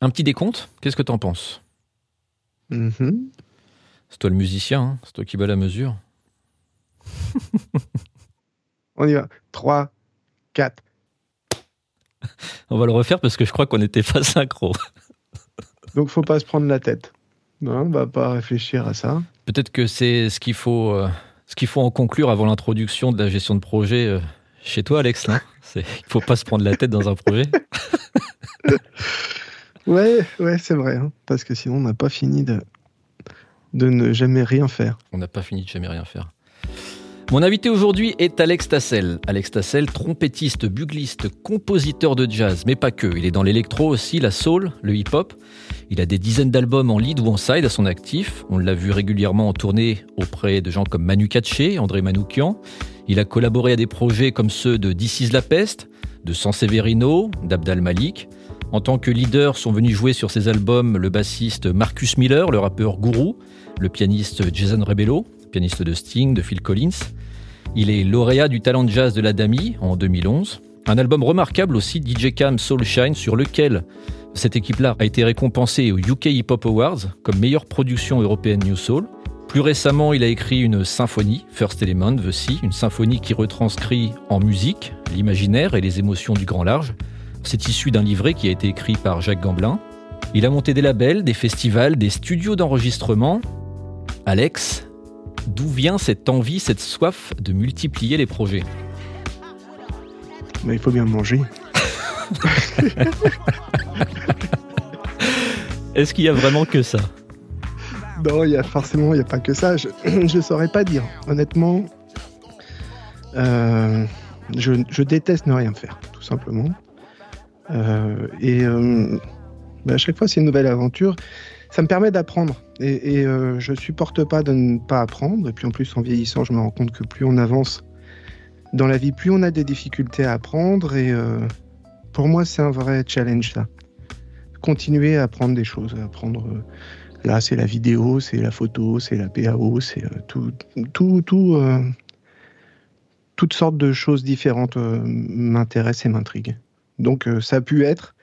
Un petit décompte, qu'est-ce que t'en penses Mhm. C'est toi le musicien, hein c'est toi qui bats la mesure. On y va. 3, 4. On va le refaire parce que je crois qu'on n'était pas synchro. Donc, faut pas se prendre la tête. Non, on va pas réfléchir à ça. Peut-être que c'est ce qu'il faut, euh, ce qu'il faut en conclure avant l'introduction de la gestion de projet euh, chez toi, Alex. Il faut pas se prendre la tête dans un projet. Ouais, ouais, c'est vrai. hein, parce que sinon, on n'a pas fini de, de ne jamais rien faire. On n'a pas fini de jamais rien faire. Mon invité aujourd'hui est Alex Tassel. Alex Tassel, trompettiste, bugliste, compositeur de jazz, mais pas que. Il est dans l'électro aussi, la soul, le hip-hop. Il a des dizaines d'albums en lead ou en side à son actif. On l'a vu régulièrement en tournée auprès de gens comme Manu Katché, André Manoukian. Il a collaboré à des projets comme ceux de This is la peste, de San Severino, d'Abdal Malik. En tant que leader sont venus jouer sur ses albums le bassiste Marcus Miller, le rappeur Guru, le pianiste Jason Rebello, pianiste de Sting, de Phil Collins. Il est lauréat du talent de jazz de la Dami en 2011. Un album remarquable aussi, DJ Cam Soulshine, sur lequel cette équipe-là a été récompensée aux UK Hip Hop Awards comme meilleure production européenne New Soul. Plus récemment, il a écrit une symphonie, First Element, The Sea, une symphonie qui retranscrit en musique l'imaginaire et les émotions du grand large. C'est issu d'un livret qui a été écrit par Jacques Gamblin. Il a monté des labels, des festivals, des studios d'enregistrement. Alex, d'où vient cette envie, cette soif de multiplier les projets? Mais il faut bien manger. Est-ce qu'il y a vraiment que ça? Non, il y a forcément, il n'y a pas que ça. Je ne saurais pas dire. Honnêtement, euh, je, je déteste ne rien faire, tout simplement. Euh, et bah, à chaque fois, c'est une nouvelle aventure. Ça me permet d'apprendre. Et, et euh, je supporte pas de ne pas apprendre. Et puis en plus, en vieillissant, je me rends compte que plus on avance dans la vie, plus on a des difficultés à apprendre. Et pour moi, c'est un vrai challenge, ça. Continuer à apprendre des choses, à apprendre. Là, c'est la vidéo, c'est la photo, c'est la PAO, c'est tout, tout, tout, euh, toutes sortes de choses différentes m'intéressent et m'intriguent. Donc, euh, ça a pu être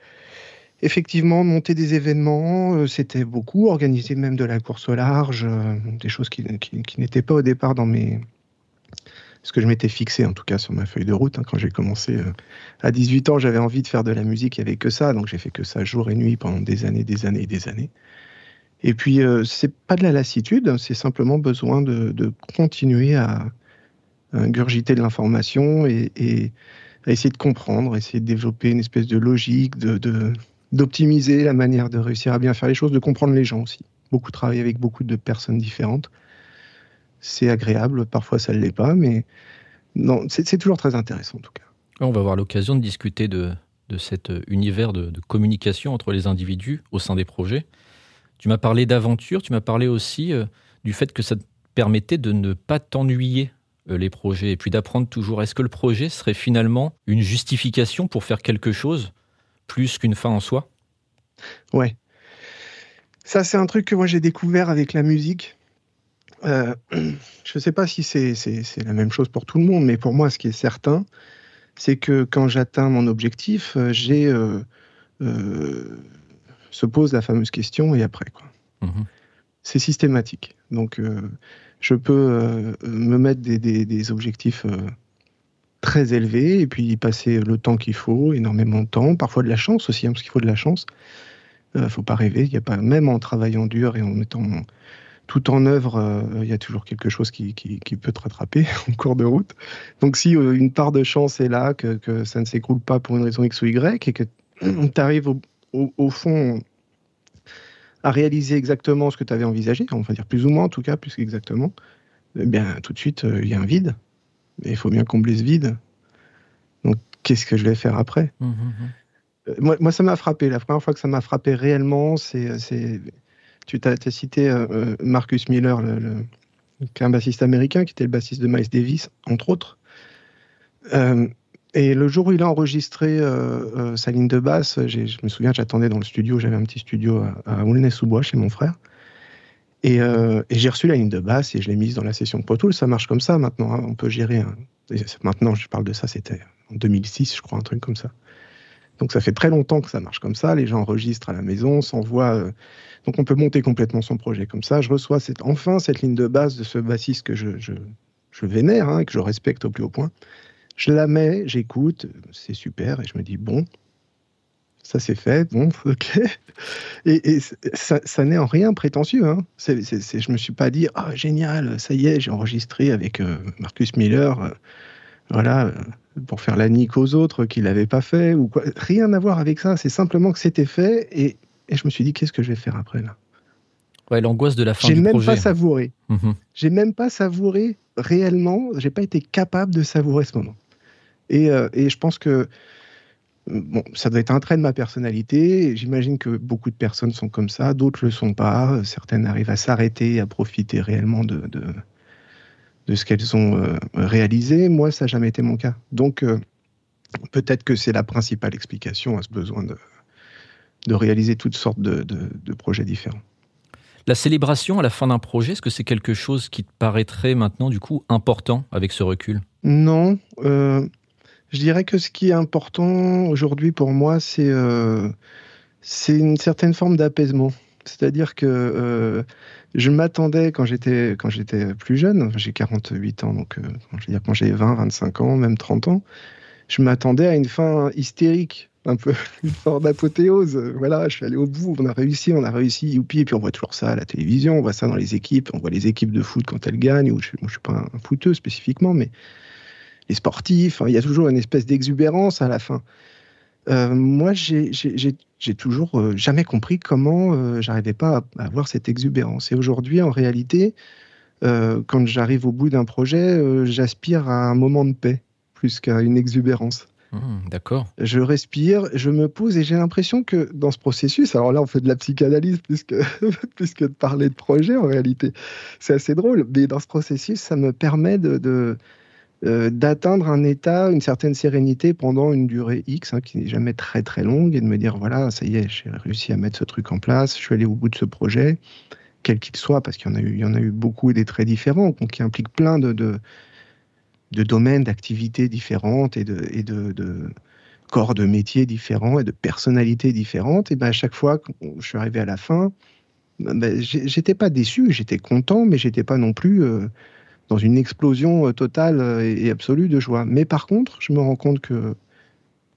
effectivement monter des événements, euh, c'était beaucoup, organiser même de la course au large, euh, des choses qui, n'étaient pas au départ dans mes. Ce que je m'étais fixé, en tout cas, sur ma feuille de route. hein, quand j'ai commencé à 18 ans, j'avais envie de faire de la musique, il n'y avait que ça, donc j'ai fait que ça jour et nuit pendant des années, des années et des années. Et puis, euh, c'est pas de la lassitude, c'est simplement besoin de, continuer à, à ingurgiter de l'information et essayer de comprendre, essayer de développer une espèce de logique, de, d'optimiser la manière de réussir à bien faire les choses, de comprendre les gens aussi. Beaucoup travailler avec beaucoup de personnes différentes. C'est agréable, parfois ça ne l'est pas, mais non, c'est, toujours très intéressant en tout cas. On va avoir l'occasion de discuter de, de cet euh, univers de, de communication entre les individus au sein des projets. Tu m'as parlé d'aventure, tu m'as parlé aussi euh, du fait que ça te permettait de ne pas t'ennuyer les projets et puis d'apprendre toujours. Est-ce que le projet serait finalement une justification pour faire quelque chose plus qu'une fin en soi? Ouais. Ça, c'est un truc que moi j'ai découvert avec la musique. Euh, je ne sais pas si c'est, c'est, c'est la même chose pour tout le monde, mais pour moi, ce qui est certain, c'est que quand j'atteins mon objectif, euh, j'ai euh, euh, se pose la fameuse question et après quoi. Mhm. C'est systématique. Donc, euh, je peux euh, me mettre des, objectifs euh, très élevés et puis y passer le temps qu'il faut, énormément de temps, parfois de la chance aussi, hein, parce qu'il faut de la chance. Il ne faut pas rêver. Il y a pas, même en travaillant dur et en mettant tout en œuvre, euh, il y a toujours quelque chose qui, peut te rattraper en cours de route. Donc, si euh, une part de chance est là, que, ça ne s'écroule pas pour une raison X ou Y, et que tu arrives au fond à réaliser exactement ce que tu avais envisagé, on va dire plus ou moins en tout cas, plus qu'exactement, eh bien tout de suite, euh, il y a un vide. Et il faut bien combler ce vide. Donc, qu'est-ce que je vais faire après? Mhm, mhm. euh, moi, moi, ça m'a frappé. La première fois que ça m'a frappé réellement, c'est. c'est- Tu t'as as cité euh, euh, Marcus Miller, le, le- qui est un bassiste américain, qui était le bassiste de Miles Davis, entre autres. Euh, et le jour où il a enregistré euh, euh, sa ligne de basse, je me souviens, j'attendais dans le studio, j'avais un petit studio à, à Aulnay-sous-Bois chez mon frère. Et, euh, j'ai reçu la ligne de basse et je l'ai mise dans la session de Pro Tools. Ça marche comme ça maintenant. hein. On peut gérer. Maintenant, je parle de ça, c'était en 2006, je crois, un truc comme ça. Donc ça fait très longtemps que ça marche comme ça. Les gens enregistrent à la maison, s'envoient. Euh, donc on peut monter complètement son projet comme ça. Je reçois enfin cette ligne de base de ce bassiste que je vénère, hein, que je respecte au plus haut point. Je la mets, j'écoute, c'est super, et je me dis bon, ça c'est fait, bon, ok. Et, ça, ça n'est en rien prétentieux. Hein. Je me suis pas dit ah génial, ça y est, j'ai enregistré avec euh, Marcus Miller. Euh, voilà, euh, pour faire la nique aux autres qui l'avaient pas fait ou quoi. Rien à voir avec ça. C'est simplement que c'était fait et, et, je me suis dit qu'est-ce que je vais faire après là? Ouais, l'angoisse de la fin du projet. J'ai même pas savouré. Mhm. J'ai même pas savouré réellement. J'ai pas été capable de savourer ce moment. Et, euh, et je pense que bon, ça doit être un trait de ma personnalité. J'imagine que beaucoup de personnes sont comme ça, d'autres le sont pas. Certaines arrivent à s'arrêter, à profiter réellement de, de de ce qu'elles ont euh, réalisé. Moi, ça n'a jamais été mon cas. Donc, euh, peut-être que c'est la principale explication à ce besoin de, de réaliser toutes sortes de, de, projets différents. La célébration à la fin d'un projet, est-ce que c'est quelque chose qui te paraîtrait maintenant, du coup, important avec ce recul? Non. Euh, je dirais que ce qui est important aujourd'hui pour moi, c'est c'est une certaine forme d'apaisement. C'est-à-dire que je m'attendais quand j'étais plus jeune, j'ai 48 ans, donc euh, je veux dire quand j'ai 20, 25 ans, même 30 ans, je m'attendais à une fin hystérique, un peu une forme d'apothéose. Voilà, je suis allé au bout, on a réussi, on a réussi, youpi, et puis on voit toujours ça à la télévision, on voit ça dans les équipes, on voit les équipes de foot quand elles gagnent, ou je, je suis pas un footeux spécifiquement, mais les sportifs, il y a toujours une espèce d'exubérance à la fin. Euh, moi, j'ai toujours euh, jamais compris comment euh, j'arrivais pas à, avoir cette exubérance. Et aujourd'hui, en réalité, quand j'arrive au bout d'un projet, j'aspire à un moment de paix plus qu'à une exubérance. Mmh, d'accord. Je respire, je me pose et j'ai l'impression que dans ce processus, alors là on fait de la psychanalyse plus que, plus que de parler de projet en réalité, c'est assez drôle, mais dans ce processus, ça me permet de euh, d'atteindre un état, une certaine sérénité pendant une durée X, hein, qui n'est jamais très très longue, et de me dire voilà, ça y est, j'ai réussi à mettre ce truc en place, je suis allé au bout de ce projet, quel qu'il soit, parce qu'il y en a eu, y en a eu beaucoup et des très différents, donc qui impliquent plein de, de, domaines, d'activités différentes et de, et de, corps de métiers différents et de personnalités différentes. Et ben à chaque fois que je suis arrivé à la fin, ben, j'étais pas déçu, j'étais content, mais j'étais pas non plus euh, dans une explosion euh, totale euh, et absolue de joie. Mais par contre, je me rends compte que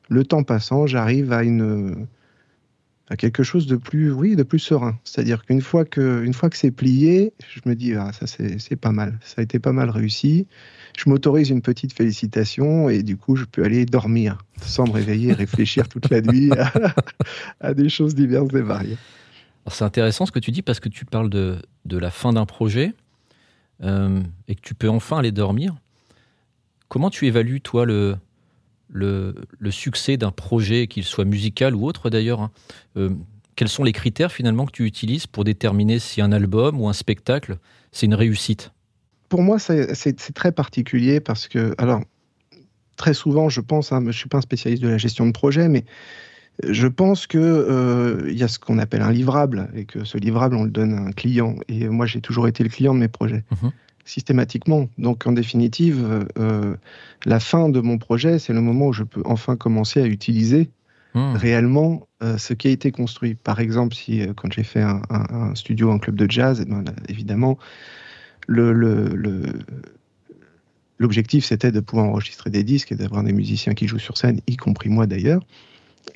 le temps passant, j'arrive à quelque chose de plus, oui, de plus serein. C'est-à-dire qu'une fois que, c'est plié, je me dis ah ça c'est pas mal, ça a été pas mal réussi. Je m'autorise une petite félicitation et du coup je peux aller dormir sans me réveiller réfléchir toute la nuit à, des choses diverses et variées. C'est intéressant ce que tu dis parce que tu parles de la fin d'un projet euh, et que tu peux enfin aller dormir, comment tu évalues, toi, le, le, succès d'un projet, qu'il soit musical ou autre d'ailleurs hein? Euh, Quels sont les critères finalement que tu utilises pour déterminer si un album ou un spectacle, c'est une réussite? Pour moi, c'est très particulier parce que, alors, très souvent, je pense, hein, je ne suis pas un spécialiste de la gestion de projet, mais je pense qu'il euh, y a ce qu'on appelle un livrable et que ce livrable, on le donne à un client. Et moi, j'ai toujours été le client de mes projets, mhm. systématiquement. Donc, en définitive, euh, la fin de mon projet, c'est le moment où je peux enfin commencer à utiliser mhm. réellement euh, ce qui a été construit. Par exemple, si quand j'ai fait un, studio, un club de jazz, eh ben, évidemment, l'objectif, c'était de pouvoir enregistrer des disques et d'avoir des musiciens qui jouent sur scène, y compris moi d'ailleurs.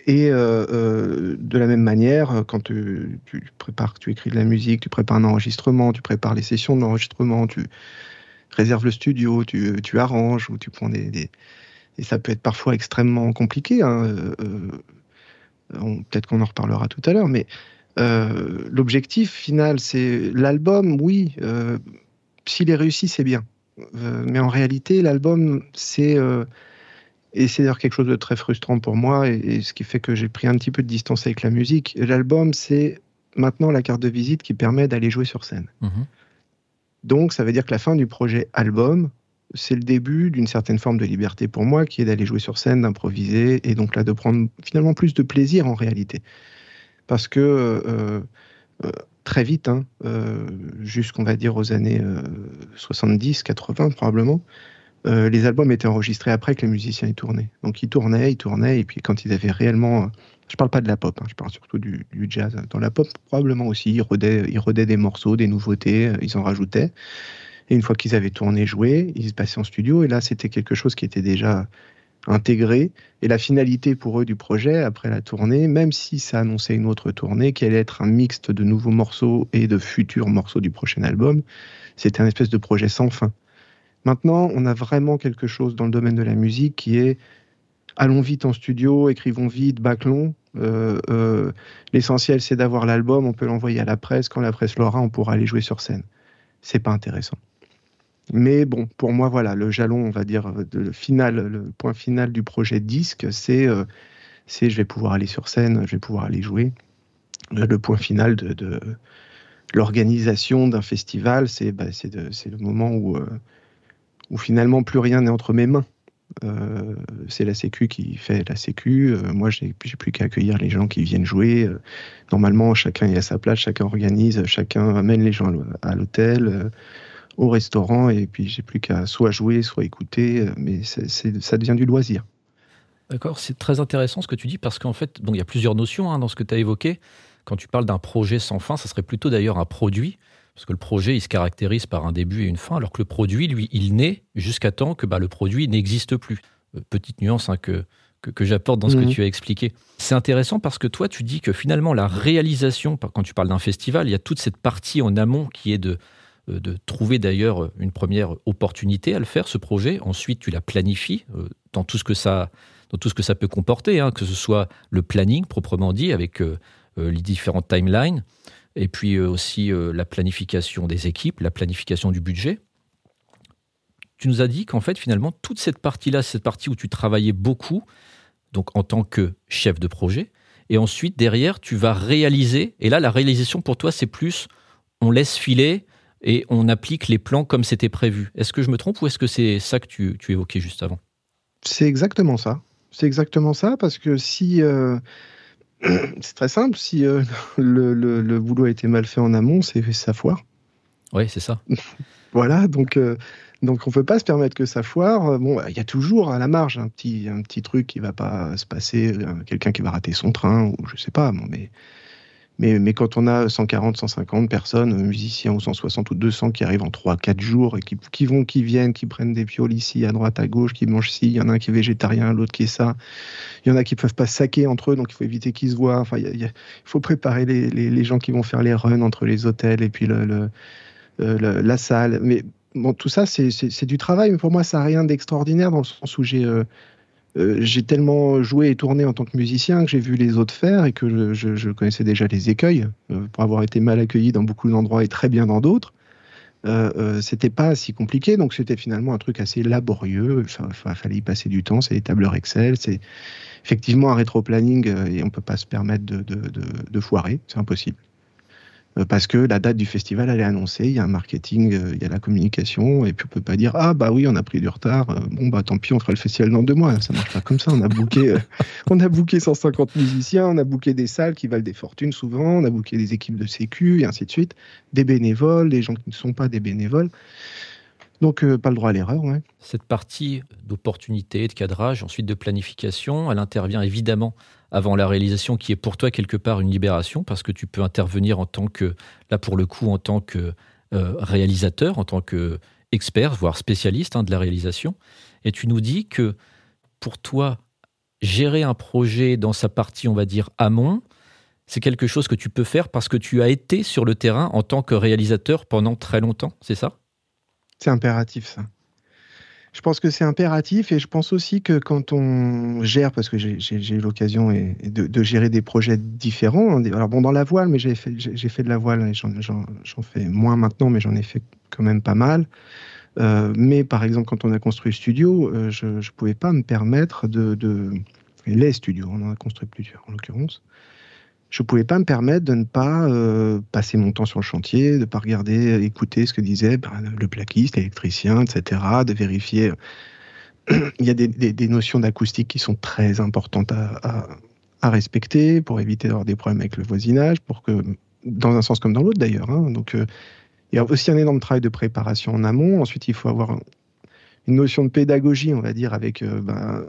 Et euh, euh, de la même manière, quand tu, prépares, tu écris de la musique, tu prépares un enregistrement, tu prépares les sessions d'enregistrement, tu réserves le studio, tu, tu arranges ou tu prends des, Et ça peut être parfois extrêmement compliqué. Hein, euh, peut-être qu'on en reparlera tout à l'heure, mais l'objectif final, c'est l'album, oui. S'il est réussi, c'est bien. mais en réalité, l'album, c'est et c'est d'ailleurs quelque chose de très frustrant pour moi, et, ce qui fait que j'ai pris un petit peu de distance avec la musique. L'album, c'est maintenant la carte de visite qui permet d'aller jouer sur scène. Mhm. Donc, ça veut dire que la fin du projet album, c'est le début d'une certaine forme de liberté pour moi, qui est d'aller jouer sur scène, d'improviser, et donc là, de prendre finalement plus de plaisir en réalité. Parce que euh, euh, très vite, hein, euh, jusqu'on va dire aux années 70, 80 probablement, euh, les albums étaient enregistrés après que les musiciens y tournaient. Donc ils tournaient, ils tournaient, et puis quand ils avaient réellement... Je parle pas de la pop, hein, je parle surtout du, jazz. Dans la pop, probablement aussi, ils rodaient, ils rodaient des morceaux, des nouveautés, ils en rajoutaient. Et une fois qu'ils avaient tourné, joué, ils se passaient en studio. Et là, c'était quelque chose qui était déjà intégré. Et la finalité pour eux du projet, après la tournée, même si ça annonçait une autre tournée, qui allait être un mixte de nouveaux morceaux et de futurs morceaux du prochain album, c'était un espèce de projet sans fin. Maintenant, on a vraiment quelque chose dans le domaine de la musique qui est allons vite en studio, écrivons vite, bâclons. Euh, euh, l'essentiel, c'est d'avoir l'album, on peut l'envoyer à la presse. Quand la presse l'aura, on pourra aller jouer sur scène. C'est pas intéressant. Mais bon, pour moi, voilà, le jalon, on va dire, le final, le point final du projet disque, c'est euh, c'est je vais pouvoir aller sur scène, je vais pouvoir aller jouer. Le point final de, l'organisation d'un festival, c'est bah, le moment où, où finalement plus rien n'est entre mes mains. Euh, c'est la Sécu qui fait la Sécu. moi, j'ai plus qu'à accueillir les gens qui viennent jouer. normalement, chacun est à sa place, chacun organise, chacun amène les gens à l'hôtel au restaurant et puis j'ai plus qu'à soit jouer, soit écouter, euh, mais ça devient du loisir. D'accord, c'est très intéressant ce que tu dis parce qu'en fait, bon, il y a plusieurs notions hein, dans ce que tu as évoqué. Quand tu parles d'un projet sans fin, ça serait plutôt d'ailleurs un produit, parce que le projet, il se caractérise par un début et une fin, alors que le produit, lui, il naît jusqu'à temps que bah, le produit n'existe plus. Euh, petite nuance hein, que, que, j'apporte dans ce que mhm. tu as expliqué. C'est intéressant parce que toi, tu dis que finalement, la réalisation, quand tu parles d'un festival, il y a toute cette partie en amont qui est de euh, de trouver d'ailleurs une première opportunité à le faire, ce projet. Ensuite, tu la planifies euh, dans tout ce que ça, dans tout ce que ça peut comporter, hein, que ce soit le planning proprement dit, avec euh, les différentes timelines, et puis aussi la planification des équipes, la planification du budget. Tu nous as dit qu'en fait, finalement, toute cette partie-là, cette partie où tu travaillais beaucoup, donc en tant que chef de projet, et ensuite, derrière, tu vas réaliser, et là, la réalisation pour toi, c'est plus on laisse filer, et on applique les plans comme c'était prévu. Est-ce que je me trompe ou est-ce que c'est ça que tu, évoquais juste avant? C'est exactement ça. C'est exactement ça parce que si... Euh, c'est très simple, si euh, le, boulot a été mal fait en amont, c'est sa foire. Oui, c'est ça. voilà, donc, euh, donc on ne peut pas se permettre que ça foire. Bon, il y a toujours à la marge un petit, un petit truc qui ne va pas se passer, quelqu'un qui va rater son train, ou je sais pas, mais mais, quand on a 140, 150 personnes, musiciens ou 160 ou 200 qui arrivent en 3-4 jours et qui, vont, qui viennent, qui prennent des pioles ici, à droite, à gauche, qui mangent ci, il y en a un qui est végétarien, l'autre qui est ça. Il y en a qui ne peuvent pas saquer entre eux, donc il faut éviter qu'ils se voient. Enfin, il, faut préparer les, gens qui vont faire les runs entre les hôtels et puis le, euh, la salle. Mais bon, tout ça, c'est du travail, mais pour moi, ça n'a rien d'extraordinaire dans le sens où j'ai. Euh, euh, j'ai tellement joué et tourné en tant que musicien que j'ai vu les autres faire et que je, connaissais déjà les écueils euh, pour avoir été mal accueilli dans beaucoup d'endroits et très bien dans d'autres. Euh, c'était pas si compliqué, donc c'était finalement un truc assez laborieux. Il fallait y passer du temps, c'est des tableurs Excel, c'est effectivement un rétro-planning et on peut pas se permettre de foirer, c'est impossible. Euh, parce que la date du festival elle est annoncée, il y a un marketing, euh, il y a la communication, et puis on peut pas dire ah bah oui on a pris du retard, euh, bon bah tant pis on fera le festival dans deux mois, ça marche pas comme ça, on a booké, on a booké 150 musiciens, on a booké des salles qui valent des fortunes souvent, on a booké des équipes de sécu et ainsi de suite, des bénévoles, des gens qui ne sont pas des bénévoles. Donc, pas le droit à l'erreur. Cette partie d'opportunité, de cadrage, ensuite de planification, elle intervient évidemment avant la réalisation qui est pour toi quelque part une libération parce que tu peux intervenir en tant que, là pour le coup, en tant que euh, réalisateur, en tant que expert, voire spécialiste hein, de la réalisation. Et tu nous dis que pour toi, gérer un projet dans sa partie, on va dire, amont, c'est quelque chose que tu peux faire parce que tu as été sur le terrain en tant que réalisateur pendant très longtemps, c'est ça? C'est impératif ça je pense que c'est impératif et je pense aussi que quand on gère, parce que j'ai eu l'occasion de, gérer des projets différents, hein, alors bon, dans la voile, mais j'ai fait, fait de la voile, j'en fais moins maintenant, mais j'en ai fait quand même pas mal. Euh, mais par exemple, quand on a construit le studio, euh, je ne pouvais pas me permettre de, de, Les studios, on en a construit plusieurs en l'occurrence je ne pouvais pas me permettre de ne pas euh, passer mon temps sur le chantier, de ne pas regarder, écouter ce que disait ben, le plaquiste, l'électricien, etc., de vérifier. Il y a des, notions d'acoustique qui sont très importantes à, respecter pour éviter d'avoir des problèmes avec le voisinage, pour que, dans un sens comme dans l'autre d'ailleurs. Hein. donc, euh, il y a aussi un énorme travail de préparation en amont. Ensuite, il faut avoir une notion de pédagogie, on va dire, avec ben,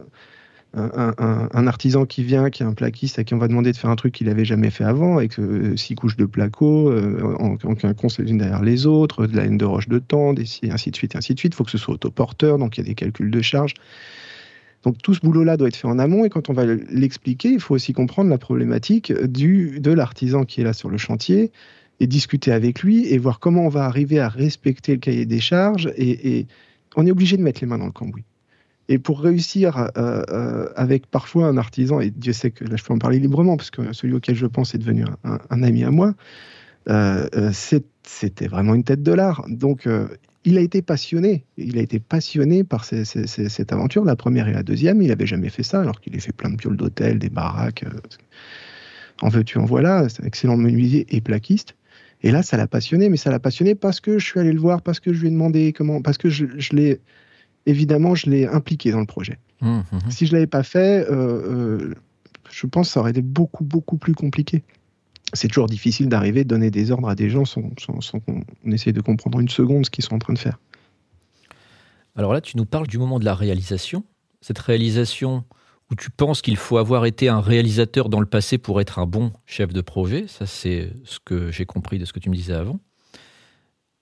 un, artisan qui vient, qui est un plaquiste, à qui on va demander de faire un truc qu'il n'avait jamais fait avant, avec six couches de placo, en, en les unes derrière les autres, de la haine de roche de tendre, et ainsi de suite, ainsi de suite. Il faut que ce soit autoporteur, donc il y a des calculs de charge. Donc tout ce boulot-là doit être fait en amont et quand on va l'expliquer, il faut aussi comprendre la problématique du, de l'artisan qui est là sur le chantier et discuter avec lui et voir comment on va arriver à respecter le cahier des charges et, on est obligé de mettre les mains dans le cambouis. Et pour réussir euh, euh, avec parfois un artisan, et Dieu sait que là je peux en parler librement parce que celui auquel je pense est devenu un, ami à moi, euh, c'était vraiment une tête de l'art. Donc il a été passionné. Il a été passionné par cette aventure, la première et la deuxième. Il n'avait jamais fait ça, alors qu'il a fait plein de pioles d'hôtel, des baraques. En veux-tu, en voilà. Un excellent menuisier et plaquiste. Et là, ça l'a passionné, mais ça l'a passionné parce que je suis allé le voir, parce que je lui ai demandé comment, parce que je, l'ai, évidemment, je l'ai impliqué dans le projet. Mmh, mmh. Si je l'avais pas fait, euh, euh, je pense que ça aurait été beaucoup, beaucoup plus compliqué c'est toujours difficile d'arriver, de donner des ordres à des gens sans, qu'on essaye de comprendre une seconde ce qu'ils sont en train de faire. Alors là, tu nous parles du moment de la réalisation. Cette réalisation où tu penses qu'il faut avoir été un réalisateur dans le passé pour être un bon chef de projet. Ça, c'est ce que j'ai compris de ce que tu me disais avant.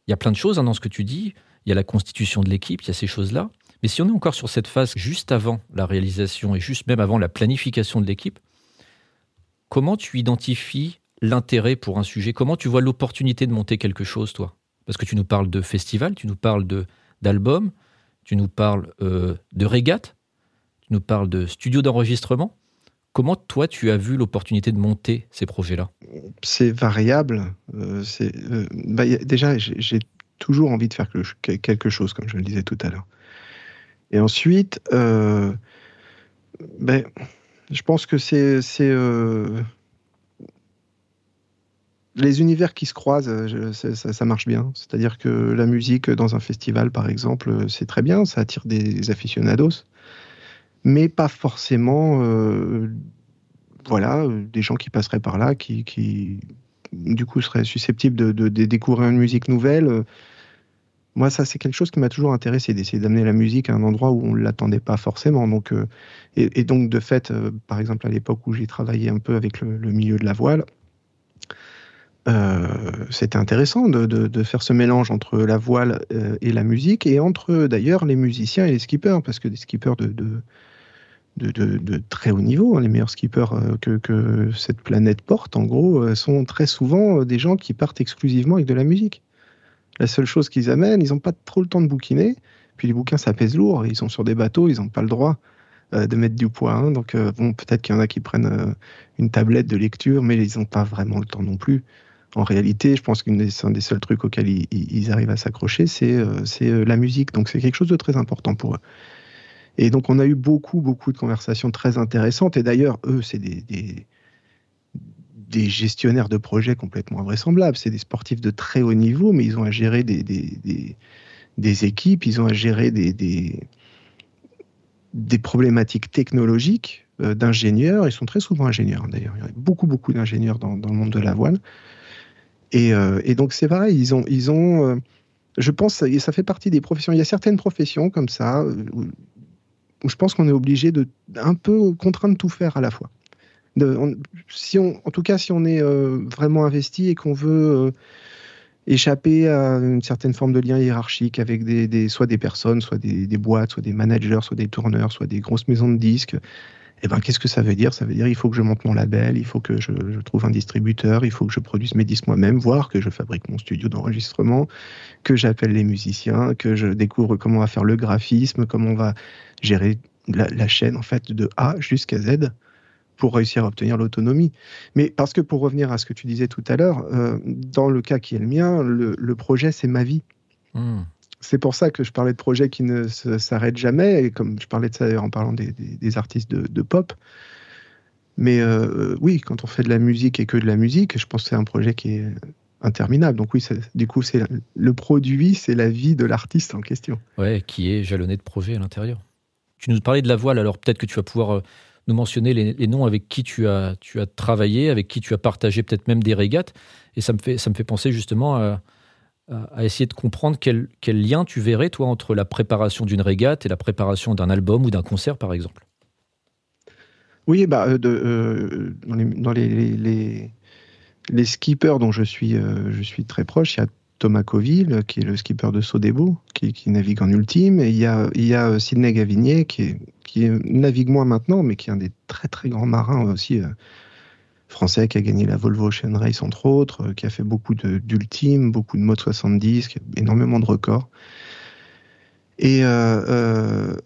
Il y a plein de choses hein, dans ce que tu dis. Il y a la constitution de l'équipe, il y a ces choses-là. Mais si on est encore sur cette phase juste avant la réalisation et juste même avant la planification de l'équipe, comment tu identifies l'intérêt pour un sujet? Comment tu vois l'opportunité de monter quelque chose, toi? Parce que tu nous parles de festival, tu nous parles de d'albums, tu nous parles euh, de régates, tu nous parles de studio d'enregistrement. Comment toi tu as vu l'opportunité de monter ces projets-là? C'est variable. Euh, euh, bah, déjà j'ai toujours envie de faire quelque chose, comme je le disais tout à l'heure. Et ensuite, ben, je pense que c'est les univers qui se croisent, euh, ça, marche bien. C'est-à-dire que la musique dans un festival, par exemple, euh, c'est très bien, ça attire des aficionados, mais pas forcément, euh, voilà, des gens qui passeraient par là, qui, du coup seraient susceptibles de, découvrir une musique nouvelle. Moi, ça, c'est quelque chose qui m'a toujours intéressé, d'essayer d'amener la musique à un endroit où on ne l'attendait pas forcément. Donc, et, donc, de fait, par exemple, à l'époque où j'ai travaillé un peu avec le milieu de la voile, euh, c'était intéressant de, faire ce mélange entre la voile euh, et la musique, et entre d'ailleurs les musiciens et les skippers, parce que des skippers de, de, très haut niveau, hein, les meilleurs skippers euh, que, cette planète porte, en gros, sont très souvent des gens qui partent exclusivement avec de la musique. La seule chose qu'ils amènent, ils n'ont pas trop le temps de bouquiner, puis les bouquins ça pèse lourd, ils sont sur des bateaux, ils n'ont pas le droit de mettre du poids. Donc, bon, peut-être qu'il y en a qui prennent une tablette de lecture, mais ils n'ont pas vraiment le temps non plus en réalité, je pense qu'un des, des, seuls trucs auxquels ils, arrivent à s'accrocher, c'est euh, euh, la musique. Donc c'est quelque chose de très important pour eux. Et donc on a eu beaucoup, beaucoup de conversations très intéressantes. Et d'ailleurs, eux, c'est des, gestionnaires de projets complètement invraisemblables. C'est des sportifs de très haut niveau, mais ils ont à gérer des, équipes, ils ont à gérer des, problématiques technologiques euh, d'ingénieurs. Ils sont très souvent ingénieurs, d'ailleurs. Il y a beaucoup, beaucoup d'ingénieurs dans, le monde de la voile. Euh, et, donc c'est pareil, ils ont, ils ont euh, je pense, et ça fait partie des professions. Il y a certaines professions comme ça où, je pense qu'on est obligé de un peu contraint de tout faire à la fois. si on, en tout cas, si on est vraiment investi et qu'on veut échapper à une certaine forme de lien hiérarchique avec des, soit des personnes, soit des, boîtes, soit des managers, soit des tourneurs, soit des grosses maisons de disques, eh ben, qu'est-ce que ça veut dire? Ça veut dire il faut que je monte mon label, il faut que je, trouve un distributeur, il faut que je produise mes disques moi-même, voire que je fabrique mon studio d'enregistrement, que j'appelle les musiciens, que je découvre comment on va faire le graphisme, comment on va gérer la, chaîne en fait de A jusqu'à Z pour réussir à obtenir l'autonomie. Mais parce que pour revenir à ce que tu disais tout à l'heure, euh, dans le cas qui est le mien, le, projet c'est ma vie. Hmm c'est pour ça que je parlais de projets qui ne s'arrêtent jamais, et comme je parlais de ça en parlant des, artistes de, pop. Mais euh, oui, quand on fait de la musique et que de la musique, je pense que c'est un projet qui est interminable. Donc oui, du coup, c'est le produit, c'est la vie de l'artiste en question. Ouais, qui est jalonné de projets à l'intérieur. Tu nous parlais de la voile, alors peut-être que tu vas pouvoir euh, nous mentionner les, noms avec qui tu as, tu as travaillé, avec qui tu as partagé peut-être même des régates. Et ça me fait, ça me fait penser justement à essayer de comprendre quel, quel, lien tu verrais, toi, entre la préparation d'une régate et la préparation d'un album ou d'un concert, par exemple Oui, bah, euh, de, euh, dans, les, dans les, les, les, skippers dont je suis, euh, je suis très proche, il y a Thomas Coville, qui est le skipper de Sodebo, qui, qui navigue en ultime, et il y a, il a Sidney Gavinier, qui, navigue moins maintenant, mais qui est un des très très grands marins aussi français qui a gagné la Volvo Ocean Race entre autres, euh, qui a fait beaucoup d'ultimes, beaucoup de mode 70, qui a énormément de records. Et euh,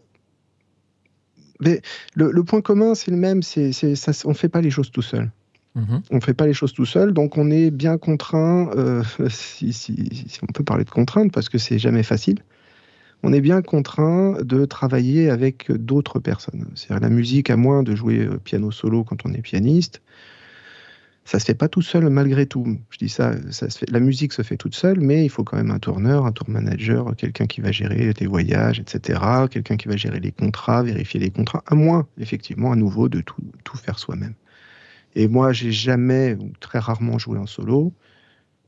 euh, le, point commun, c'est le même, c'est, on ne fait pas les choses tout seul. Mm-hmm. On ne fait pas les choses tout seul, donc on est bien contraint, si, si, on peut parler de contrainte, parce que c'est jamais facile, on est bien contraint de travailler avec d'autres personnes. C'est-à-dire la musique, à moins de jouer piano solo quand on est pianiste, ça se fait pas tout seul malgré tout. Je dis ça, la musique se fait toute seule, mais il faut quand même un tourneur, un tour manager, quelqu'un qui va gérer tes voyages, etc., quelqu'un qui va gérer les contrats, vérifier les contrats, à moins, effectivement, à nouveau, de tout faire soi-même. Et moi, j'ai jamais, ou très rarement joué en solo,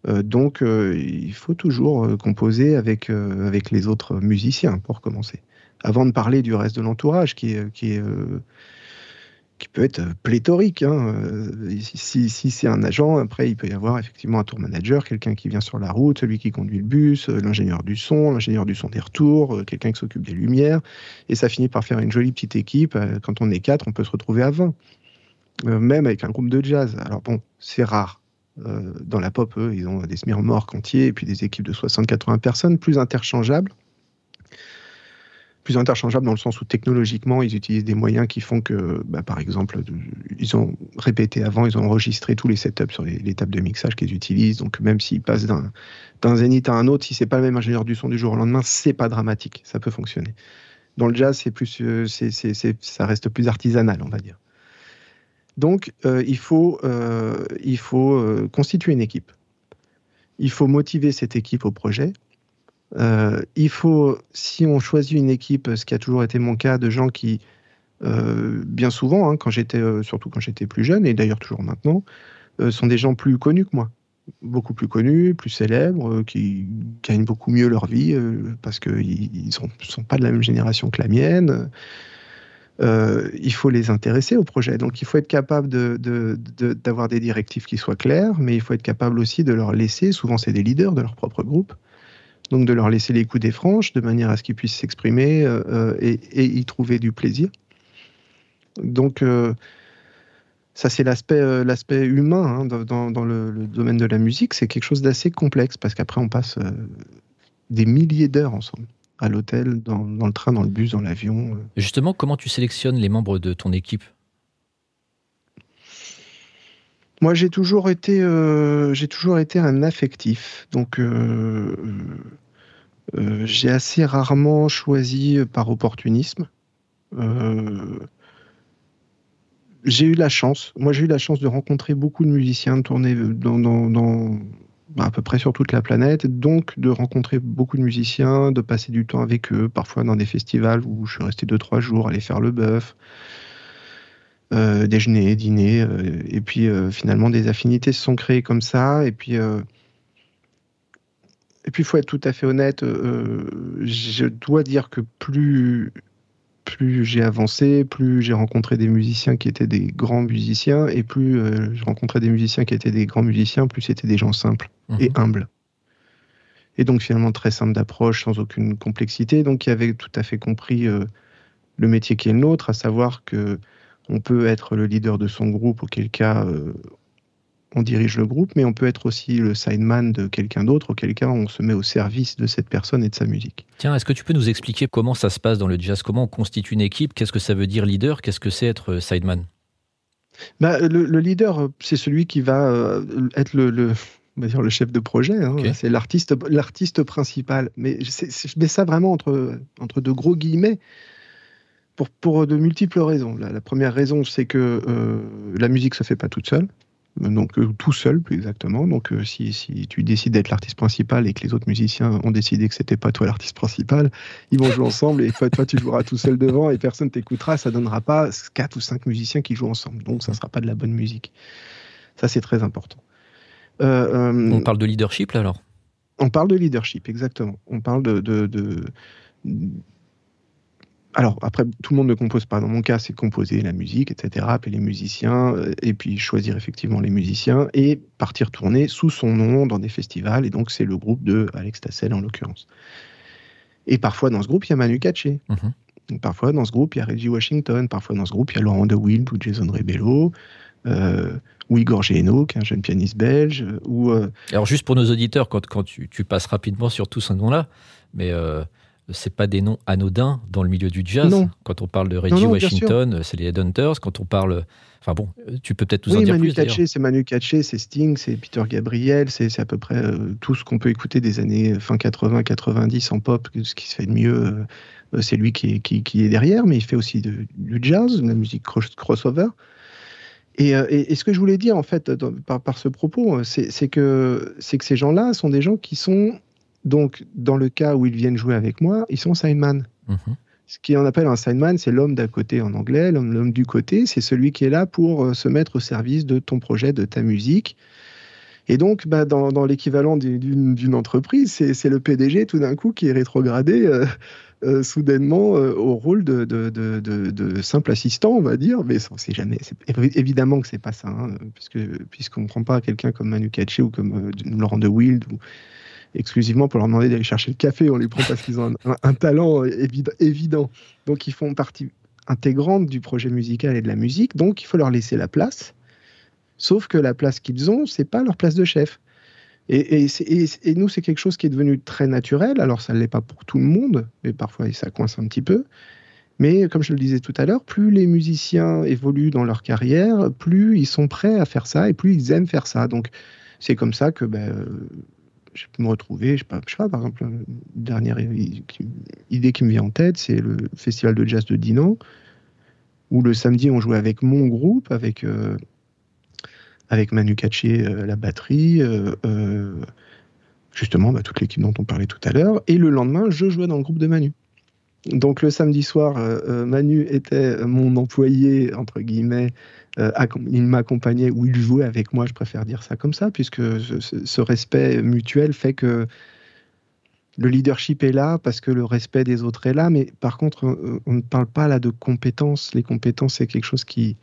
euh, donc euh, il faut toujours euh, composer avec, avec les autres musiciens, pour commencer. Avant de parler du reste de l'entourage, qui qui peut être pléthorique. Hein. Euh, si, c'est un agent, après, il peut y avoir effectivement un tour manager, quelqu'un qui vient sur la route, celui qui conduit le bus, l'ingénieur du son, l'ingénieur du son des retours, quelqu'un qui s'occupe des lumières. Et ça finit par faire une jolie petite équipe. Quand on est quatre, on peut se retrouver à 20. Même avec un groupe de jazz. Alors bon, c'est rare. Dans la pop, eux, ils ont des smirmors entiers et puis des équipes de 60-80 personnes, plus interchangeables plus interchangeables dans le sens où technologiquement, ils utilisent des moyens qui font que, bah, par exemple, ils ont répété avant, ils ont enregistré tous les setups sur les, tables de mixage qu'ils utilisent. Donc, même s'ils passent d'un zénith à un autre, si c'est pas le même ingénieur du son du jour au lendemain, c'est pas dramatique, ça peut fonctionner. Dans le jazz, c'est plus, euh, c'est, ça reste plus artisanal, on va dire. Donc, euh, il faut, euh, faut constituer une équipe. Il faut motiver cette équipe au projet euh, il faut, si on choisit une équipe, ce qui a toujours été mon cas, de gens qui, euh, bien souvent, hein, euh, surtout quand j'étais plus jeune, et d'ailleurs toujours maintenant, sont des gens plus connus que moi. Beaucoup plus connus, plus célèbres, qui gagnent beaucoup mieux leur vie parce qu'ils ne sont, pas de la même génération que la mienne. Il faut les intéresser au projet. Donc il faut être capable d'avoir de, des directives qui soient claires, mais il faut être capable aussi de leur laisser, souvent c'est des leaders de leur propre groupe, donc de leur laisser les coups des franches de manière à ce qu'ils puissent s'exprimer euh, euh, et, y trouver du plaisir. Donc euh, ça c'est l'aspect l'aspect humain hein, dans, le, domaine de la musique, c'est quelque chose d'assez complexe parce qu'après on passe des milliers d'heures ensemble à l'hôtel, dans, dans, le train, dans le bus, dans l'avion. Justement, comment tu sélectionnes les membres de ton équipe? Moi, j'ai toujours été, euh, j'ai toujours été un affectif. Donc, euh, euh, j'ai assez rarement choisi par opportunisme. j'ai eu la chance. Moi, j'ai eu la chance de rencontrer beaucoup de musiciens, de tourner dans, dans, à peu près sur toute la planète, donc de rencontrer beaucoup de musiciens, de passer du temps avec eux, parfois dans des festivals où je suis resté deux trois jours, aller faire le bœuf. Euh, déjeuner, dîner, euh, et puis euh, finalement des affinités se sont créées comme ça, et puis et il faut être tout à fait honnête, je dois dire que plus plus j'ai avancé, plus j'ai rencontré des musiciens qui étaient des grands musiciens, et plus je rencontrais des musiciens qui étaient des grands musiciens, plus c'était des gens simples et mhm. humbles. Et donc finalement très simple d'approche, sans aucune complexité, donc qui avaient tout à fait compris le métier qui est le nôtre, à savoir que on peut être le leader de son groupe, auquel cas euh, on dirige le groupe, mais on peut être aussi le sideman de quelqu'un d'autre, auquel cas on se met au service de cette personne et de sa musique. Tiens, est-ce que tu peux nous expliquer comment ça se passe dans le jazz? Comment on constitue une équipe? Qu'est-ce que ça veut dire leader? Qu'est-ce que c'est être euh, sideman? Bah, le, leader, c'est celui qui va euh, être le, dire le chef de projet. Hein. C'est l'artiste, l'artiste principal. Mais je mets ça vraiment entre, entre de gros guillemets pour, de multiples raisons. La, première raison, c'est que euh, la musique se fait pas toute seule. Donc euh, tout seul, plus exactement. Donc euh, si, tu décides d'être l'artiste principal et que les autres musiciens ont décidé que c'était pas toi l'artiste principal, ils vont jouer ensemble et toi, toi tu joueras tout seul devant et personne t'écoutera. Ça donnera pas quatre ou cinq musiciens qui jouent ensemble. Donc ça sera pas de la bonne musique. Ça c'est très important. On parle de leadership là alors On parle de leadership, exactement. On parle de, de, alors après, tout le monde ne compose pas. Dans mon cas, c'est composer la musique, etc., appeler les musiciens, euh, et puis choisir effectivement les musiciens, et partir tourner sous son nom dans des festivals. Et donc, c'est le groupe de Alex Tassel en l'occurrence. Et parfois, dans ce groupe, il y a Manu Katché. Mhm. Parfois, dans ce groupe, il y a Reggie Washington. Parfois, dans ce groupe, il y a Laurent DeWild ou Jason Rebello. Euh, ou Igor est un jeune pianiste belge. Ou, euh, Alors, juste pour nos auditeurs, quand, quand tu, passes rapidement sur tous ces noms-là, mais c'est pas des noms anodins dans le milieu du jazz. Quand on parle de Reggie Washington, c'est les Headhunters. Quand on parle, enfin bon, tu peux peut-être nous en dire Manu plus. c'est Manu Katché, c'est Sting, c'est Peter Gabriel, c'est à peu près euh, tout ce qu'on peut écouter des années fin 80-90 en pop. Ce qui se fait de mieux, euh, c'est lui qui est, qui, est, derrière, mais il fait aussi du jazz, de la musique crossover. Euh, et, ce que je voulais dire en fait par, par, ce propos, c'est que, que ces gens-là sont des gens qui sont donc, dans le cas où ils viennent jouer avec moi, ils sont signman. Mhm. Ce qu'on appelle un signman, c'est l'homme d'à côté en anglais, l'homme du côté, c'est celui qui est là pour euh, se mettre au service de ton projet, de ta musique. Et donc, bah, dans, l'équivalent d'une entreprise, c'est le PDG tout d'un coup qui est rétrogradé euh, euh, soudainement au rôle de, simple assistant, on va dire. Mais c'est jamais, évidemment que c'est pas ça, hein, puisque puisqu'on ne prend pas quelqu'un comme Manu Katché ou comme Laurent de Wild ou exclusivement pour leur demander d'aller chercher le café. On les prend parce qu'ils ont un, talent évident. Donc ils font partie intégrante du projet musical et de la musique. Donc il faut leur laisser la place. Sauf que la place qu'ils ont, c'est pas leur place de chef. Et, nous, c'est quelque chose qui est devenu très naturel. Alors, ça ne l'est pas pour tout le monde, mais parfois, ça coince un petit peu. Mais comme je le disais tout à l'heure, plus les musiciens évoluent dans leur carrière, plus ils sont prêts à faire ça et plus ils aiment faire ça. Donc, c'est comme ça que ben, je peux me retrouver, je sais pas, je sais pas par exemple, une dernière idée qui me vient en tête, c'est le festival de jazz de Dinan, où le samedi on jouait avec mon groupe, avec, euh, avec Manu Katché euh, la batterie, euh, justement bah, toute l'équipe dont on parlait tout à l'heure, et le lendemain je jouais dans le groupe de Manu. Donc le samedi soir, Manu était mon employé, entre guillemets, euh, il m'accompagnait ou il jouait avec moi, je préfère dire ça comme ça, puisque ce, respect mutuel fait que le leadership est là parce que le respect des autres est là, mais par contre, euh, on ne parle pas là de compétences. Les compétences, c'est quelque chose qui.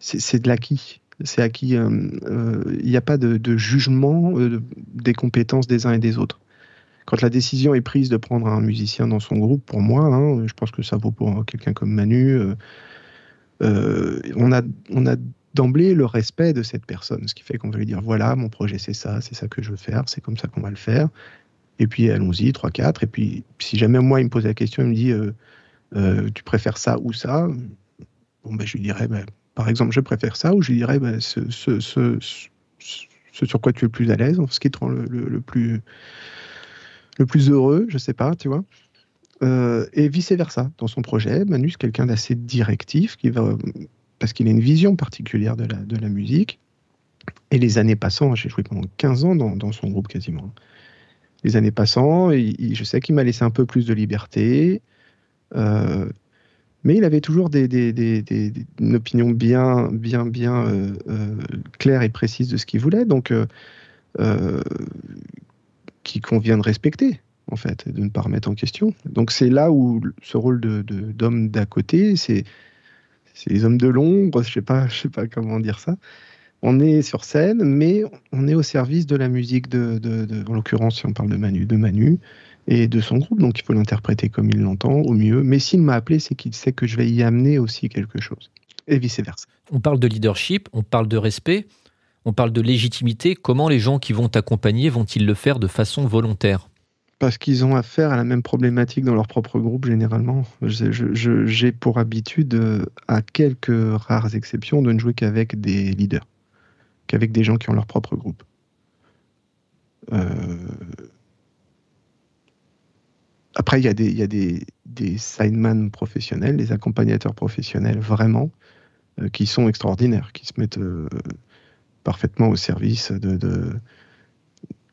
C'est de l'acquis. C'est acquis. Euh, il n'y a pas de, jugement des compétences des uns et des autres. Quand la décision est prise de prendre un musicien dans son groupe, pour moi, hein, je pense que ça vaut pour quelqu'un comme Manu, euh, on a, on a d'emblée le respect de cette personne, ce qui fait qu'on va lui dire voilà, mon projet c'est ça, c'est ça que je veux faire, c'est comme ça qu'on va le faire. Et puis allons-y, 3, 4. Et puis si jamais moi il me pose la question, il me dit euh, euh, tu préfères ça ou ça Bon, ben, je lui dirais ben, par exemple, je préfère ça, ou je dirais ben, ce, sur quoi tu es le plus à l'aise, ce qui te rend le, plus, le plus heureux, je sais pas, tu vois. Euh, et vice-versa. Dans son projet, Manu, c'est quelqu'un d'assez directif, qui va, parce qu'il a une vision particulière de la, de la musique. Et les années passant, j'ai joué pendant 15 ans dans, dans, son groupe quasiment. Les années passant, je sais qu'il m'a laissé un peu plus de liberté, euh, mais il avait toujours une opinion bien, bien, bien euh, claire et précise de ce qu'il voulait, donc qui convient de respecter en fait, de ne pas remettre en question. Donc c'est là où ce rôle d'homme d'à côté, c'est, les hommes de l'ombre, je sais sais pas comment dire ça. On est sur scène, mais on est au service de la musique de, en l'occurrence, si on parle de Manu, de Manu et de son groupe, donc il faut l'interpréter comme il l'entend au mieux. Mais s'il m'a appelé, c'est qu'il sait que je vais y amener aussi quelque chose, et vice versa. On parle de leadership, on parle de respect, on parle de légitimité. Comment les gens qui vont t'accompagner vont-ils le faire de façon volontaire? Parce qu'ils ont affaire à la même problématique dans leur propre groupe généralement. J'ai pour habitude, à quelques rares exceptions, de ne jouer qu'avec des leaders, qu'avec des gens qui ont leur propre groupe. Euh, après, il y a, des, signman professionnels, des accompagnateurs professionnels vraiment, euh, qui sont extraordinaires, qui se mettent euh, parfaitement au service de,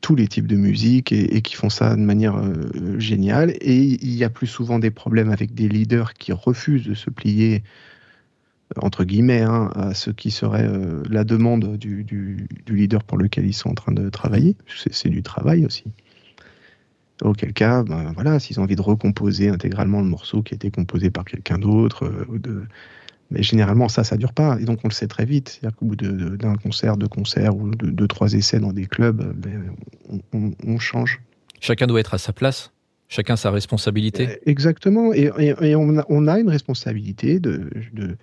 tous les types de musique et, qui font ça de manière euh, géniale. Et il y a plus souvent des problèmes avec des leaders qui refusent de se plier entre guillemets, hein, à ce qui serait la demande du, leader pour lequel ils sont en train de travailler. C'est du travail aussi. Auquel cas, ben, voilà, s'ils ont envie de recomposer intégralement le morceau qui a été composé par quelqu'un d'autre, euh, de... mais généralement ça, ça dure pas. Et donc on le sait très vite. C'est-à-dire qu'au bout d'un concert, deux concerts ou de deux, trois essais dans des clubs, ben, on, change. Chacun doit être à sa place. Chacun sa responsabilité. Euh, exactement. Et, on, a, une responsabilité de, de,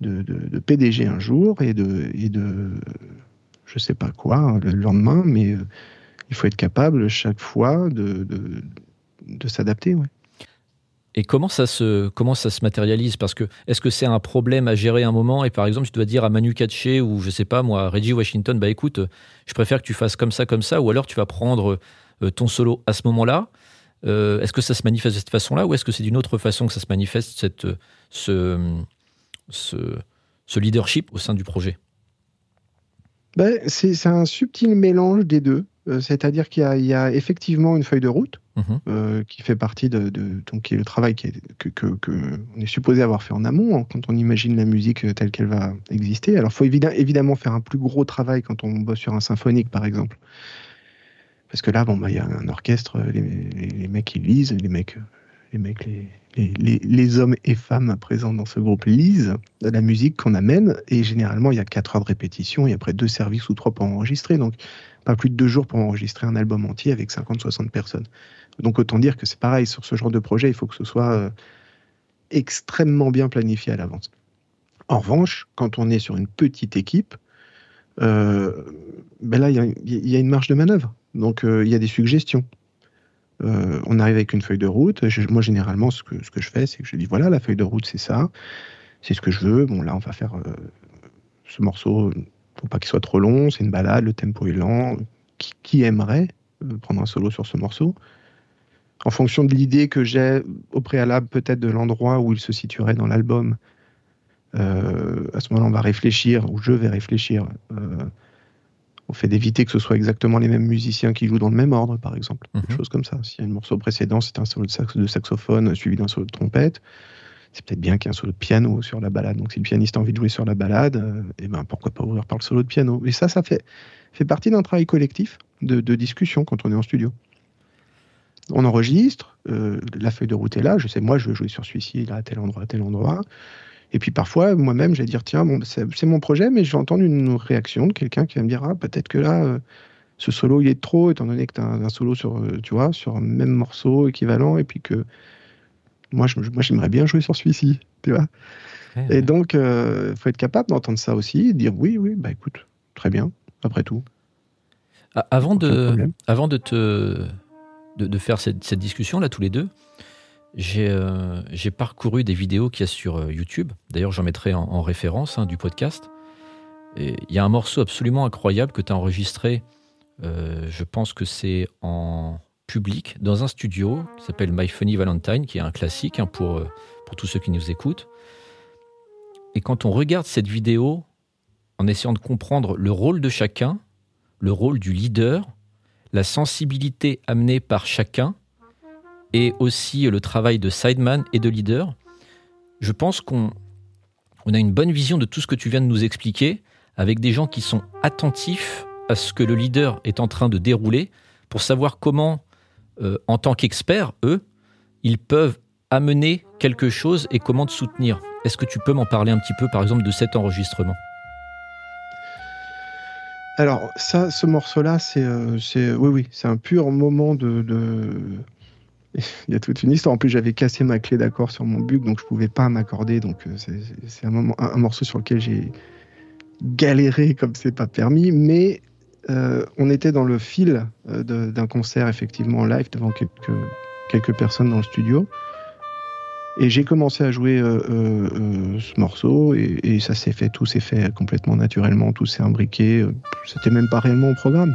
de, PDG un jour et de, et de je sais pas quoi le lendemain, mais euh, il faut être capable chaque fois de, de, s'adapter. Et comment ça se comment ça se matérialise? Parce que est-ce que c'est un problème à gérer un moment? Et par exemple tu dois dire à Manu Katché ou je sais pas moi à Reggie Washington bah écoute je préfère que tu fasses comme ça comme ça ou alors tu vas prendre euh, ton solo à ce moment-là. Euh, est-ce que ça se manifeste de cette façon-là ou est-ce que c'est d'une autre façon que ça se manifeste cette ce, ce, ce leadership au sein du projet? Ben, c'est un subtil mélange des deux. Euh, c'est-à-dire qu'il y, a effectivement une feuille de route mhm. euh, qui fait partie de, donc qui est le travail qui est, que, on est supposé avoir fait en amont hein, quand on imagine la musique euh, telle qu'elle va exister. Alors, il faut évidemment faire un plus gros travail quand on bosse sur un symphonique, par exemple, parce que là, bon, bah, il y a un orchestre, les, les, mecs ils lisent, les mecs, les mecs, les, les, hommes et femmes présents dans ce groupe lisent de la musique qu'on amène, et généralement, il y a 4 heures de répétition, et après deux services ou trois pour enregistrer, donc pas plus de deux jours pour enregistrer un album entier avec 50-60 personnes. Donc autant dire que c'est pareil, sur ce genre de projet, il faut que ce soit euh, extrêmement bien planifié à l'avance. En revanche, quand on est sur une petite équipe, euh, ben là, il y, a une marge de manœuvre. Donc, euh, il y a des suggestions. On arrive avec une feuille de route. moi, généralement, ce que, ce que je fais, c'est que je dis voilà, la feuille de route, c'est ça. C'est ce que je veux. Bon, là, on va faire ce morceau. Faut pas qu'il soit trop long. C'est une balade. Le tempo est lent. Qui, aimerait euh, prendre un solo sur ce morceau? En fonction de l'idée que j'ai au préalable, peut-être de l'endroit où il se situerait dans l'album. à ce moment-là, on va réfléchir, ou je vais réfléchir au fait d'éviter que ce soit exactement les mêmes musiciens qui jouent dans le même ordre, par exemple. Des mhm. choses comme ça. S'il y a un morceau précédent, c'est un solo de, sax, de saxophone suivi d'un solo de trompette, c'est peut-être bien qu'il y ait un solo de piano sur la balade. Donc si le pianiste a envie de jouer sur la balade, euh, eh ben, pourquoi pas ouvrir par le solo de piano Et ça, ça fait, fait partie d'un travail collectif de, discussion quand on est en studio. On enregistre, euh, la feuille de route est là, je sais, moi je veux jouer sur celui-ci, là, à tel endroit, à tel endroit. Et puis parfois, moi-même, je vais dire, tiens, bon, c'est mon projet, mais je vais entendre une réaction de quelqu'un qui va me dire, ah, peut-être que là, euh, ce solo, il est trop, étant donné que tu as un, solo sur, tu vois, sur un même morceau équivalent, et puis que moi, moi j'aimerais bien jouer sur celui-ci, tu vois. et donc, il euh, faut être capable d'entendre ça aussi, et de dire, oui, oui, bah écoute, très bien, après tout. Avant de, avant de te de, de faire cette, cette discussion là tous les deux, euh, j'ai parcouru des vidéos qu'il y a sur euh, YouTube. D'ailleurs, j'en mettrai en, référence hein, du podcast. Il y a un morceau absolument incroyable que tu as enregistré. Euh, je pense que c'est en public, dans un studio qui s'appelle My Funny Valentine, qui est un classique hein, pour, pour tous ceux qui nous écoutent. Et quand on regarde cette vidéo, en essayant de comprendre le rôle de chacun, le rôle du leader, la sensibilité amenée par chacun, et aussi le travail de sideman et de leader, je pense qu'on on a une bonne vision de tout ce que tu viens de nous expliquer, avec des gens qui sont attentifs à ce que le leader est en train de dérouler, pour savoir comment, euh, en tant qu'experts, eux, ils peuvent amener quelque chose et comment te soutenir. Est-ce que tu peux m'en parler un petit peu, par exemple, de cet enregistrement? Alors ça, ce morceau-là, c'est, euh, oui, oui, c'est un pur moment de, il y a toute une histoire. En plus, j'avais cassé ma clé d'accord sur mon bug, donc je pouvais pas m'accorder. Donc, euh, c'est un, un, morceau sur lequel j'ai galéré comme c'est pas permis. Mais euh, on était dans le fil euh, d'un concert, effectivement, en live, devant quelques, quelques personnes dans le studio. Et j'ai commencé à jouer ce morceau et, et ça s'est fait, tout s'est fait complètement naturellement, tout s'est imbriqué. C'était même pas réellement au programme.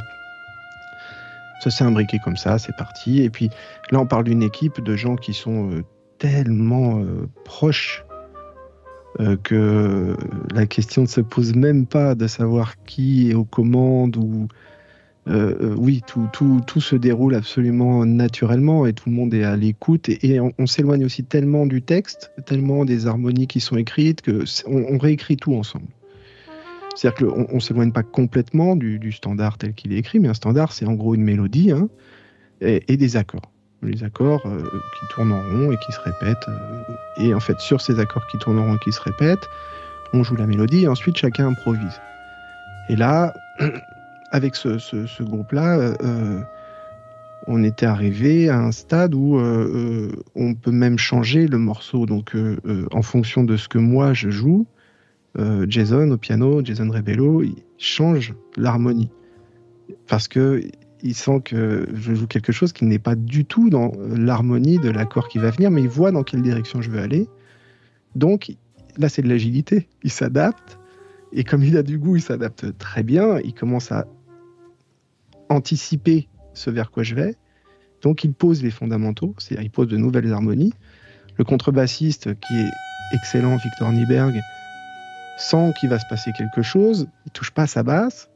Ça s'est imbriqué comme ça, c'est parti. Et puis là, on parle d'une équipe de gens qui sont euh, tellement euh, proches euh, que la question ne se pose même pas de savoir qui est aux commandes ou oui, tout, tout, tout, se déroule absolument naturellement et tout le monde est à l'écoute et, on, s'éloigne aussi tellement du texte, tellement des harmonies qui sont écrites que on, réécrit tout ensemble. C'est-à-dire qu'on ne s'éloigne pas complètement du, standard tel qu'il est écrit, mais un standard, c'est en gros une mélodie hein, et, des accords. Les accords qui tournent en rond et qui se répètent. et en fait, sur ces accords qui tournent en rond et qui se répètent, on joue la mélodie et ensuite chacun improvise. Et là, avec ce, groupe-là, euh, euh, on était arrivé à un stade où euh, on peut même changer le morceau. Donc, en fonction de ce que moi je joue, Jason au piano, Jason Rebello, il change l'harmonie parce que il sent que je joue quelque chose qui n'est pas du tout dans l'harmonie de l'accord qui va venir, mais il voit dans quelle direction je veux aller. Donc, là, c'est de l'agilité. Il s'adapte. Et comme il a du goût, il s'adapte très bien. Il commence à anticiper ce vers quoi je vais. Donc, il pose les fondamentaux, c'est-à-dire il pose de nouvelles harmonies. Le contrebassiste, qui est excellent, Victor Nieberg, sent qu'il va se passer quelque chose. Il touche pas sa basse.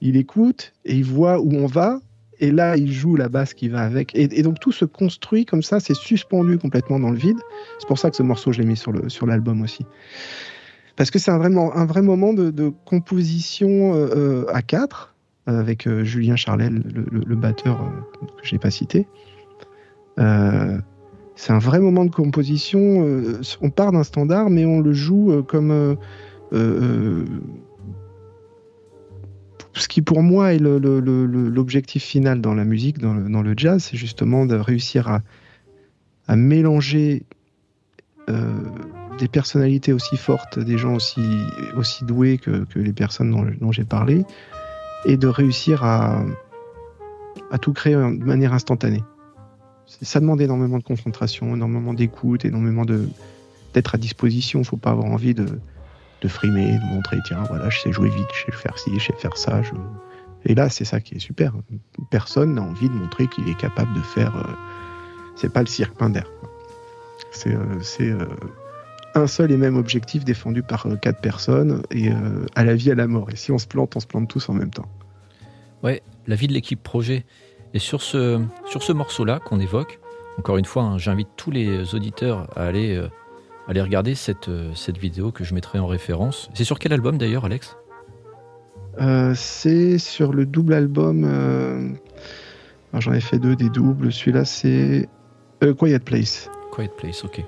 Il écoute et il voit où on va et là il joue la basse qui va avec. Et, donc tout se construit comme ça, c'est suspendu complètement dans le vide. C'est pour ça que ce morceau, je l'ai mis sur l'album sur aussi. Parce que c'est un, vraiment, un vrai moment de, composition euh, euh, à quatre, avec euh, Julien Charlel, le, batteur que je n'ai pas cité. c'est un vrai moment de composition. on part d'un standard, mais on le joue comme ce qui pour moi est l'objectif final dans la musique, dans le, jazz, c'est justement de réussir à, mélanger euh, des personnalités aussi fortes, des gens aussi, doués que, les personnes dont, j'ai parlé, et de réussir à tout créer de manière instantanée. Ça demande énormément de concentration, énormément d'écoute, énormément d'être à disposition. Il ne faut pas avoir envie de, de frimer, de montrer, tiens, voilà, je sais jouer vite, je sais faire ci, je sais faire ça. Et là, c'est ça qui est super. Personne n'a envie de montrer qu'il est capable de faire. Euh, c'est pas le cirque Pinder. C'est euh, euh, un seul et même objectif défendu par quatre personnes et à la vie, à la mort. Et si on se plante, on se plante tous en même temps. Ouais, la vie de l'équipe projet. Et sur ce, sur ce morceau-là qu'on évoque, encore une fois, hein, j'invite tous les auditeurs à aller allez regarder cette, euh, cette vidéo que je mettrai en référence. C'est sur quel album d'ailleurs, Alex? Euh, C'est sur le double album. Euh, j'en ai fait deux des doubles. Celui-là, c'est Quiet Place. Quiet Place, ok.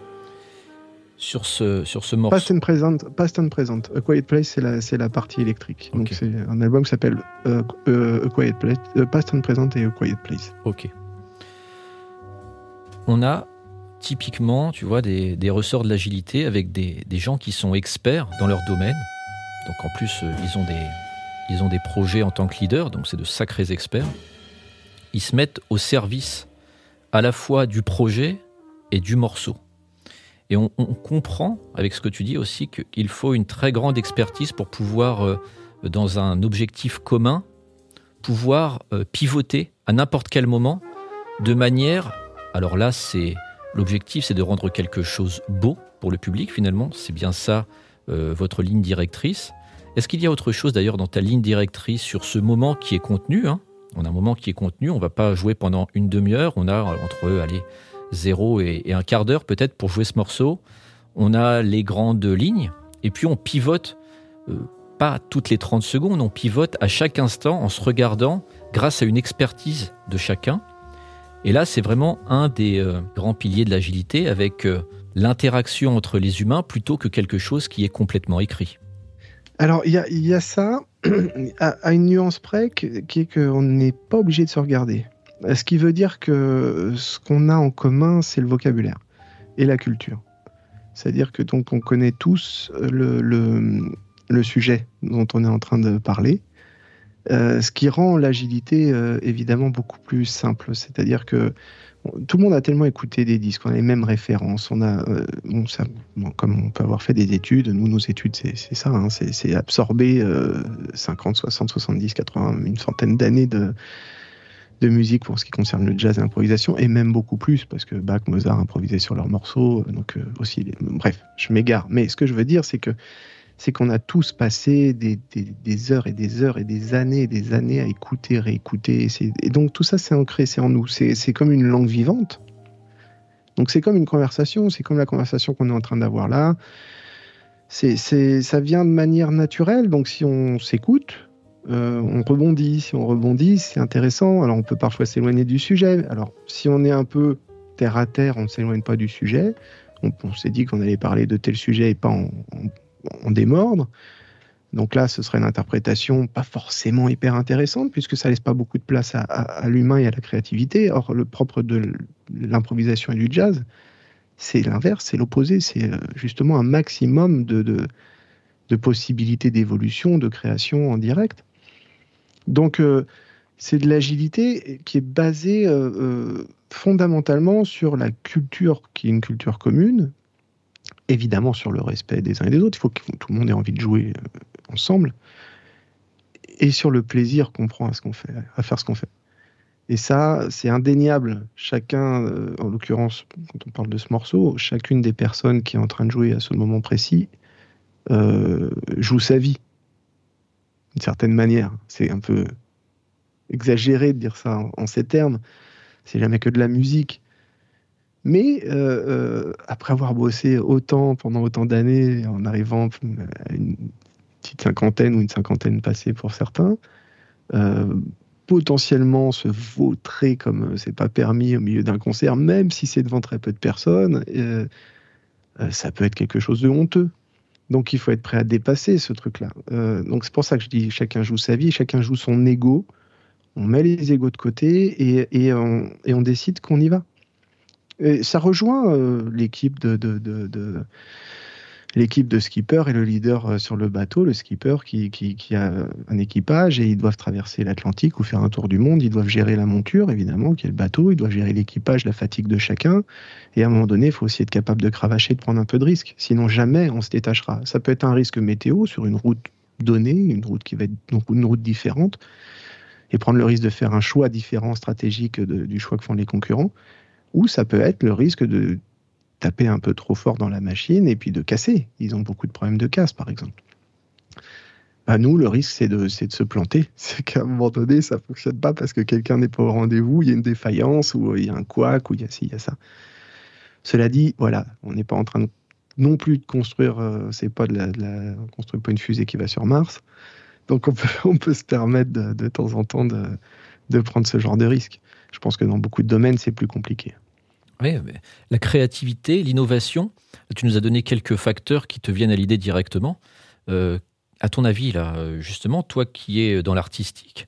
Sur ce, sur ce morceau. Past and Present. Past and Present. A Quiet Place, c'est la, la partie électrique. Donc c'est un album qui s'appelle Quiet Place. Past and Present et A Quiet Place. Ok. On a typiquement, tu vois, des, ressorts de l'agilité avec des, gens qui sont experts dans leur domaine. Donc en plus, euh, ils, ont des, ils ont des projets en tant que leader, donc c'est de sacrés experts. Ils se mettent au service à la fois du projet et du morceau. Et on, comprend, avec ce que tu dis aussi, qu'il faut une très grande expertise pour pouvoir, euh, dans un objectif commun, pouvoir euh, pivoter à n'importe quel moment de manière, alors là c'est L'objectif, c'est de rendre quelque chose beau pour le public, finalement. C'est bien ça, euh, votre ligne directrice. Est-ce qu'il y a autre chose, d'ailleurs, dans ta ligne directrice sur ce moment qui est contenu hein? On a un moment qui est contenu, on ne va pas jouer pendant une demi-heure. On a entre, allez, zéro et, un quart d'heure, peut-être, pour jouer ce morceau. On a les grandes lignes, et puis on pivote, euh, pas toutes les 30 secondes, on pivote à chaque instant en se regardant grâce à une expertise de chacun et là, c'est vraiment un des euh, grands piliers de l'agilité avec euh, l'interaction entre les humains plutôt que quelque chose qui est complètement écrit. Alors, il y, a, ça à, une nuance près qui est qu'on n'est pas obligé de se regarder. Ce qui veut dire que ce qu'on a en commun, c'est le vocabulaire et la culture. C'est-à-dire que donc on connaît tous le, le, sujet dont on est en train de parler. Euh, ce qui rend l'agilité euh, évidemment beaucoup plus simple. C'est-à-dire que tout le monde a tellement écouté des disques, on a les mêmes références, on a, euh, comme on peut avoir fait des études, nous, nos études, c'est ça, hein, c'est absorber 50, 60, 70, 80, une centaine d'années de, musique pour ce qui concerne le jazz et l'improvisation, et même beaucoup plus, parce que Bach, Mozart improvisaient sur leurs morceaux, donc aussi, bref, je m'égare. Mais ce que je veux dire, c'est que c'est qu'on a tous passé des, heures et des heures et des années et des années à écouter, réécouter. Et, donc tout ça, c'est ancré, c'est en nous. C'est comme une langue vivante. Donc c'est comme une conversation, c'est comme la conversation qu'on est en train d'avoir là. C'est, ça vient de manière naturelle. Donc si on s'écoute, euh, on rebondit. Si on rebondit, c'est intéressant. Alors on peut parfois s'éloigner du sujet. Alors si on est un peu terre à terre, on ne s'éloigne pas du sujet. On, s'est dit qu'on allait parler de tel sujet et pas en, démordre. Donc là, ce serait une interprétation pas forcément hyper intéressante puisque ça laisse pas beaucoup de place à, l'humain et à la créativité. Or, le propre de l'improvisation et du jazz, c'est l'inverse, c'est l'opposé. C'est euh, justement un maximum de, de, possibilités d'évolution, de création en direct. Donc, euh, c'est de l'agilité qui est basée euh, fondamentalement sur la culture qui est une culture commune, évidemment sur le respect des uns et des autres. Il faut que tout le monde ait envie de jouer euh, ensemble, et sur le plaisir qu'on prend à ce qu'on fait, à faire ce qu'on fait. Et ça, c'est indéniable. Chacun, euh, en l'occurrence, quand on parle de ce morceau, chacune des personnes qui est en train de jouer à ce moment précis euh, joue sa vie, d'une certaine manière. C'est un peu exagéré de dire ça en ces termes. C'est jamais que de la musique. Mais euh, euh, après avoir bossé autant pendant autant d'années, en arrivant à une petite cinquantaine ou une cinquantaine passée pour certains, euh, potentiellement se vautrer comme c'est pas permis au milieu d'un concert, même si c'est devant très peu de personnes, ça peut être quelque chose de honteux. Donc il faut être prêt à dépasser ce truc-là. donc c'est pour ça que je dis chacun joue sa vie, chacun joue son ego. On met les égos de côté et on décide qu'on y va ça rejoint euh, l'équipe de, de, l'équipe de skipper et le leader euh, sur le bateau, le skipper qui, a un équipage et ils doivent traverser l'Atlantique ou faire un tour du monde. Ils doivent gérer la monture, évidemment, qui est le bateau. Ils doivent gérer l'équipage, la fatigue de chacun. Et à un moment donné, il faut aussi être capable de cravacher, de prendre un peu de risque. Sinon, jamais on se détachera. Ça peut être un risque météo sur une route donnée, une route qui va être donc une route différente, et prendre le risque de faire un choix différent stratégique du choix que font les concurrents ou ça peut être le risque de taper un peu trop fort dans la machine et puis de casser. Ils ont beaucoup de problèmes de casse, par exemple. À bah, nous, le risque, c'est de, se planter. C'est qu'à un moment donné, ça ne fonctionne pas parce que quelqu'un n'est pas au rendez-vous, il y a une défaillance, ou il y a un couac, ou il y a ci, il y a ça. Cela dit, voilà, on n'est pas en train non plus de construire, euh, c'est pas de la, construire pas une fusée qui va sur Mars. Donc on peut, se permettre de, temps en temps de prendre ce genre de risque. Je pense que dans beaucoup de domaines, c'est plus compliqué. Oui, la créativité, l'innovation, tu nous as donné quelques facteurs qui te viennent à l'idée directement. Euh, à ton avis, là, justement, toi qui es dans l'artistique,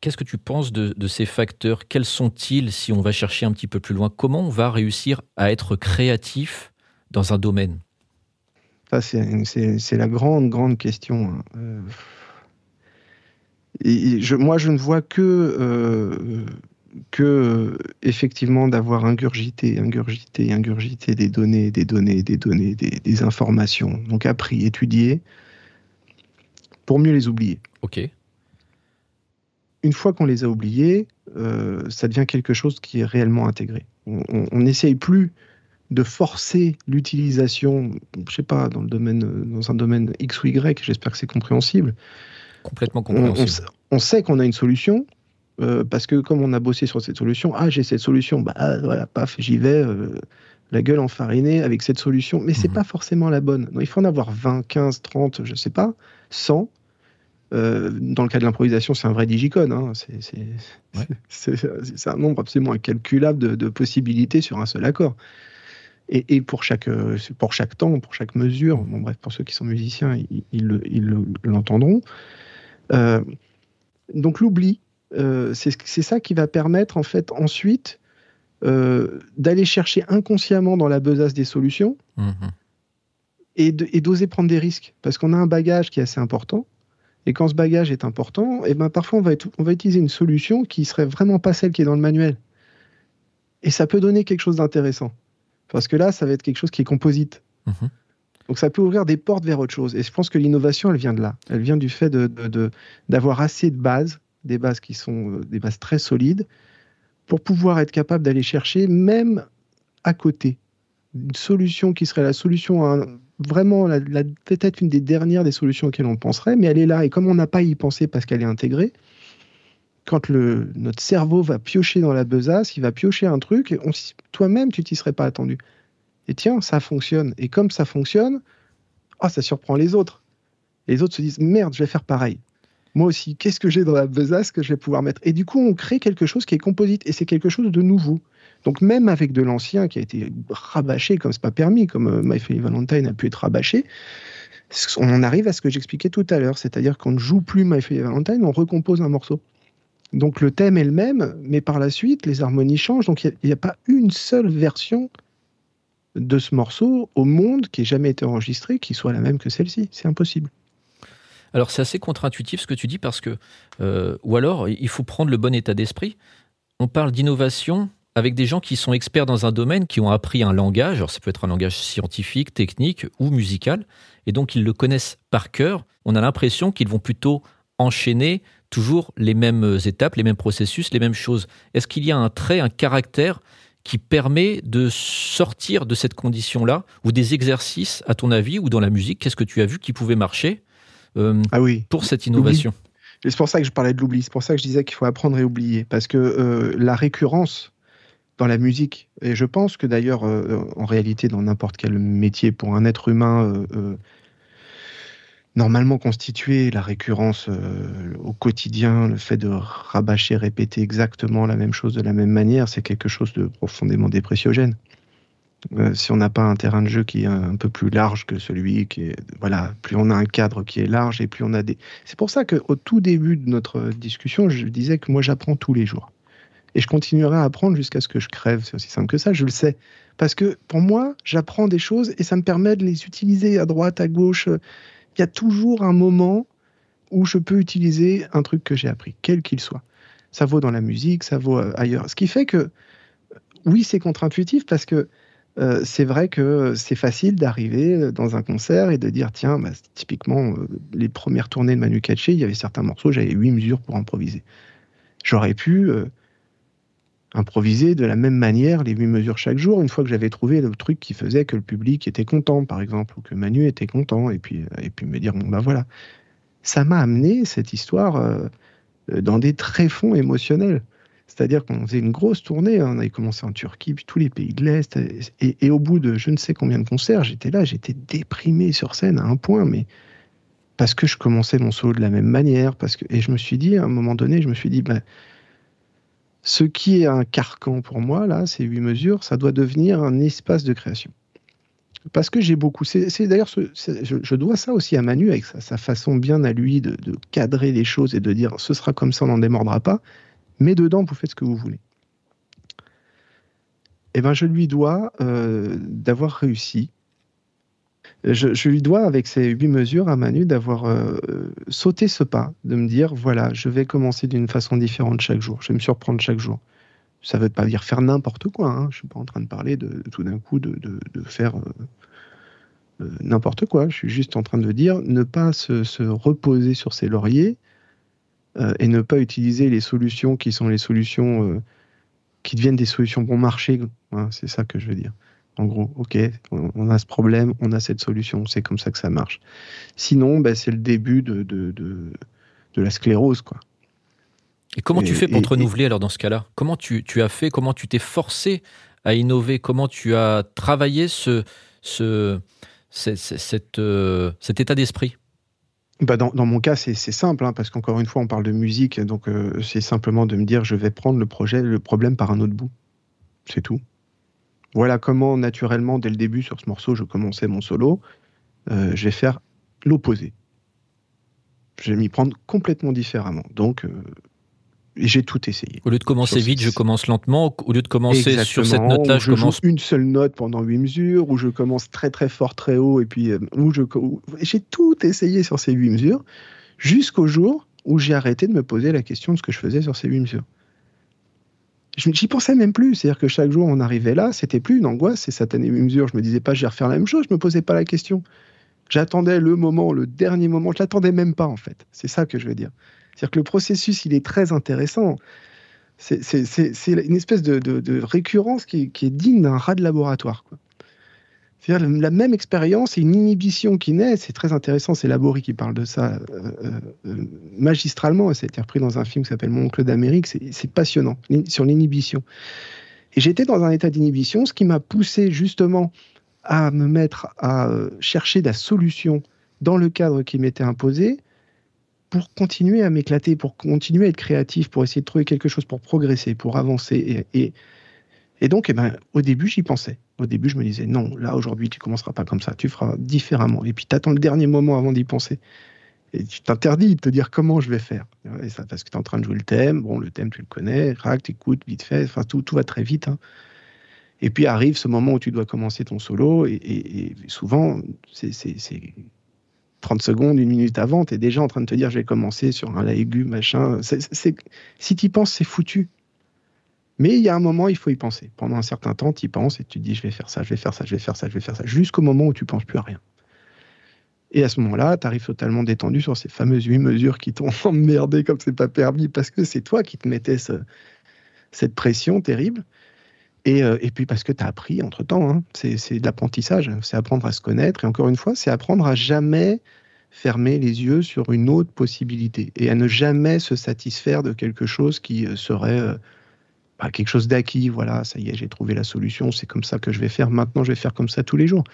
qu'est-ce que tu penses de, ces facteurs? Quels sont-ils? Si on va chercher un petit peu plus loin Comment on va réussir à être créatif dans un domaine? C'est la grande, grande question. Euh, moi, je ne vois que, euh, que effectivement, d'avoir ingurgité, ingurgité, ingurgité des données, des données, des données, des, informations, donc appris, étudié, pour mieux les oublier. Ok. Une fois qu'on les a oubliés, euh, ça devient quelque chose qui est réellement intégré. On n'essaye plus de forcer l'utilisation, je sais pas, dans le domaine, dans un domaine X ou Y. J'espère que c'est compréhensible complètement compréhensible. On, sait qu'on a une solution, euh, parce que comme on a bossé sur cette solution, ah j'ai cette solution, bah voilà, paf, j'y vais, euh, la gueule enfarinée avec cette solution, mais c'est mhm. pas forcément la bonne. il faut en avoir 20, 15, 30, je sais pas, 100. Euh, dans le cas de l'improvisation, c'est un vrai digicode. Hein. C'est un nombre absolument incalculable de, possibilités sur un seul accord. Et, pour, chaque, pour chaque temps, pour chaque mesure, bon, bref, pour ceux qui sont musiciens, ils l'entendront. Donc l'oubli, euh, c'est ça qui va permettre en fait ensuite euh, d'aller chercher inconsciemment dans la besace des solutions mhm. et d'oser prendre des risques parce qu'on a un bagage qui est assez important. Et quand ce bagage est important, et eh ben parfois on va, on va utiliser une solution qui serait vraiment pas celle qui est dans le manuel. Et ça peut donner quelque chose d'intéressant. Parce que là, ça va être quelque chose qui est composite. Mhm. Donc ça peut ouvrir des portes vers autre chose. Et je pense que l'innovation, elle vient de là. Elle vient du fait d'avoir de, assez de bases, des bases qui sont euh, des bases très solides, pour pouvoir être capable d'aller chercher, même à côté, une solution qui serait la solution vraiment peut-être une des dernières des solutions auxquelles on penserait, mais elle est là. Et comme on n'a pas y penser parce qu'elle est intégrée, quand le, notre cerveau va piocher dans la besace, il va piocher un truc, toi-même, tu t'y serais pas attendu. Et tiens, ça fonctionne. Et comme ça fonctionne, oh, ça surprend les autres. les autres se disent, merde, je vais faire pareil. Moi aussi, qu'est-ce que j'ai dans la besace que je vais pouvoir mettre? Et du coup, on crée quelque chose qui est composite, et c'est quelque chose de nouveau. Donc même avec de l'ancien qui a été rabâché comme c'est pas permis, comme euh, My Fair Valentine a pu être rabâché, on en arrive à ce que j'expliquais tout à l'heure, c'est-à-dire qu'on ne joue plus My Fair Valentine, on recompose un morceau. Donc le thème est le même, mais par la suite, les harmonies changent. Donc il n'y a, pas une seule version de ce morceau au monde qui ait jamais été enregistrée qui soit la même que celle-ci. C'est impossible. Alors c'est assez contre-intuitif ce que tu dis parce que, euh, ou alors il faut prendre le bon état d'esprit. On parle d'innovation avec des gens qui sont experts dans un domaine, qui ont appris un langage, alors ça peut être un langage scientifique, technique ou musical, et donc ils le connaissent par cœur. On a l'impression qu'ils vont plutôt enchaîner toujours les mêmes étapes, les mêmes processus, les mêmes choses. Est-ce qu'il y a un trait, un caractère qui permet de sortir de cette condition-là, ou des exercices, à ton avis, ou dans la musique, qu'est-ce que tu as vu qui pouvait marcher euh, ah oui. pour cette innovation? C'est pour ça que je parlais de l'oubli, c'est pour ça que je disais qu'il faut apprendre et oublier, parce que euh, la récurrence dans la musique. Et je pense que d'ailleurs, euh, en réalité, dans n'importe quel métier, pour un être humain normalement constitué, la récurrence au quotidien, le fait de rabâcher, répéter exactement la même chose de la même manière, c'est quelque chose de profondément dépressiogène. si on n'a pas un terrain de jeu qui est un peu plus large que celui qui est voilà plus on a un cadre qui est large et plus on a des c'est pour ça qu'au tout début de notre discussion je disais que moi j'apprends tous les jours et je continuerai à apprendre jusqu'à ce que je crève. C'est aussi simple que ça, je le sais. Parce que pour moi, j'apprends des choses et ça me permet de les utiliser à droite, à gauche. Il y a toujours un moment où je peux utiliser un truc que j'ai appris, quel qu'il soit. Ça vaut dans la musique, ça vaut euh, ailleurs. Ce qui fait que, oui, c'est contre-intuitif parce que euh, c'est vrai que c'est facile d'arriver dans un concert et de dire tiens, bah, typiquement, euh, les premières tournées de Manu Katché, il y avait certains morceaux, j'avais huit mesures pour improviser. J'aurais pu improviser de la même manière les huit mesures chaque jour, une fois que j'avais trouvé le truc qui faisait que le public était content, par exemple, ou que Manu était content, et puis, et puis me dire, bon, ben voilà. Ça m'a amené, cette histoire, euh, dans des tréfonds émotionnels. C'est-à-dire qu'on faisait une grosse tournée, on avait commencé en Turquie, puis tous les pays de l'Est, et, et, au bout de je ne sais combien de concerts, j'étais là, j'étais déprimé sur scène à un point, mais parce que je commençais mon solo de la même manière, parce que, et je me suis dit, à un moment donné, je me suis dit, ben, ce qui est un carcan pour moi, là, ces huit mesures, ça doit devenir un espace de création. Parce que j'ai beaucoup. C'est d'ailleurs, je, dois ça aussi à Manu avec sa, façon bien à lui de, cadrer les choses et de dire ce sera comme ça, on n'en démordra pas. Mais dedans, vous faites ce que vous voulez. Eh ben, je lui dois euh, d'avoir réussi je, lui dois, avec ces huit mesures, à Manu, d'avoir euh, sauté ce pas, de me dire voilà, je vais commencer d'une façon différente chaque jour, je vais me surprendre chaque jour. Ça ne veut pas dire faire n'importe quoi, hein. je ne suis pas en train de parler de, tout d'un coup de, faire euh, euh, n'importe quoi, je suis juste en train de dire ne pas se, reposer sur ses lauriers et ne pas utiliser les solutions qui sont les solutions qui deviennent des solutions bon marché. Hein, c'est ça que je veux dire. En gros, ok, on a ce problème, on a cette solution, c'est comme ça que ça marche. Sinon, bah, c'est le début de, de, de, la sclérose, quoi. Et comment tu fais pour te renouveler alors dans ce cas-là? Comment tu, tu, as fait Comment tu t'es forcé à innover? Comment tu as travaillé ce, ce, cette, euh, cet état d'esprit? Bah dans, dans, mon cas, c'est simple, hein, parce qu'encore une fois, on parle de musique, donc euh, c'est simplement de me dire, je vais prendre le projet, le problème par un autre bout. C'est tout. Voilà comment, naturellement, dès le début sur ce morceau, je commençais mon solo. Euh, je vais faire l'opposé. Je vais m'y prendre complètement différemment. Donc, euh, j'ai tout essayé. Au lieu de commencer vite, je commence lentement. Au lieu de commencer sur cette note-là, je, commence une seule note pendant huit mesures, ou je commence très très fort, très haut, et puis euh, où je j'ai tout essayé sur ces huit mesures, jusqu'au jour où j'ai arrêté de me poser la question de ce que je faisais sur ces huit mesures. J'y pensais même plus. C'est-à-dire que chaque jour, on arrivait là, c'était plus une angoisse, c'est satané mesure. Je me disais pas, je vais refaire la même chose, je me posais pas la question. J'attendais le moment, le dernier moment, je l'attendais même pas, en fait. C'est ça que je veux dire. C'est-à-dire que le processus, il est très intéressant. C'est une espèce de, récurrence qui, est digne d'un rat de laboratoire. C'est-à-dire la même expérience et une inhibition qui naît. C'est très intéressant. C'est Laborie qui parle de ça euh, euh, magistralement. Ça a été repris dans un film qui s'appelle Mon oncle d'Amérique. C'est passionnant sur l'inhibition. Et j'étais dans un état d'inhibition, ce qui m'a poussé justement à me mettre à chercher la solution dans le cadre qui m'était imposé pour continuer à m'éclater, pour continuer à être créatif, pour essayer de trouver quelque chose pour progresser, pour avancer. Et donc, eh ben, au début, j'y pensais. Au début, je me disais, non, là, aujourd'hui, tu commenceras pas comme ça, tu feras différemment. Et puis, tu attends le dernier moment avant d'y penser. Et tu t'interdis de te dire comment je vais faire. Et ça, parce que tu es en train de jouer le thème. Bon, le thème, tu le connais. Rac, tu écoutes vite fait. Enfin, tout, tout va très vite. Hein. Et puis arrive ce moment où tu dois commencer ton solo. Et, souvent, c'est 30 secondes, une minute avant, tu es déjà en train de te dire, je vais commencer sur un aigu, machin. si tu penses, c'est foutu. Mais il y a un moment, il faut y penser. Pendant un certain temps, tu y penses et tu te dis je vais faire ça, je vais faire ça, je vais faire ça, je vais faire ça, jusqu'au moment où tu penses plus à rien. Et à ce moment-là, tu arrives totalement détendu sur ces fameuses huit mesures qui t'ont emmerdé comme c'est pas permis parce que c'est toi qui te mettais cette pression terrible. Et, euh, et, puis parce que tu as appris entre temps, hein. c'est de l'apprentissage, c'est apprendre à se connaître. Et encore une fois, c'est apprendre à jamais fermer les yeux sur une autre possibilité et à ne jamais se satisfaire de quelque chose qui euh, serait euh, quelque chose d'acquis, voilà, ça y est, j'ai trouvé la solution, c'est comme ça que je vais faire, maintenant je vais faire comme ça tous les jours.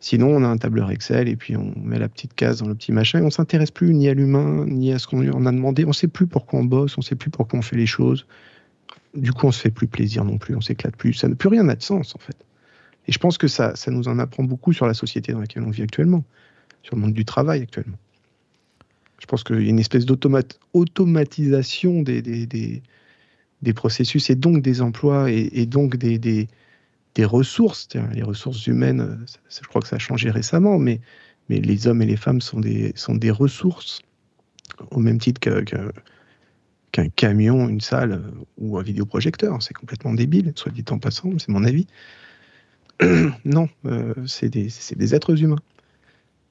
Sinon, on a un tableur Excel et puis on met la petite case dans le petit machin et on s'intéresse plus ni à l'humain, ni à ce qu'on en a demandé. On sait plus pourquoi on bosse, on sait plus pourquoi on fait les choses. Du coup, on se fait plus plaisir non plus, on s'éclate plus. Ça, plus rien n'a de sens, en fait. Et je pense que ça, ça nous en apprend beaucoup sur la société dans laquelle on vit actuellement, sur le monde du travail actuellement. Je pense qu'il y a une espèce d'automatisation des, des, des des processus et donc des emplois et, donc des, des, ressources. Les ressources humaines, je crois que ça a changé récemment, mais, mais les hommes et les femmes sont des, sont des ressources au même titre qu'un camion, une salle euh, ou un vidéoprojecteur. C'est complètement débile, soit dit en passant, c'est mon avis. non, euh, c'est des, des êtres humains.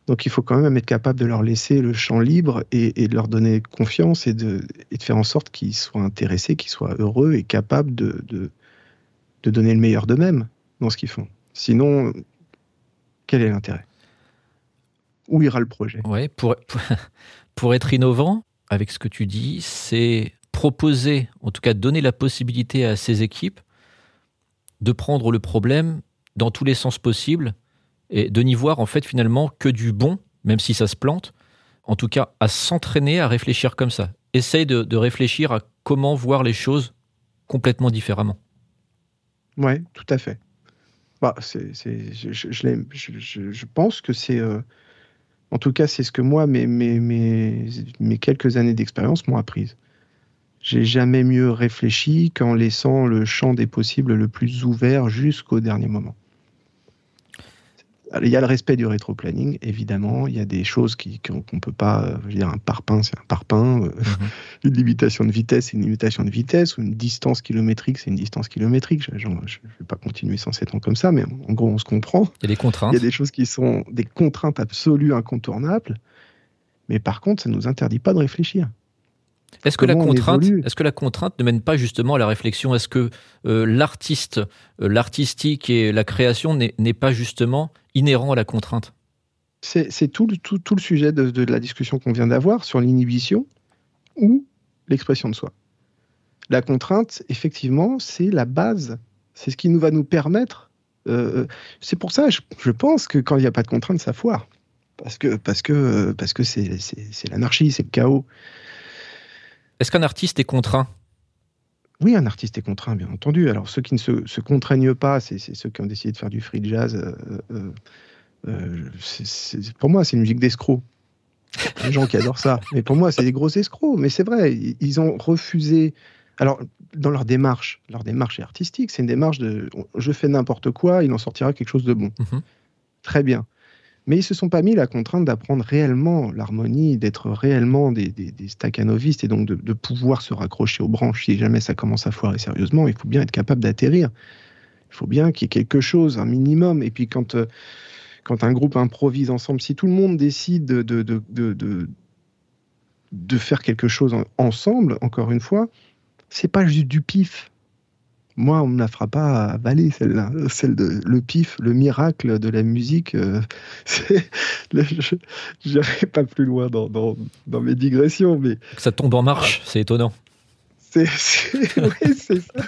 Donc il faut quand même être capable de leur laisser le champ libre et, de leur donner confiance et de, faire en sorte qu'ils soient intéressés, qu'ils soient heureux et capables de, donner le meilleur d'eux-mêmes dans ce qu'ils font. Sinon, quel est l'intérêt? Où ira le projet? Pour être innovant, avec ce que tu dis, c'est proposer, en tout cas donner la possibilité à ces équipes de prendre le problème dans tous les sens possibles et de n'y voir en fait finalement que du bon, même si ça se plante. En tout cas, à s'entraîner à réfléchir comme ça. Essaye de, réfléchir à comment voir les choses complètement différemment. Ouais, tout à fait. Bah, je, pense que c'est, euh, en tout cas, c'est ce que moi, mes, mes, mes, mes quelques années d'expérience m'ont apprise. J'ai jamais mieux réfléchi qu'en laissant le champ des possibles le plus ouvert jusqu'au dernier moment il y a le respect du rétro-planning, évidemment. Il y a des choses qu'on ne peut pas. Euh, je veux dire, un parpaing, c'est un parpaing. Euh, mhm. une limitation de vitesse, c'est une limitation de vitesse. Ou une distance kilométrique, c'est une distance kilométrique. Je ne vais pas continuer sans ans comme ça, mais en gros, on se comprend. Il y a des contraintes. Il y a des choses qui sont des contraintes absolues, incontournables. Mais par contre, ça ne nous interdit pas de réfléchir. Est-ce que, la contrainte, est-ce que la contrainte ne mène pas justement à la réflexion Est-ce que euh, l'artiste, euh, l'artistique et la création n'est pas justement inhérent à la contrainte? C'est tout, tout, tout, le sujet de, de la discussion qu'on vient d'avoir sur l'inhibition ou l'expression de soi. La contrainte, effectivement, c'est la base. C'est ce qui nous va nous permettre. Euh, c'est pour ça, je, je, pense que quand il n'y a pas de contrainte, ça foire. Parce que parce que parce que c'est l'anarchie, c'est le chaos. Est-ce qu'un artiste est contraint? Oui, un artiste est contraint, bien entendu. Alors, ceux qui ne se, contraignent pas, c'est ceux qui ont décidé de faire du free jazz. Euh, euh, euh, pour moi, c'est une musique d'escrocs. Les gens qui adorent ça. Mais pour moi, c'est des gros escrocs. Mais c'est vrai, ils ont refusé. Alors, dans leur démarche, leur démarche est artistique. C'est une démarche de je fais n'importe quoi, il en sortira quelque chose de bon. Mhm. Très bien. Mais ils se sont pas mis la contrainte d'apprendre réellement l'harmonie, d'être réellement des, des, et donc de, pouvoir se raccrocher aux branches si jamais ça commence à foirer sérieusement. Il faut bien être capable d'atterrir. Il faut bien qu'il y ait quelque chose, un minimum. Et puis quand, euh, quand un groupe improvise ensemble, si tout le monde décide de, de, de, de faire quelque chose ensemble, encore une fois, c'est pas juste du pif. Moi, on ne me la fera pas avaler, celle-là. Celle de le pif, le miracle de la musique. Euh, je n'irai pas plus loin dans, dans, dans, mes digressions. Mais... Ça tombe en marche, c'est étonnant. C'est, oui, c'est ça.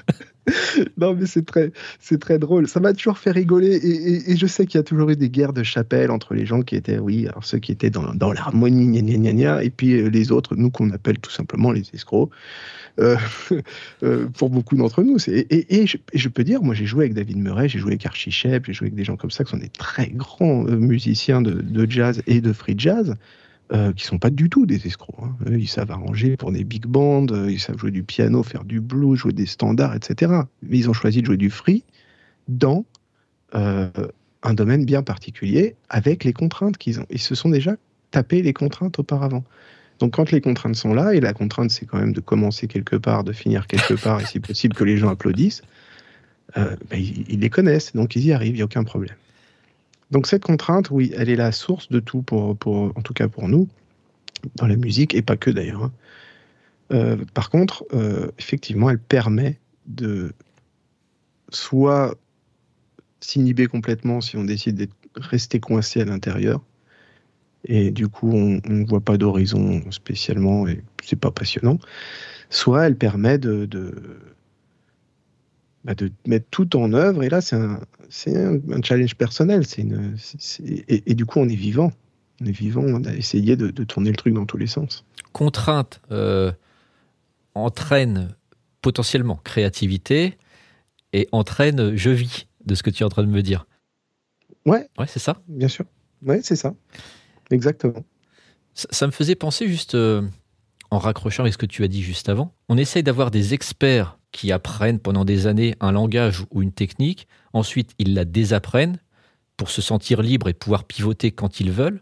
non, mais c'est très, c'est très drôle. Ça m'a toujours fait rigoler. Et, et, je sais qu'il y a toujours eu des guerres de chapelle entre les gens qui étaient, oui, alors ceux qui étaient dans, dans l'harmonie, gna, gna, gna, et puis euh, les autres, nous qu'on appelle tout simplement les escrocs. Euh, euh, pour beaucoup d'entre nous. Et, je, peux dire, moi j'ai joué avec David Murray, j'ai joué avec Archie Shepp, j'ai joué avec des gens comme ça qui sont des très grands euh, musiciens de, jazz et de free jazz. Euh, qui sont pas du tout des escrocs. Hein. Ils savent arranger pour des big bands, ils savent jouer du piano, faire du blues, jouer des standards, etc. Mais ils ont choisi de jouer du free dans un domaine bien particulier avec les contraintes qu'ils ont. Ils se sont déjà tapés les contraintes auparavant. Donc quand les contraintes sont là, et la contrainte c'est quand même de commencer quelque part, de finir quelque part, et si possible que les gens applaudissent, euh, ben, ils, les connaissent, donc ils y arrivent, il n'y a aucun problème. Donc cette contrainte, oui, elle est la source de tout, pour, pour, en tout cas pour nous, dans la musique, et pas que d'ailleurs. Hein. Euh, par contre, euh, effectivement, elle permet de soit s'inhiber complètement si on décide de rester coincé à l'intérieur, et du coup on ne voit pas d'horizon spécialement et c'est pas passionnant. Soit elle permet de, de, bah, de mettre tout en œuvre et là c'est un, un, challenge personnel. C'est une, et, du coup on est vivant. On est vivant, on a essayé de, de tourner le truc dans tous les sens. Contrainte euh, entraîne potentiellement créativité et entraîne je vis de ce que tu es en train de me dire. Ouais. Ouais, c'est ça? Bien sûr. Ouais, c'est ça. Exactement. Ça, me faisait penser juste, euh, en raccrochant avec ce que tu as dit juste avant, on essaye d'avoir des experts qui apprennent pendant des années un langage ou une technique, ensuite ils la désapprennent pour se sentir libre et pouvoir pivoter quand ils veulent.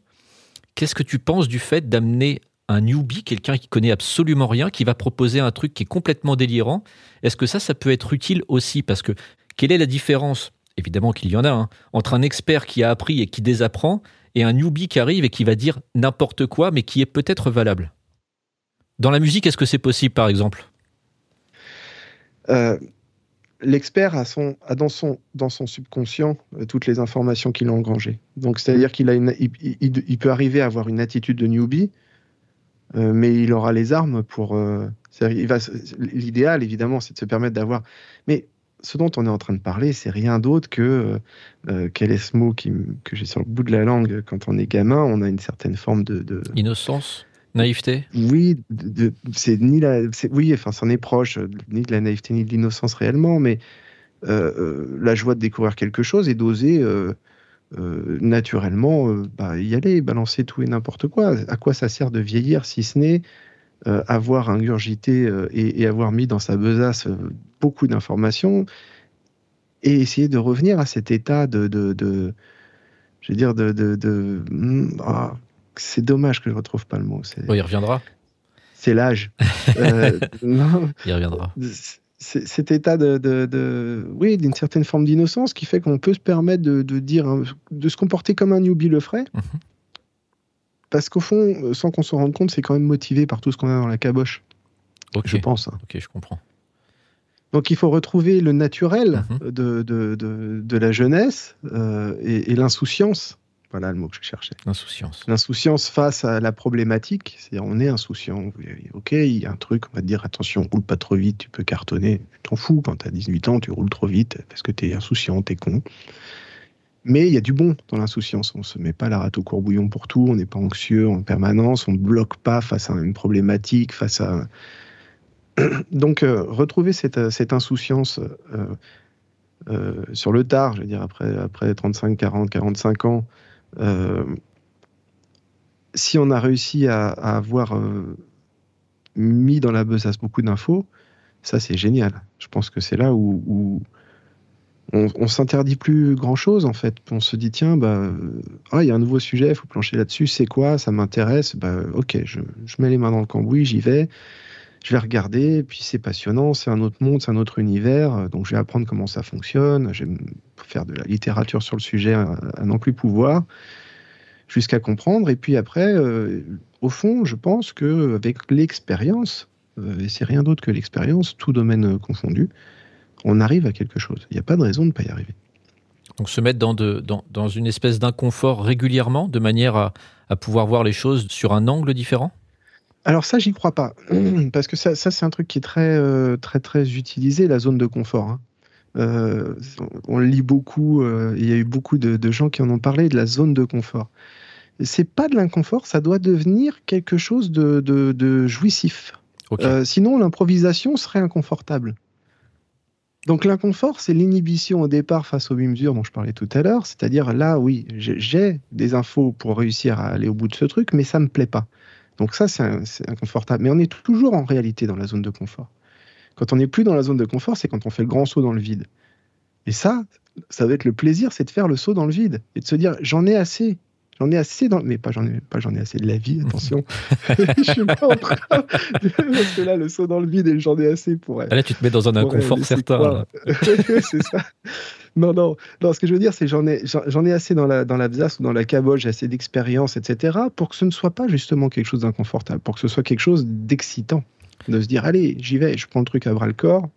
Qu'est-ce que tu penses du fait d'amener un newbie, quelqu'un qui connaît absolument rien, qui va proposer un truc qui est complètement délirant? Est-ce que ça, ça peut être utile aussi? Parce que quelle est la différence? Évidemment qu'il y en a, hein, entre un expert qui a appris et qui désapprend et un newbie qui arrive et qui va dire n'importe quoi, mais qui est peut-être valable. Dans la musique, est-ce que c'est possible, par exemple? Euh, L'expert a, son, a dans, son, dans son subconscient euh, toutes les informations qu'il a engrangées. Donc, c'est-à-dire qu'il a une, il, peut arriver à avoir une attitude de newbie, euh, mais il aura les armes pour. L'idéal, évidemment, c'est de se permettre d'avoir. Mais ce dont on est en train de parler, c'est rien d'autre que euh, euh, quel est ce mot qui, que j'ai sur le bout de la langue quand on est gamin, on a une certaine forme de, innocence, naïveté? Oui, c'est ni la, oui, enfin, c'en est proche, ni de la naïveté ni de l'innocence réellement, mais euh, la joie de découvrir quelque chose et d'oser naturellement bah, y aller, balancer tout et n'importe quoi. À quoi ça sert de vieillir si ce n'est euh, avoir ingurgité euh, et, avoir mis dans sa besace euh, beaucoup d'informations et essayer de revenir à cet état de, de, je veux dire, de, de, hmm, ah, c'est dommage que je retrouve pas le mot. il reviendra. C'est l'âge. il reviendra. Cet état de, de, oui, d'une certaine forme d'innocence qui fait qu'on peut se permettre de, dire, de se comporter comme un newbie le ferait, mhm. Parce qu'au fond, euh, sans qu'on se rende compte, c'est quand même motivé par tout ce qu'on a dans la caboche. Je pense. Hein. Ok, je comprends. Donc il faut retrouver le naturel mhm. de, de, de, la jeunesse euh, et, l'insouciance. Voilà le mot que je cherchais. L'insouciance. L'insouciance face à la problématique. C'est-à-dire, on est insouciant. Ok, il y a un truc, on va te dire attention, roule pas trop vite, tu peux cartonner. Tu t'en fous quand tu as 18 ans, tu roules trop vite parce que tu es insouciant, tu es con. Mais il y a du bon dans l'insouciance. On ne se met pas la rate au courbouillon pour tout, on n'est pas anxieux en permanence, on ne bloque pas face à une problématique, face à. Donc, euh, retrouver cette, euh, insouciance euh, sur le tard, je veux dire, après, après 35, 40, 45 ans, si on a réussi à, avoir mis dans la besace beaucoup d'infos, ça c'est génial. Je pense que c'est là où on, on s'interdit plus grand chose en fait. On se dit tiens bah ah il y a un nouveau sujet, il faut plancher là-dessus. C'est quoi Ça m'intéresse. Bah ok, je, mets les mains dans le cambouis, j'y vais. Je vais regarder, puis c'est passionnant, c'est un autre monde, c'est un autre univers, donc je vais apprendre comment ça fonctionne, je vais faire de la littérature sur le sujet à, non plus pouvoir, jusqu'à comprendre, et puis après, euh, au fond, je pense que avec l'expérience, euh, et c'est rien d'autre que l'expérience, tout domaine confondu, on arrive à quelque chose. Il n'y a pas de raison de ne pas y arriver. Donc se mettre dans, de, dans, dans une espèce d'inconfort régulièrement, de manière à, à, pouvoir voir les choses sur un angle différent? Alors ça, j'y crois pas. Parce que ça, ça c'est un truc qui est très, euh, très, très utilisé, la zone de confort. Hein. Euh, on lit beaucoup, euh, il y a eu beaucoup de, de, gens qui en ont parlé de la zone de confort. C'est pas de l'inconfort, ça doit devenir quelque chose de, de, de jouissif. Okay. Euh, sinon, l'improvisation serait inconfortable. Donc l'inconfort, c'est l'inhibition au départ face aux mesures dont je parlais tout à l'heure. C'est-à-dire là, oui, j'ai des infos pour réussir à aller au bout de ce truc, mais ça me plaît pas. Donc ça, c'est inconfortable. Mais on est toujours en réalité dans la zone de confort. Quand on n'est plus dans la zone de confort, c'est quand on fait le grand saut dans le vide. Et ça, ça va être le plaisir, c'est de faire le saut dans le vide et de se dire j'en ai assez. J'en ai assez dans, mais pas j'en ai pas j'en ai assez de la vie. Attention, je suis pas en train parce que là le saut dans le vide et j'en ai assez pour. Là tu te mets dans un inconfort certain. c'est ça. Non non non. Ce que je veux dire c'est j'en ai j'en ai assez dans la dans ou dans la caboche, j'ai assez d'expérience etc. Pour que ce ne soit pas justement quelque chose d'inconfortable, pour que ce soit quelque chose d'excitant, de se dire allez j'y vais, je prends le truc à bras le corps.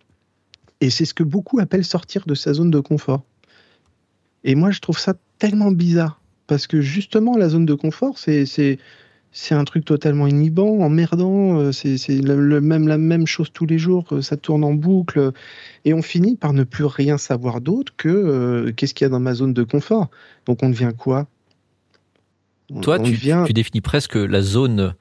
Et c'est ce que beaucoup appellent sortir de sa zone de confort. Et moi je trouve ça tellement bizarre parce que justement, la zone de confort, c'est c'est un truc totalement inhibant, emmerdant. C'est le, même la même chose tous les jours. Ça tourne en boucle et on finit par ne plus rien savoir d'autre que euh, qu'est-ce qu'il y a dans ma zone de confort. Donc on devient quoi? Toi, on tu, devient... tu, définis presque la zone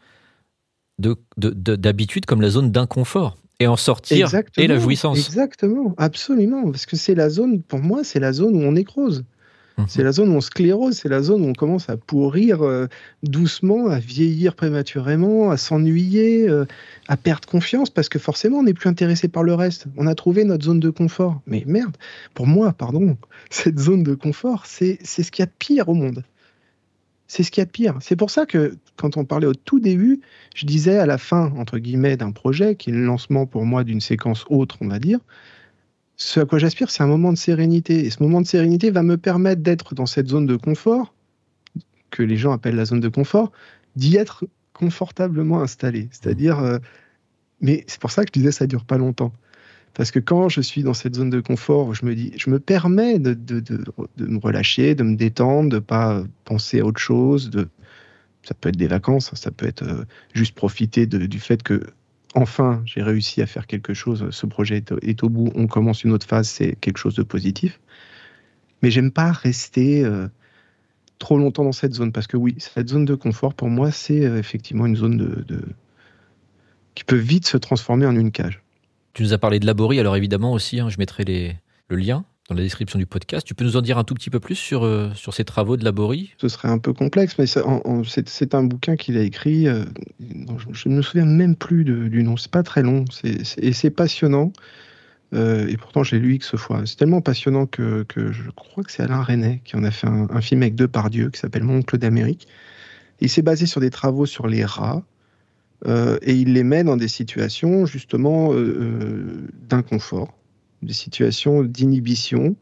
d'habitude de, de, comme la zone d'inconfort et en sortir exactement, et la jouissance. Exactement, absolument, parce que c'est la zone. Pour moi, c'est la zone où on nécrose. C'est la zone où on sclérose, c'est la zone où on commence à pourrir euh, doucement, à vieillir prématurément, à s'ennuyer, euh, à perdre confiance, parce que forcément, on n'est plus intéressé par le reste. On a trouvé notre zone de confort. Mais merde, pour moi, pardon, cette zone de confort, c'est ce qu'il y a de pire au monde. C'est ce qu'il y a de pire. C'est pour ça que quand on parlait au tout début, je disais à la fin, entre guillemets, d'un projet, qui est le lancement pour moi d'une séquence autre, on va dire, ce à quoi j'aspire, c'est un moment de sérénité. Et ce moment de sérénité va me permettre d'être dans cette zone de confort, que les gens appellent la zone de confort, d'y être confortablement installé. C'est-à-dire, euh, mais c'est pour ça que je disais ça dure pas longtemps. Parce que quand je suis dans cette zone de confort, je me dis, je me permets de, me relâcher, de me détendre, de pas penser à autre chose. De, ça peut être des vacances, ça peut être euh, juste profiter du fait que enfin, j'ai réussi à faire quelque chose, ce projet est, au bout, on commence une autre phase, c'est quelque chose de positif. Mais j'aime pas rester euh, trop longtemps dans cette zone, parce que oui, cette zone de confort, pour moi, c'est euh, effectivement une zone de, de, qui peut vite se transformer en une cage. Tu nous as parlé de Laborie, alors évidemment aussi, hein, je mettrai les, le lien dans la description du podcast. Tu peux nous en dire un tout petit peu plus sur, euh, sur ces travaux de Laborie Ce serait un peu complexe, mais c'est un bouquin qu'il a écrit. Euh, je ne me souviens même plus du nom. C'est pas très long et c'est passionnant. Euh, et pourtant, j'ai lu X fois. C'est tellement passionnant que, je crois que c'est Alain René qui en a fait un, film avec deux par Dieu qui s'appelle Mon oncle d'Amérique. Il s'est basé sur des travaux sur les rats. Et il les met dans des situations justement d'inconfort des situations d'inhibition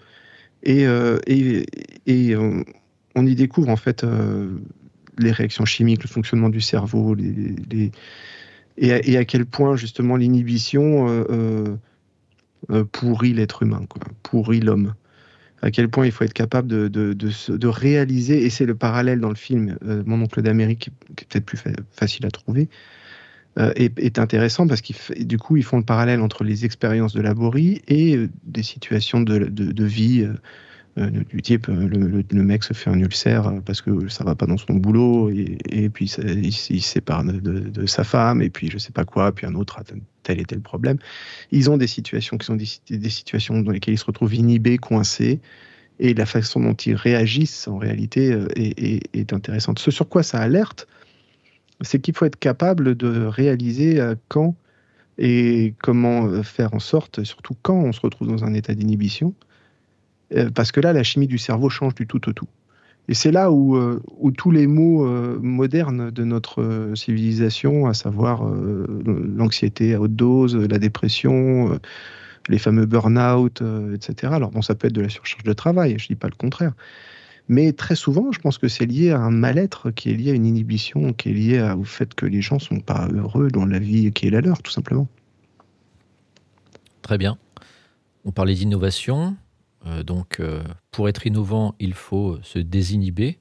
et, euh, et, et on, y découvre en fait euh, les réactions chimiques, le fonctionnement du cerveau, les, et, à, et, à, quel point justement l'inhibition euh, pourrit l'être humain, quoi, pourrit l'homme. À quel point il faut être capable de, de, de, réaliser, et c'est le parallèle dans le film Mon oncle d'Amérique, qui est peut-être plus fa facile à trouver, est, est, intéressant parce qu'ils du coup ils font le parallèle entre les expériences de laborie et euh, des situations de, de, vie euh, du type le, mec se fait un ulcère parce que ça va pas dans son boulot et, puis il, il, sépare de, sa femme et puis je sais pas quoi puis un autre a tel et tel problème. Ils ont des situations qui sont des, situations dans lesquelles ils se retrouvent inhibés coincés et la façon dont ils réagissent en réalité est, est intéressante. Ce sur quoi ça alerte c'est qu'il faut être capable de réaliser euh, quand et comment euh, faire en sorte, surtout quand on se retrouve dans un état d'inhibition, euh, parce que là, la chimie du cerveau change du tout au tout. Et c'est là où, où, tous les mots modernes de notre civilisation, à savoir l'anxiété à haute dose, la dépression, les fameux burn-out, etc. Alors bon, ça peut être de la surcharge de travail, je ne dis pas le contraire. Mais très souvent, je pense que c'est lié à un mal-être qui est lié à une inhibition, qui est lié au fait que les gens ne sont pas heureux dans la vie qui est la leur, tout simplement. Très bien. On parlait d'innovation. donc, pour être innovant, il faut se désinhiber.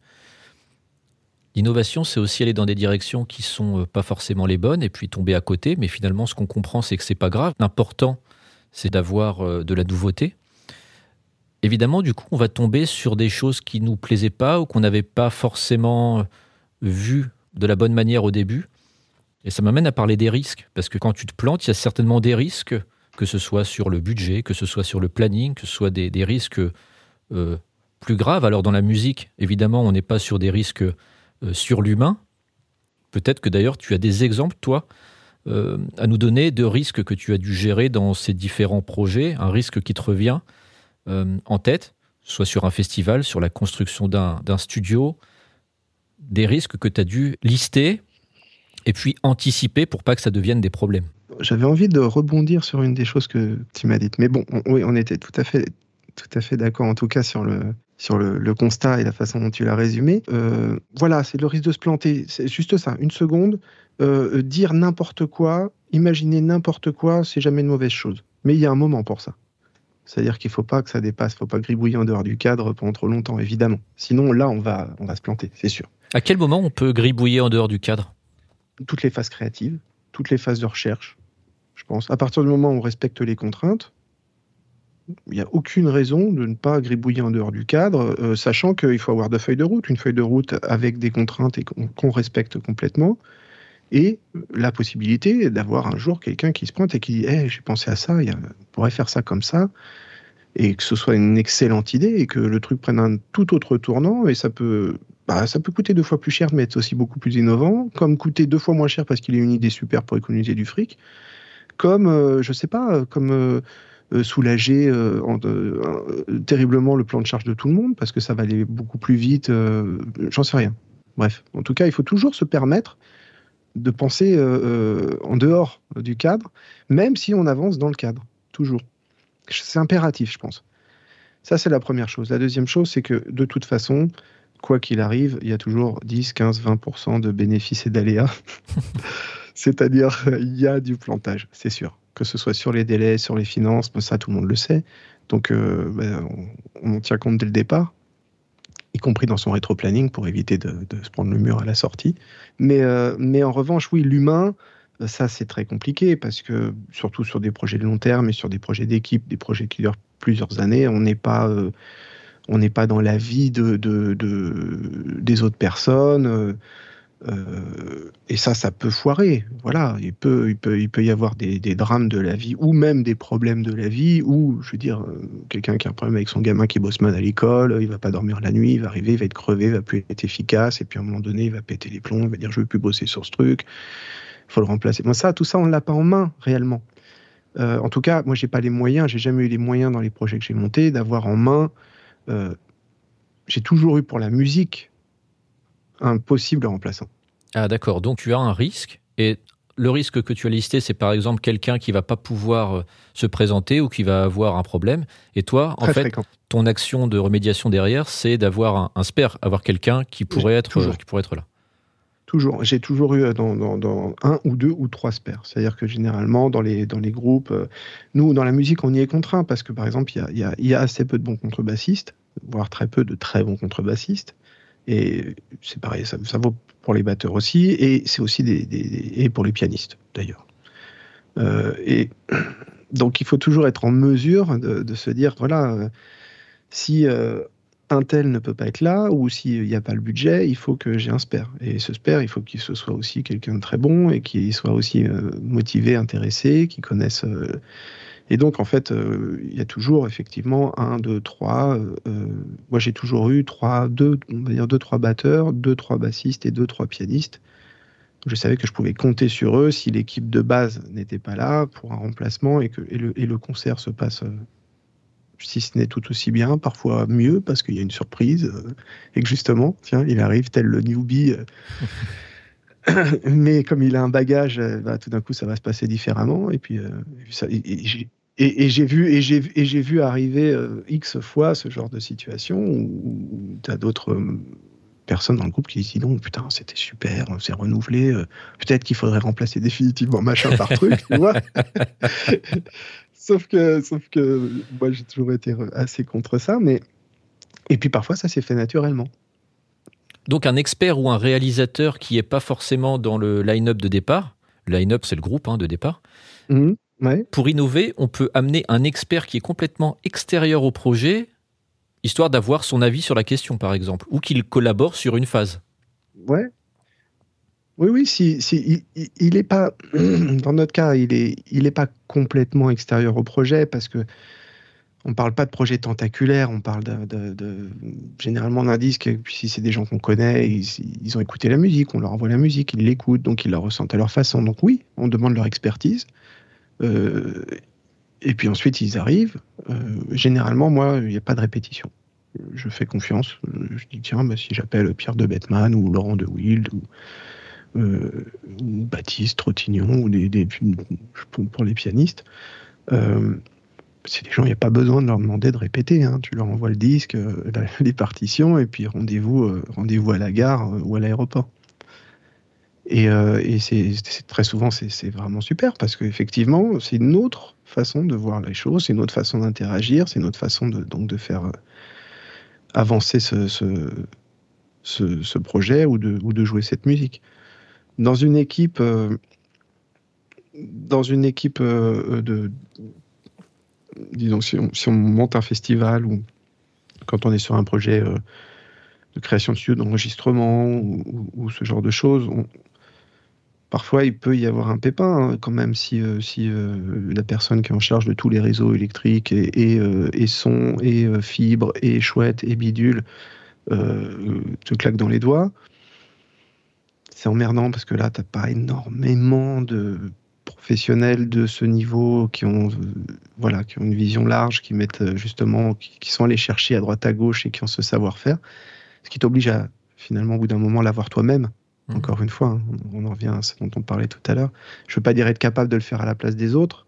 L'innovation, c'est aussi aller dans des directions qui sont pas forcément les bonnes et puis tomber à côté. Mais finalement, ce qu'on comprend, c'est que c'est pas grave. L'important, c'est d'avoir de la nouveauté. Évidemment, du coup, on va tomber sur des choses qui nous plaisaient pas ou qu'on n'avait pas forcément vues de la bonne manière au début. Et ça m'amène à parler des risques, parce que quand tu te plantes, il y a certainement des risques, que ce soit sur le budget, que ce soit sur le planning, que ce soit des, risques euh, plus graves. Alors dans la musique, évidemment, on n'est pas sur des risques euh, sur l'humain. Peut-être que d'ailleurs tu as des exemples, toi, euh, à nous donner de risques que tu as dû gérer dans ces différents projets, un risque qui te revient en tête, soit sur un festival, sur la construction d'un studio, des risques que tu as dû lister et puis anticiper pour pas que ça devienne des problèmes. J'avais envie de rebondir sur une des choses que tu m'as dites, mais bon, on, oui, on était tout à fait, tout à fait d'accord, en tout cas sur le sur le, constat et la façon dont tu l'as résumé. Euh, voilà, c'est le risque de se planter. C'est juste ça, une seconde. Euh, dire n'importe quoi, imaginer n'importe quoi, c'est jamais une mauvaise chose. Mais il y a un moment pour ça. C'est-à-dire qu'il ne faut pas que ça dépasse, il ne faut pas gribouiller en dehors du cadre pendant trop longtemps, évidemment. Sinon, là, on va, on va se planter, c'est sûr. À quel moment on peut gribouiller en dehors du cadre? Toutes les phases créatives, toutes les phases de recherche, je pense. À partir du moment où on respecte les contraintes, il n'y a aucune raison de ne pas gribouiller en dehors du cadre, euh, sachant qu'il faut avoir de feuilles de route, une feuille de route avec des contraintes et qu'on respecte complètement, et la possibilité d'avoir un jour quelqu'un qui se pointe et qui dit hey, j'ai pensé à ça, on pourrait faire ça comme ça, et que ce soit une excellente idée et que le truc prenne un tout autre tournant, et ça peut bah, ça peut coûter deux fois plus cher, mais être aussi beaucoup plus innovant, comme coûter deux fois moins cher parce qu'il est une idée super pour économiser du fric, comme, euh, je sais pas, comme euh, euh, soulager terriblement le plan de charge de tout le monde parce que ça va aller beaucoup plus vite, j'en sais rien. Bref, en tout cas, il faut toujours se permettre de penser en dehors du cadre, même si on avance dans le cadre, toujours. C'est impératif, je pense. Ça, c'est la première chose. La deuxième chose, c'est que de toute façon, quoi qu'il arrive, il y a toujours 10, 15, 20% de bénéfices et d'aléas. C'est-à-dire, il y a du plantage, c'est sûr. Que ce soit sur les délais, sur les finances, ça, tout le monde le sait. Donc, euh, ben, on, en tient compte dès le départ, y compris dans son rétro-planning pour éviter de, se prendre le mur à la sortie. Mais, euh, mais en revanche, oui, l'humain, ça, c'est très compliqué parce que, surtout sur des projets de long terme et sur des projets d'équipe, des projets qui durent plusieurs années, on n'est pas. Euh, pas dans la vie de, des autres personnes. Euh, euh, et ça, ça peut foirer. Voilà, il peut, il peut, il peut y avoir des, drames de la vie ou même des problèmes de la vie. Ou, je veux dire, euh, quelqu'un qui a un problème avec son gamin qui bosse mal à l'école, il va pas dormir la nuit, il va arriver, il va être crevé, il va plus être efficace, et puis à un moment donné, il va péter les plombs, il va dire je veux plus bosser sur ce truc, il faut le remplacer. Moi, ça, tout ça, on l'a pas en main réellement. en tout cas, moi, j'ai pas les moyens, j'ai jamais eu les moyens dans les projets que j'ai montés d'avoir en main euh, j'ai toujours eu pour la musique un possible remplaçant. Ah d'accord, donc tu as un risque et le risque que tu as listé, c'est par exemple quelqu'un qui va pas pouvoir euh, se présenter ou qui va avoir un problème. Et toi, en fait, ton action de remédiation derrière, c'est d'avoir un, un, spare, avoir quelqu'un qui pourrait être euh, qui pourrait être là. Toujours. J'ai toujours eu dans, un ou deux ou trois spares. C'est-à-dire que généralement, dans les, dans les groupes, euh, nous, dans la musique, on y est contraint parce que, par exemple, il y a, y a, assez peu de bons contrebassistes, voire très peu de très bons contrebassistes. Et c'est pareil, ça, vaut pour les batteurs aussi, et c'est aussi des, et pour les pianistes, d'ailleurs. Euh, et donc, il faut toujours être en mesure de, se dire, voilà, euh, si un tel ne peut pas être là, ou s'il n'y a pas le budget, il faut que j'ai un spare. Et ce spare, il faut qu'il soit aussi quelqu'un de très bon et qu'il soit aussi euh, motivé, intéressé, qu'il connaisse. Euh, et donc, en fait, euh, il y a toujours effectivement un, deux, trois. moi, j'ai toujours eu trois, deux, on va dire deux, trois batteurs, deux, trois bassistes et deux, trois pianistes. Je savais que je pouvais compter sur eux si l'équipe de base n'était pas là pour un remplacement et que et le concert se passe si ce n'est tout aussi bien, parfois mieux, parce qu'il y a une surprise, euh, et que justement, tiens, il arrive tel le newbie, euh, mais comme il a un bagage, euh, bah, tout d'un coup, ça va se passer différemment, et puis, et, j'ai vu, et j'ai, et j'ai vu arriver X fois ce genre de situation où, tu as d'autres personnes dans le groupe qui disent non putain c'était super on s'est renouvelé peut-être qu'il faudrait remplacer définitivement machin par truc tu vois sauf que, sauf que moi j'ai toujours été assez contre ça, mais et puis parfois ça s'est fait naturellement. Donc un expert ou un réalisateur qui n'est pas forcément dans le line-up de départ, line-up c'est le groupe hein, de départ, mmh, pour innover, on peut amener un expert qui est complètement extérieur au projet, histoire d'avoir son avis sur la question par exemple, ou qu'il collabore sur une phase. Ouais. Oui, oui, si, si il n'est pas, dans notre cas, il n'est il est pas complètement extérieur au projet parce que on parle pas de projet tentaculaire, on parle de, généralement d'un disque, si c'est des gens qu'on connaît, ils, ont écouté la musique, on leur envoie la musique, ils l'écoutent, donc ils la ressentent à leur façon. Donc oui, on demande leur expertise. Euh, et puis ensuite, ils arrivent. Euh, généralement, moi, il n'y a pas de répétition. Je fais confiance. Je dis, tiens, bah, si j'appelle Pierre de Bettman ou Laurent de Wild ou, euh, Baptiste Trottignon ou des, pour les pianistes, c'est des gens, il n'y a pas besoin de leur demander de répéter. Hein. Tu leur envoies le disque, euh, les partitions, et puis rendez-vous euh, rendez-vous à la gare euh, ou à l'aéroport. Et, c'est très souvent, c'est vraiment super parce qu'effectivement, c'est une autre façon de voir les choses, c'est une autre façon d'interagir, c'est une autre façon de, donc de faire avancer ce, projet ou de, ou de jouer cette musique. Dans une équipe, dans une équipe de, disons, si on, monte un festival ou quand on est sur un projet euh, de création de studio, d'enregistrement ou, ce genre de choses, parfois il peut y avoir un pépin hein, quand même si, euh, euh, la personne qui est en charge de tous les réseaux électriques et, et, son et fibre et chouette et bidule te claque dans les doigts. C'est emmerdant parce que là, tu n'as pas énormément de professionnels de ce niveau qui ont, euh, voilà, qui une vision large, qui mettent euh, justement, qui, sont allés chercher à droite à gauche et qui ont ce savoir-faire, ce qui t'oblige à finalement au bout d'un moment l'avoir toi-même. Mmh. Encore une fois, hein, on en revient à ce dont on parlait tout à l'heure. Je veux pas dire être capable de le faire à la place des autres,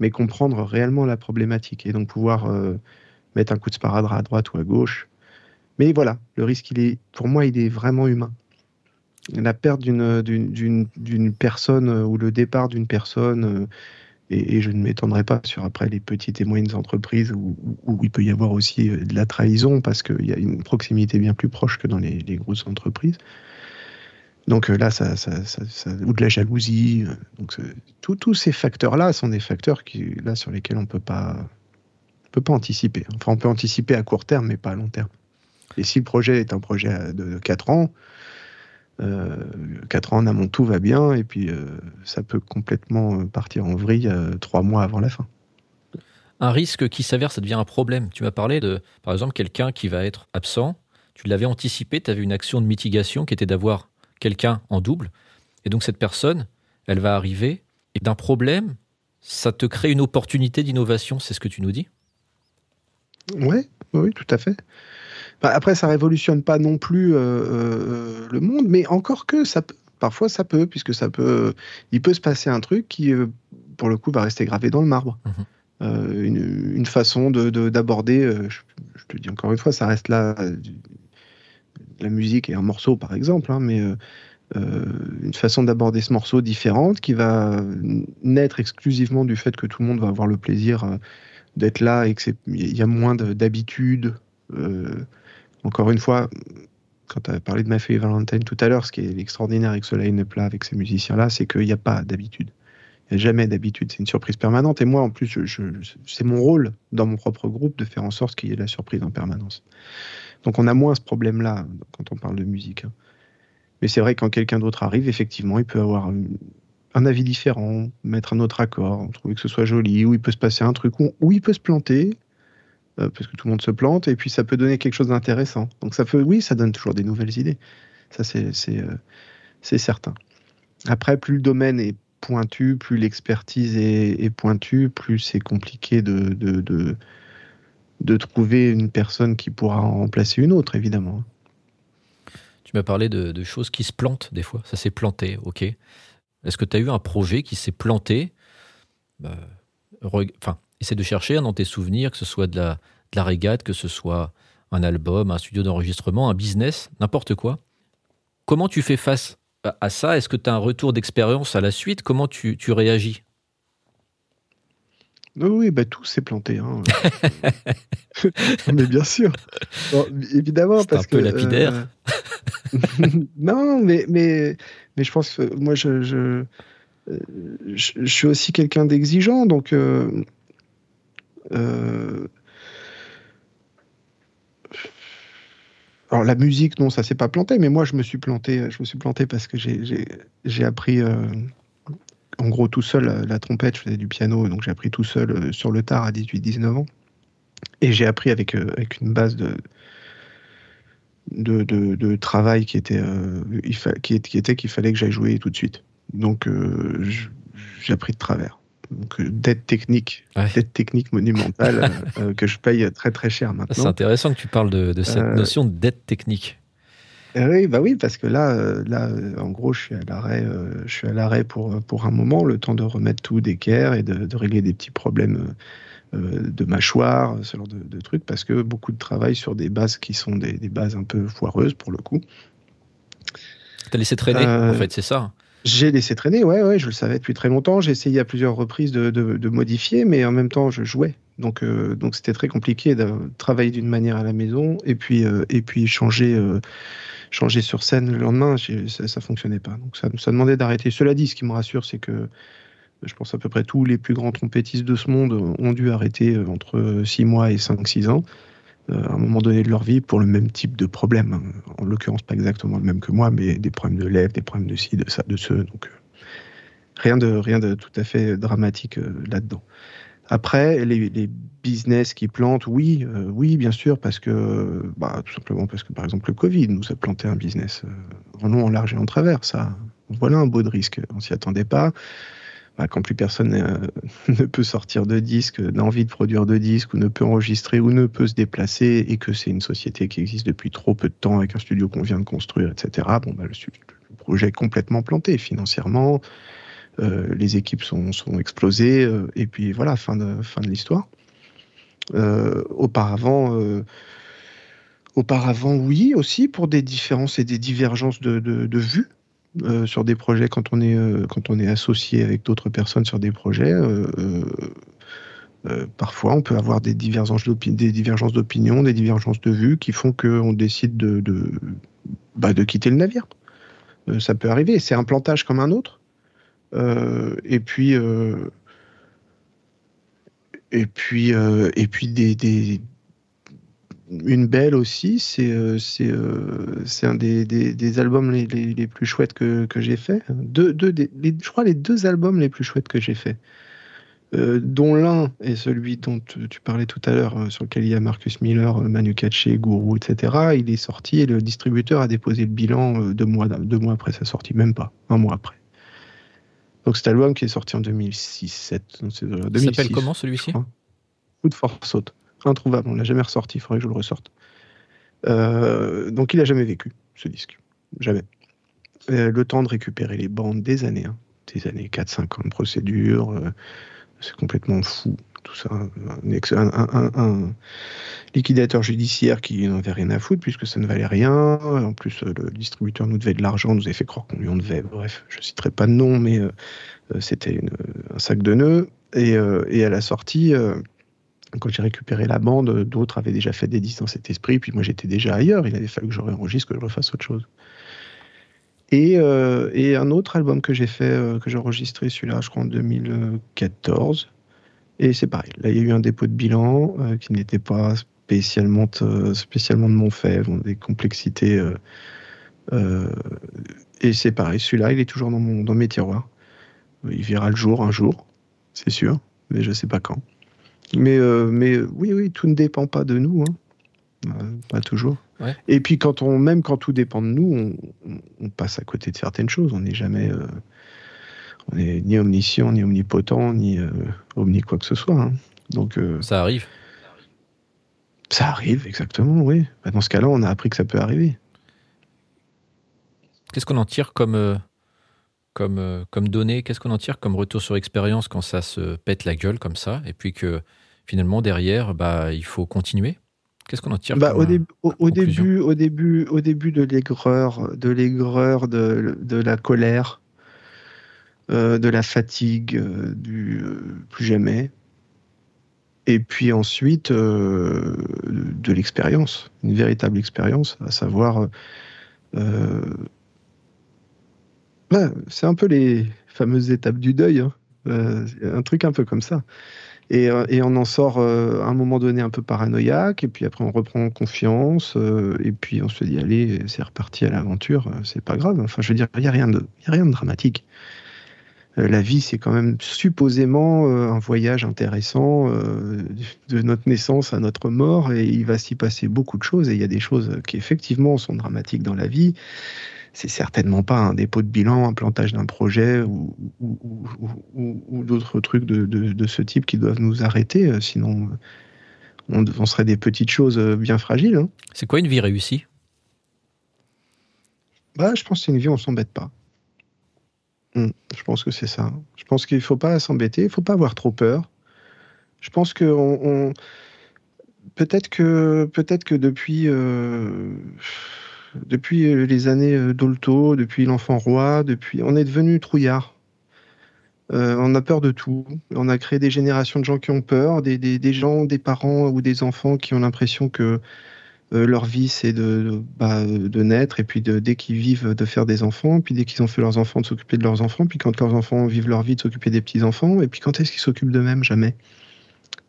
mais comprendre réellement la problématique et donc pouvoir euh, mettre un coup de sparadrap à droite ou à gauche. Mais voilà, le risque, pour moi, il est vraiment humain la perte d'une personne euh, ou le départ d'une personne, euh, et, je ne m'étendrai pas sur après les petites et moyennes entreprises où, il peut y avoir aussi euh, de la trahison parce qu'il y a une proximité bien plus proche que dans les, grosses entreprises. Donc là, ça, ou de la jalousie. Donc tous ces facteurs-là sont des facteurs qui, là, sur lesquels on peut pas, peut pas anticiper. Enfin, on peut anticiper à court terme, mais pas à long terme. Et si le projet est un projet de 4 ans, euh, quatre ans en amont, tout va bien, et puis euh, ça peut complètement euh, partir en vrille trois mois avant la fin. Un risque qui s'avère, ça devient un problème. Tu m'as parlé de, par exemple, quelqu'un qui va être absent. Tu l'avais anticipé, tu avais une action de mitigation qui était d'avoir quelqu'un en double. Et donc cette personne, elle va arriver. Et d'un problème, ça te crée une opportunité d'innovation, c'est ce que tu nous dis? Oui, oui, tout à fait. Bah, après, ça révolutionne pas non plus euh, euh, le monde, mais encore que ça parfois ça peut, puisque ça peut, il peut se passer un truc qui, euh, pour le coup, va rester gravé dans le marbre. Mhm. une, façon d'aborder, de, je, te dis encore une fois, ça reste là, la musique et un morceau par exemple, hein, mais une façon d'aborder ce morceau différente qui va naître exclusivement du fait que tout le monde va avoir le plaisir d'être là et qu'il y a moins d'habitude. Encore une fois, quand tu as parlé de ma fille Valentine tout à l'heure, ce qui est extraordinaire avec ce line-up là, avec ces musiciens-là, c'est qu'il n'y a pas d'habitude. Il n'y a jamais d'habitude. C'est une surprise permanente. Et moi, en plus, c'est mon rôle dans mon propre groupe de faire en sorte qu'il y ait la surprise en permanence. Donc on a moins ce problème-là quand on parle de musique. Hein. Mais c'est vrai que quand quelqu'un d'autre arrive, effectivement, il peut avoir un avis différent, mettre un autre accord, trouver que ce soit joli, ou il peut se passer un truc, ou il peut se planter, euh, parce que tout le monde se plante, et puis ça peut donner quelque chose d'intéressant. Donc ça peut, oui, ça donne toujours des nouvelles idées. Ça, c'est euh, certain. Après, plus le domaine est pointu, plus l'expertise est, pointue, plus c'est compliqué de, trouver une personne qui pourra en remplacer une autre, évidemment. Tu m'as parlé de, choses qui se plantent des fois. Ça s'est planté, ok. Est-ce que tu as eu un projet qui s'est planté? Bah, essaie de chercher dans tes souvenirs, que ce soit de la, de la régate, que ce soit un album, un studio d'enregistrement, un business, n'importe quoi. Comment tu fais face à ça? Est-ce que tu as un retour d'expérience à la suite? Comment tu, tu réagis? Oui, bah, tout s'est planté. Hein. mais bien sûr. évidemment, parce un peu lapidaire. non, mais, mais, mais je pense que moi, je, je, je, suis aussi quelqu'un d'exigeant, donc. Euh, alors la musique, non, ça s'est pas planté, mais moi je me suis planté, je me suis planté parce que j'ai appris euh, en gros tout seul la, trompette, je faisais du piano, donc j'ai appris tout seul euh, sur le tard à 18-19 ans. Et j'ai appris avec, euh, avec une base de, de, de, travail qui était, qui, était qu'il fallait que j'aille jouer tout de suite. Donc j'ai appris de travers. Donc dette technique, dette technique monumentale que je paye très très cher maintenant. C'est intéressant que tu parles de, de cette notion de dette technique. Eh oui, bah oui, parce que là, euh, là, euh, en gros, je suis à l'arrêt, euh, je suis à l'arrêt pour pour un moment, le temps de remettre tout d'équerre et de, régler des petits problèmes de mâchoire, ce genre de, trucs, parce que beaucoup de travail sur des bases qui sont des, bases un peu foireuses pour le coup. T'as laissé traîner, en fait, c'est ça. J'ai laissé traîner, ouais, ouais, je le savais depuis très longtemps. J'ai essayé à plusieurs reprises de, de, modifier, mais en même temps, je jouais. Donc, donc c'était très compliqué de travailler d'une manière à la maison et puis, et puis changer changer sur scène le lendemain, ça, ça fonctionnait pas. Donc ça, demandait d'arrêter. Cela dit, ce qui me rassure, c'est que je pense à peu près tous les plus grands trompettistes de ce monde ont dû arrêter euh, entre 6 mois et 5-6 ans euh, à un moment donné de leur vie pour le même type de problème. En l'occurrence, pas exactement le même que moi, mais des problèmes de lèvres, des problèmes de ci, de ça, de ce. Donc, euh, rien, de, rien de tout à fait dramatique là-dedans. Après, les, business qui plantent, oui, euh, oui, bien sûr, parce que, bah, tout simplement parce que, par exemple, le Covid nous a planté un business euh, en long, en large et en travers. Ça, voilà un beau de risque. On s'y attendait pas. Bah, quand plus personne euh, ne peut sortir de disque, n'a envie de produire de disques, ou ne peut enregistrer, ou ne peut se déplacer, et que c'est une société qui existe depuis trop peu de temps avec un studio qu'on vient de construire, etc. Bon, bah, le, le projet est complètement planté financièrement les équipes sont, explosées, euh, et puis voilà, fin de, fin de l'histoire. Euh, auparavant, auparavant, oui, aussi pour des différences et des divergences de, de, vues. sur des projets quand on est quand on est associé avec d'autres personnes sur des projets parfois on peut avoir des divergences des divergences d'opinion des divergences de vues qui font qu'on décide de de, bah, de quitter le navire ça peut arriver c'est un plantage comme un autre euh, et puis, euh, et puis, euh, et puis des, des, une belle aussi, c'est c'est un des, des, des albums les, les, plus chouettes que, que j'ai fait. Deux, les, je crois les deux albums les plus chouettes que j'ai fait. Euh, dont l'un est celui dont tu parlais tout à l'heure, sur lequel il y a Marcus Miller, Manu Katché, Guru, etc. Il est sorti et le distributeur a déposé le bilan deux mois, deux mois après sa sortie, même pas, un mois après. Donc cet album qui est sorti en 2006-7. Il s'appelle comment celui-ci Food for Saute. Introuvable, on l'a jamais ressorti, il faudrait que je le ressorte. Euh, donc il a jamais vécu ce disque. Jamais. Euh, le temps de récupérer les bandes des années, hein. des années 4-5 ans de procédure, euh, c'est complètement fou tout ça, un, liquidateur judiciaire qui n'avait rien à foutre puisque ça ne valait rien. En plus, euh, le distributeur nous devait de l'argent, nous avait fait croire qu'on lui en devait. Bref, je citerai pas de nom, mais euh, euh, c'était un sac de nœuds. Et, et à la sortie, quand j'ai récupéré la bande, d'autres avaient déjà fait des disques dans cet esprit, puis moi j'étais déjà ailleurs. Il avait fallu que je réenregistre, que je refasse autre chose. Et, et un autre album que j'ai fait, que j'ai enregistré, celui-là, je crois en 2014 et c'est pareil. Là, il y a eu un dépôt de bilan euh, qui n'était pas spécialement, euh, spécialement de mon fait, des complexités. Euh, et c'est pareil, celui-là, il est toujours dans, mon, dans mes tiroirs. Il verra le jour un jour, c'est sûr, mais je ne sais pas quand. Mais, mais oui, oui, tout ne dépend pas de nous, hein. pas toujours. Et puis quand on, même quand tout dépend de nous, on, on passe à côté de certaines choses. On n'est jamais, on n'est ni omniscient, ni omnipotent, ni euh, omni quoi que ce soit. Hein. Donc, euh, ça arrive. Ça arrive, exactement, oui. Bah, dans ce cas-là, on a appris que ça peut arriver. Qu'est-ce qu'on en tire comme, euh, comme, comme données? Qu'est-ce qu'on en tire comme retour sur expérience quand ça se pète la gueule comme ça Et puis que finalement, derrière, bah, il faut continuer? Qu'est-ce qu'on en tire bah, au, au, début, au, début, au début de l'aigreur, de l'aigreur, de, de la colère, euh, de la fatigue, euh, du euh, plus jamais. et puis ensuite de l'expérience, une véritable expérience, à savoir c'est un peu les fameuses étapes du deuil, hein. un truc un peu comme ça. Euh, et, on en sort euh, à un moment donné un peu paranoïaque, et puis après on reprend confiance, euh, et puis on se dit allez, c'est reparti à l'aventure, c'est pas grave. Enfin, je veux dire, il n'y a, rien de, a rien de dramatique. La vie, c'est quand même supposément un voyage intéressant de notre naissance à notre mort, et il va s'y passer beaucoup de choses, et il y a des choses qui effectivement sont dramatiques dans la vie c'est certainement pas un dépôt de bilan, un plantage d'un projet ou, d'autres trucs de, ce type qui doivent nous arrêter. Euh, sinon, on, serait des petites choses euh, bien fragiles. Hein. C'est quoi une vie réussie? Bah, Je pense que c'est une vie où on s'embête pas. Hmm, je pense que c'est ça. Je pense qu'il ne faut pas s'embêter, il ne faut pas avoir trop peur. Je pense que on, peut-être que peut-être que depuis euh, depuis les années euh, Dolto, depuis l'enfant roi, depuis, on est devenu trouillard. Euh, on a peur de tout. On a créé des générations de gens qui ont peur, des, gens, des parents ou des enfants qui ont l'impression que leur vie c'est de, bah, de, naître et puis de, dès qu'ils vivent de faire des enfants, puis dès qu'ils ont fait leurs enfants de s'occuper de leurs enfants, puis quand leurs enfants vivent leur vie de s'occuper des petits enfants, et puis quand est-ce qu'ils s'occupent d'eux-mêmes? Jamais.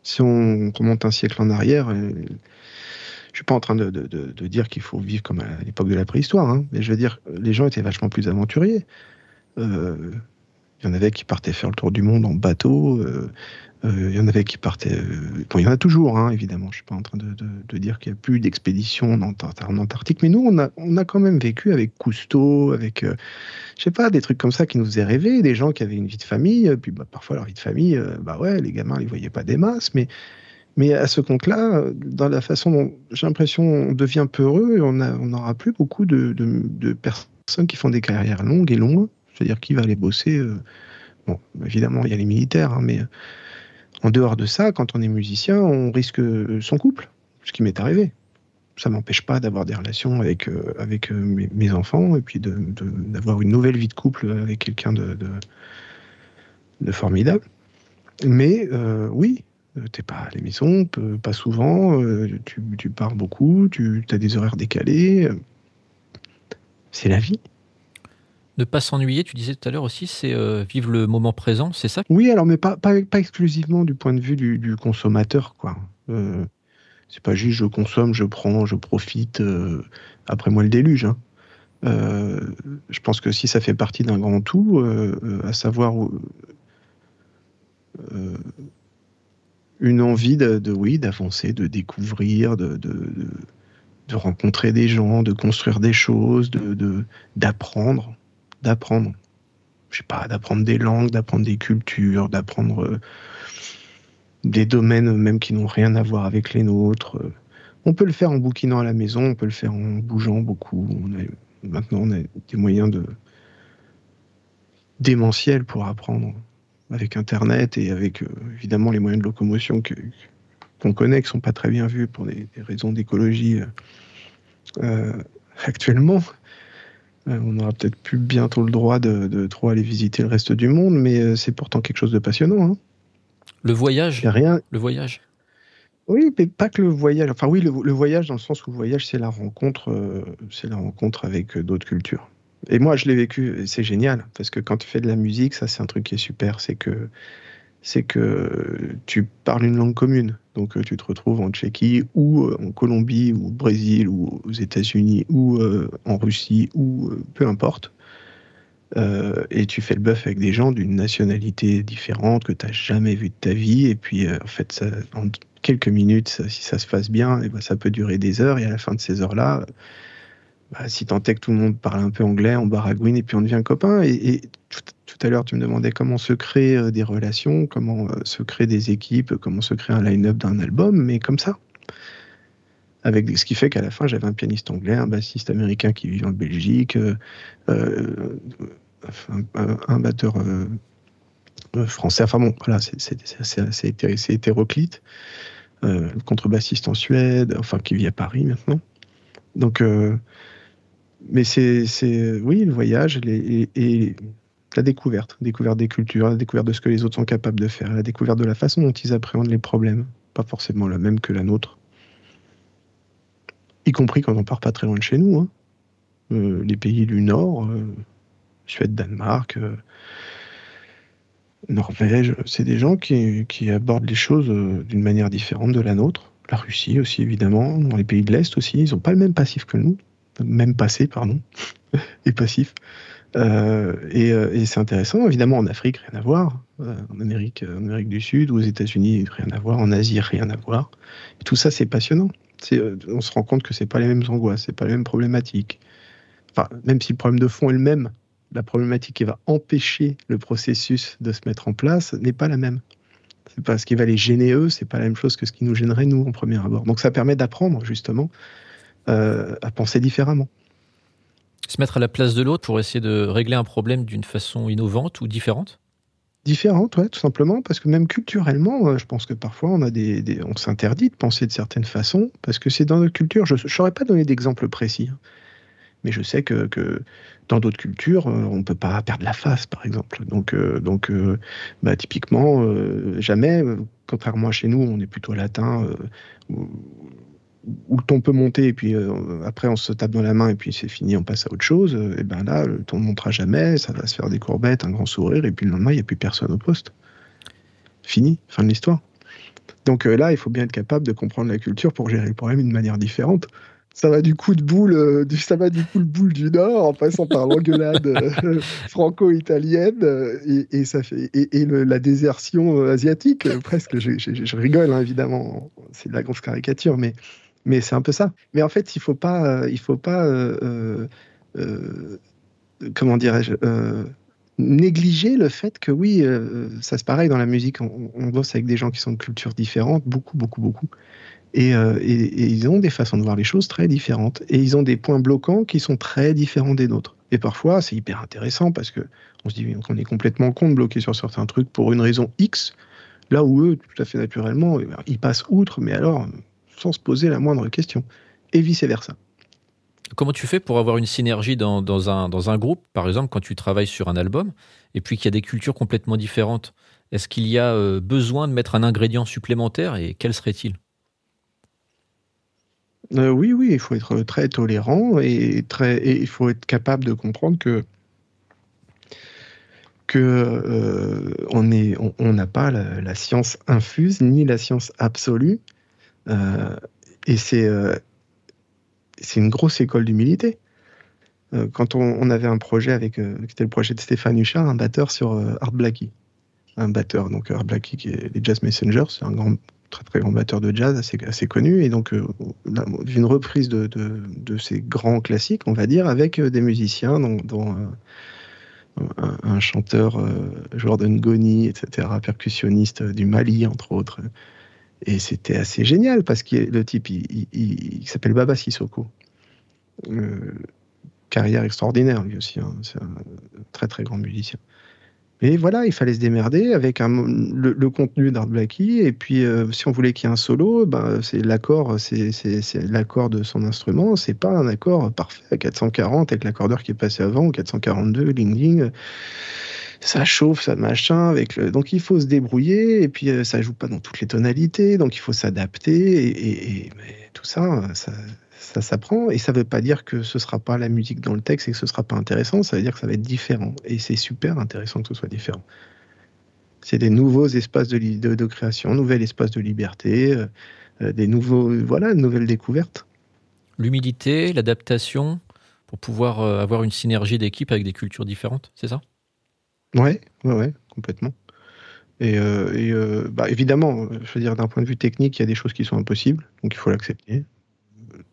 Si on remonte un siècle en arrière, je suis pas en train de, dire qu'il faut vivre comme à l'époque de la préhistoire, hein, mais je veux dire, les gens étaient vachement plus aventuriers. Euh, il y en avait qui partaient faire le tour du monde en bateau. Euh, euh, il y en avait qui partaient. bon, il y en a toujours, hein, évidemment. Je suis pas en train de, dire qu'il n'y a plus d'expéditions en, Antarctique, mais nous, on a, quand même vécu avec Cousteau, avec, je sais pas, des trucs comme ça qui nous faisaient rêver, des gens qui avaient une vie de famille, puis bah, parfois leur vie de famille, bah ouais, les gamins, ils voyaient pas des masses, mais mais à ce compte-là, dans la façon dont j'ai l'impression on devient peureux, on n'aura plus beaucoup de, personnes qui font des carrières longues et longues. C'est-à-dire qui va aller bosser. Euh, bon, évidemment, il y a les militaires, hein, mais euh, en dehors de ça, quand on est musicien, on risque son couple, ce qui m'est arrivé. Ça m'empêche pas d'avoir des relations avec, euh, avec mes, enfants et puis d'avoir une nouvelle vie de couple avec quelqu'un de, de, formidable. Mais oui, euh, t'es pas à la maison, pas souvent, euh, tu, pars beaucoup, tu as des horaires décalés. C'est la vie. Ne pas s'ennuyer, tu disais tout à l'heure aussi, c'est euh, vivre le moment présent, c'est ça? Oui, alors, mais pas, exclusivement du point de vue du, consommateur, quoi. c'est pas juste je consomme, je prends, je profite, après moi le déluge. Hein. je pense que si ça fait partie d'un grand tout, à savoir une envie de, oui, d'avancer, de découvrir, de, rencontrer des gens, de construire des choses, d'apprendre, d'apprendre. Je sais pas, d'apprendre des langues, d'apprendre des cultures, d'apprendre euh, des domaines même qui n'ont rien à voir avec les nôtres. On peut le faire en bouquinant à la maison, on peut le faire en bougeant beaucoup. maintenant, on a des moyens de démentiels pour apprendre avec Internet et avec euh, évidemment les moyens de locomotion qu'on connaît, qui sont pas très bien vus pour des, raisons d'écologie euh, euh, actuellement. On aura peut-être plus bientôt le droit de, trop aller visiter le reste du monde, mais c'est pourtant quelque chose de passionnant. Hein. Le voyage. rien. Le voyage. Oui, mais pas que le voyage. Enfin oui, le, voyage dans le sens où le voyage c'est la rencontre, c'est la rencontre avec d'autres cultures. Et moi, je l'ai vécu, c'est génial, parce que quand tu fais de la musique, ça c'est un truc qui est super, c'est que c'est que tu parles une langue commune. Donc euh, tu te retrouves en Tchéquie ou euh, en Colombie ou au Brésil ou aux États-Unis ou euh, en Russie ou peu importe. et tu fais le bœuf avec des gens d'une nationalité différente que tu n'as jamais vu de ta vie. Et puis en fait, ça, en quelques minutes, si ça se passe bien, et eh ben, ça peut durer des heures. Et à la fin de ces heures-là, bah, si tant est que tout le monde parle un peu anglais, on baragouine et puis on devient copain. Et, tout, à l'heure, tu me demandais comment se créent euh, des relations, comment euh, se créent des équipes, comment se crée un line-up d'un album, mais comme ça. Avec ce qui fait qu'à la fin, j'avais un pianiste anglais, un bassiste américain qui vit en Belgique, euh, un, batteur français. Enfin bon, voilà, c'est hétéroclite. le contrebassiste en Suède, enfin qui vit à Paris maintenant. Donc mais c'est, oui, le voyage et, la découverte, découverte des cultures, la découverte de ce que les autres sont capables de faire, la découverte de la façon dont ils appréhendent les problèmes. pas forcément la même que la nôtre. Y compris quand on part pas très loin de chez nous. Hein. Euh, les pays du Nord, euh, Suède, Danemark, euh, Norvège, c'est des gens qui, qui, abordent les choses d'une manière différente de la nôtre. La Russie aussi, évidemment. Dans les pays de l'Est aussi, ils n'ont pas le même passif que nous. Même passé, pardon. et passif. Euh, et, euh, et c'est intéressant, évidemment, en Afrique, rien à voir. Euh, en, Amérique, en Amérique du Sud, aux États-Unis, rien à voir. En Asie, rien à voir. Et tout ça, c'est passionnant. on se rend compte que c'est pas les mêmes angoisses, c'est pas les mêmes problématiques. Enfin, même si le problème de fond est le même, la problématique qui va empêcher le processus de se mettre en place n'est pas la même. C'est pas ce qui va les gêner eux, c'est pas la même chose que ce qui nous gênerait nous en premier abord. Donc ça permet d'apprendre justement à penser différemment. Se mettre à la place de l'autre pour essayer de régler un problème d'une façon innovante ou différente? Différente, ouais, tout simplement, parce que même culturellement, euh, je pense que parfois on a des, on s'interdit de penser de certaines façons, parce que c'est dans notre culture. Je ne saurais pas donner d'exemple précis, hein. mais je sais que, dans d'autres cultures, euh, on ne peut pas perdre la face, par exemple. Donc, euh, donc bah, typiquement, jamais, contrairement à chez nous, on est plutôt latin, où le ton peut monter et puis euh, après on se tape dans la main et puis c'est fini, on passe à autre chose, euh, et ben là le ton ne montera jamais, ça va se faire des courbettes, un grand sourire et puis le lendemain il n'y a plus personne au poste. Fini, fin de l'histoire. Donc euh, là il faut bien être capable de comprendre la culture pour gérer le problème d'une manière différente. Ça va du coup de boule, du, ça va du coup le boule du Nord en passant par l'engueulade franco-italienne et, ça fait et, la désertion asiatique presque. Je, je rigole hein, évidemment, c'est de la grosse caricature, mais mais c'est un peu ça. Mais en fait, il faut pas, euh, il faut pas, euh, euh, comment dirais-je, négliger le fait que oui, ça se pareil dans la musique. On, bosse avec des gens qui sont de cultures différentes, beaucoup, beaucoup, beaucoup. Et, et, ils ont des façons de voir les choses très différentes. Et ils ont des points bloquants qui sont très différents des nôtres. Et parfois, c'est hyper intéressant parce que on se dit qu'on est complètement con de bloquer sur certains trucs pour une raison X, là où eux, tout à fait naturellement, eh ben, ils passent outre, mais alors, sans se poser la moindre question, et vice-versa. Comment tu fais pour avoir une synergie dans, un, dans un groupe, par exemple, quand tu travailles sur un album, et puis qu'il y a des cultures complètement différentes? Est-ce qu'il y a euh, besoin de mettre un ingrédient supplémentaire, et quel serait-il? Euh, oui, oui, il faut être très tolérant et, très, et il faut être capable de comprendre que que euh, on n'a on, pas la, la, science infuse ni la science absolue et c'est euh, c'est une grosse école d'humilité. Euh, quand on, avait un projet avec, c'était le projet de Stéphane Huchard, un batteur sur Art Blackie. Un batteur, donc Art Blackie qui est les Jazz Messengers, c'est un grand, très très grand batteur de jazz assez, connu. Et donc, une reprise de, de, ces grands classiques, on va dire, avec des musiciens, dont, un, un, chanteur, Jordan Goni, etc., percussionniste du Mali, entre autres. Et c'était assez génial parce que le type, il, s'appelle Baba Sissoko. Euh, carrière extraordinaire lui aussi, hein. c'est un très très grand musicien. Mais voilà, il fallait se démerder avec le, contenu d'Art Blackie. Et puis, euh, si on voulait qu'il y ait un solo, ben, c'est l'accord, de son instrument. C'est pas un accord parfait à 440 avec l'accordeur qui est passé avant, ou 442, ling ling ça chauffe, ça machin. Donc il faut se débrouiller et puis euh, ça joue pas dans toutes les tonalités, donc il faut s'adapter et, tout ça, ça, ça s'apprend et ça veut pas dire que ce sera pas la musique dans le texte et que ce sera pas intéressant. Ça veut dire que ça va être différent et c'est super intéressant que ce soit différent. C'est des nouveaux espaces de, de, de création, nouvel espace de liberté, euh, euh, des nouveaux, voilà, nouvelles découvertes. L'humilité, l'adaptation pour pouvoir avoir une synergie d'équipe avec des cultures différentes, c'est ça? Ouais, ouais, ouais, complètement. Et, euh, euh, bah, évidemment, je veux dire, d'un point de vue technique, il y a des choses qui sont impossibles, donc il faut l'accepter, euh,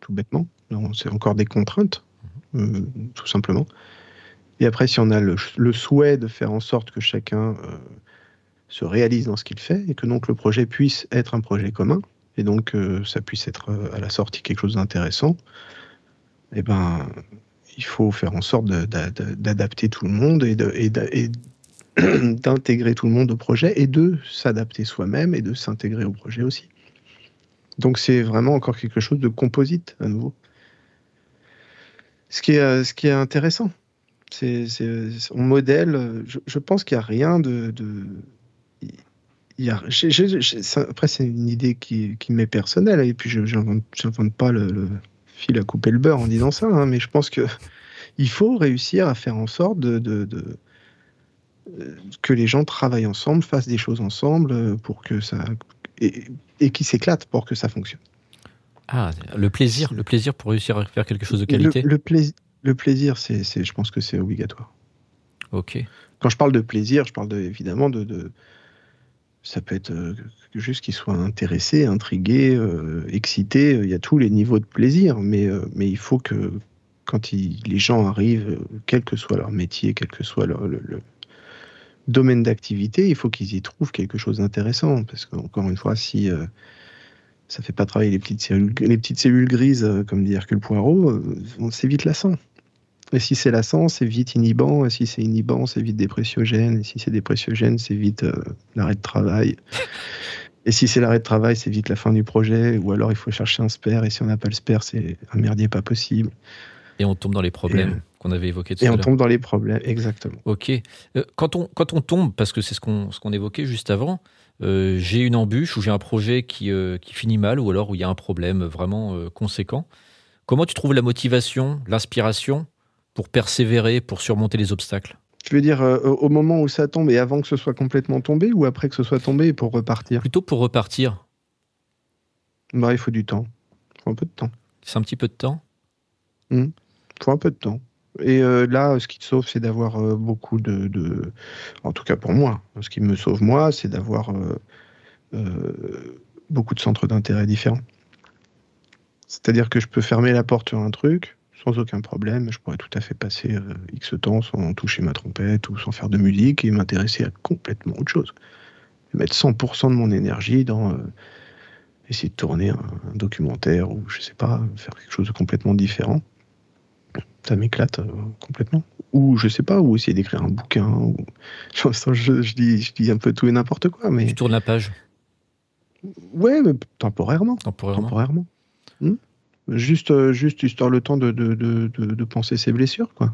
bêtement. C'est encore des contraintes, tout simplement. Et après, si on a le, souhait de faire en sorte que chacun se réalise dans ce qu'il fait, et que donc le projet puisse être un projet commun, et donc ça puisse être à la sortie quelque chose d'intéressant, eh ben, il faut faire en sorte d'adapter tout le monde et d'intégrer tout le monde au projet et de s'adapter soi-même et de s'intégrer au projet aussi. Donc c'est vraiment encore quelque chose de composite à nouveau. Ce qui est, est intéressant, c'est on modèle. Je, pense qu'il n'y a rien de, après, c'est une idée qui, m'est personnelle, et puis je n'invente pas le, fil à couper le beurre en disant ça, hein, mais je pense que il faut réussir à faire en sorte de, que les gens travaillent ensemble, fassent des choses ensemble euh, pour que ça et, et qui s'éclatent pour que ça fonctionne. Ah, le plaisir, le plaisir pour réussir à faire quelque chose de qualité. Le, plaisir, le plaisir, c'est, je pense que c'est obligatoire. Ok. Quand je parle de plaisir, je parle évidemment de, ça peut être euh, juste qu'ils soient intéressés, intrigués, euh, excités. Il y a tous les niveaux de plaisir, mais, mais il faut que quand les gens arrivent, quel que soit leur métier, quel que soit leur, le, domaine d'activité, il faut qu'ils y trouvent quelque chose d'intéressant. Parce qu'encore une fois, si euh, ça ne fait pas travailler les petites cellules, les petites cellules grises, euh, comme dit Hercule Poirot, euh, c'est vite lassant. Et si c'est lassant, c'est vite inhibant. Et si c'est inhibant, c'est vite dépressiogène. Et si c'est dépressiogène, c'est vite l'arrêt de travail. Et si c'est l'arrêt de travail, c'est vite la fin du projet. Ou alors il faut chercher un spare. Et si on n'a pas le spare, c'est un merdier pas possible. Et on tombe dans les problèmes qu'on avait évoqués tout à l'heure. Et on tombe dans les problèmes, exactement. Ok. Euh, quand, on, quand on tombe, parce que c'est ce qu'on ce qu'on évoquait juste avant, euh, j'ai une embûche ou j'ai un projet qui, euh, qui finit mal ou alors où il y a un problème vraiment conséquent. Comment tu trouves la motivation, l'inspiration pour persévérer, pour surmonter les obstacles? Tu veux dire au moment où ça tombe et avant que ce soit complètement tombé ou après que ce soit tombé pour repartir? Plutôt pour repartir. Bah, il faut du temps. Il faut un peu de temps. C'est un petit peu de temps? Mmh faut un peu de temps. Et euh, là, ce qui te sauve, c'est d'avoir euh, beaucoup de, En tout cas pour moi, ce qui me sauve moi, c'est d'avoir euh, beaucoup de centres d'intérêt différents. C'est-à-dire que je peux fermer la porte sur un truc sans aucun problème. Je pourrais tout à fait passer X temps sans toucher ma trompette ou sans faire de musique et m'intéresser à complètement autre chose. mettre 100% de mon énergie dans essayer de tourner un, un, documentaire ou je sais pas, faire quelque chose de complètement différent ça m'éclate euh, complètement. Ou je sais pas, ou essayer d'écrire un bouquin. Ou... Je, je, dis, je dis un peu tout et n'importe quoi. Mais... Tu tournes la page Ouais, mais temporairement. Temporairement. temporairement. Hmm. juste, euh, juste histoire le temps de, de, de, de penser ses blessures, quoi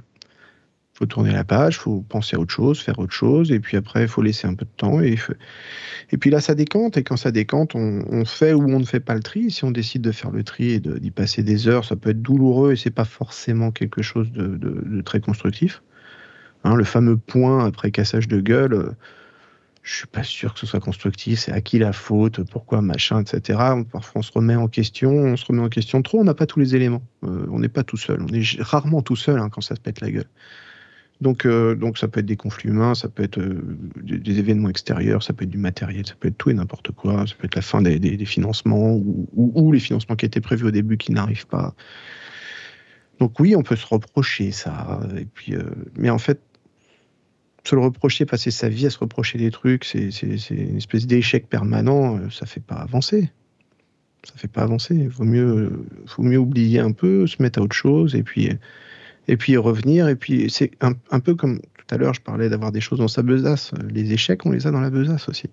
faut tourner la page, faut penser à autre chose, faire autre chose, et puis après, il faut laisser un peu de temps. Et, puis là, ça décante, et quand ça décante, on, fait ou on ne fait pas le tri. Si on décide de faire le tri et d'y passer des heures, ça peut être douloureux, et c'est pas forcément quelque chose de, très constructif. Hein, le fameux point après cassage de gueule, euh, je suis pas sûr que ce soit constructif, c'est à qui la faute, pourquoi, machin, etc. Parfois, on se remet en question, on se remet en question trop, on n'a pas tous les éléments. Euh, on n'est pas tout seul, on est rarement tout seul hein, quand ça se pète la gueule. Donc, euh, donc ça peut être des conflits humains, ça peut être euh, des, événements extérieurs, ça peut être du matériel, ça peut être tout et n'importe quoi, ça peut être la fin des, financements ou, les financements qui étaient prévus au début qui n'arrivent pas. Donc oui, on peut se reprocher ça. Et puis, euh, mais en fait, se le reprocher, passer sa vie à se reprocher des trucs, c'est une espèce d'échec permanent, ça fait pas avancer. Ça fait pas avancer. Il vaut mieux, faut mieux oublier un peu, se mettre à autre chose et puis et puis revenir. Et puis c'est un, peu comme tout à l'heure, je parlais d'avoir des choses dans sa besace. Les échecs, on les a dans la besace aussi.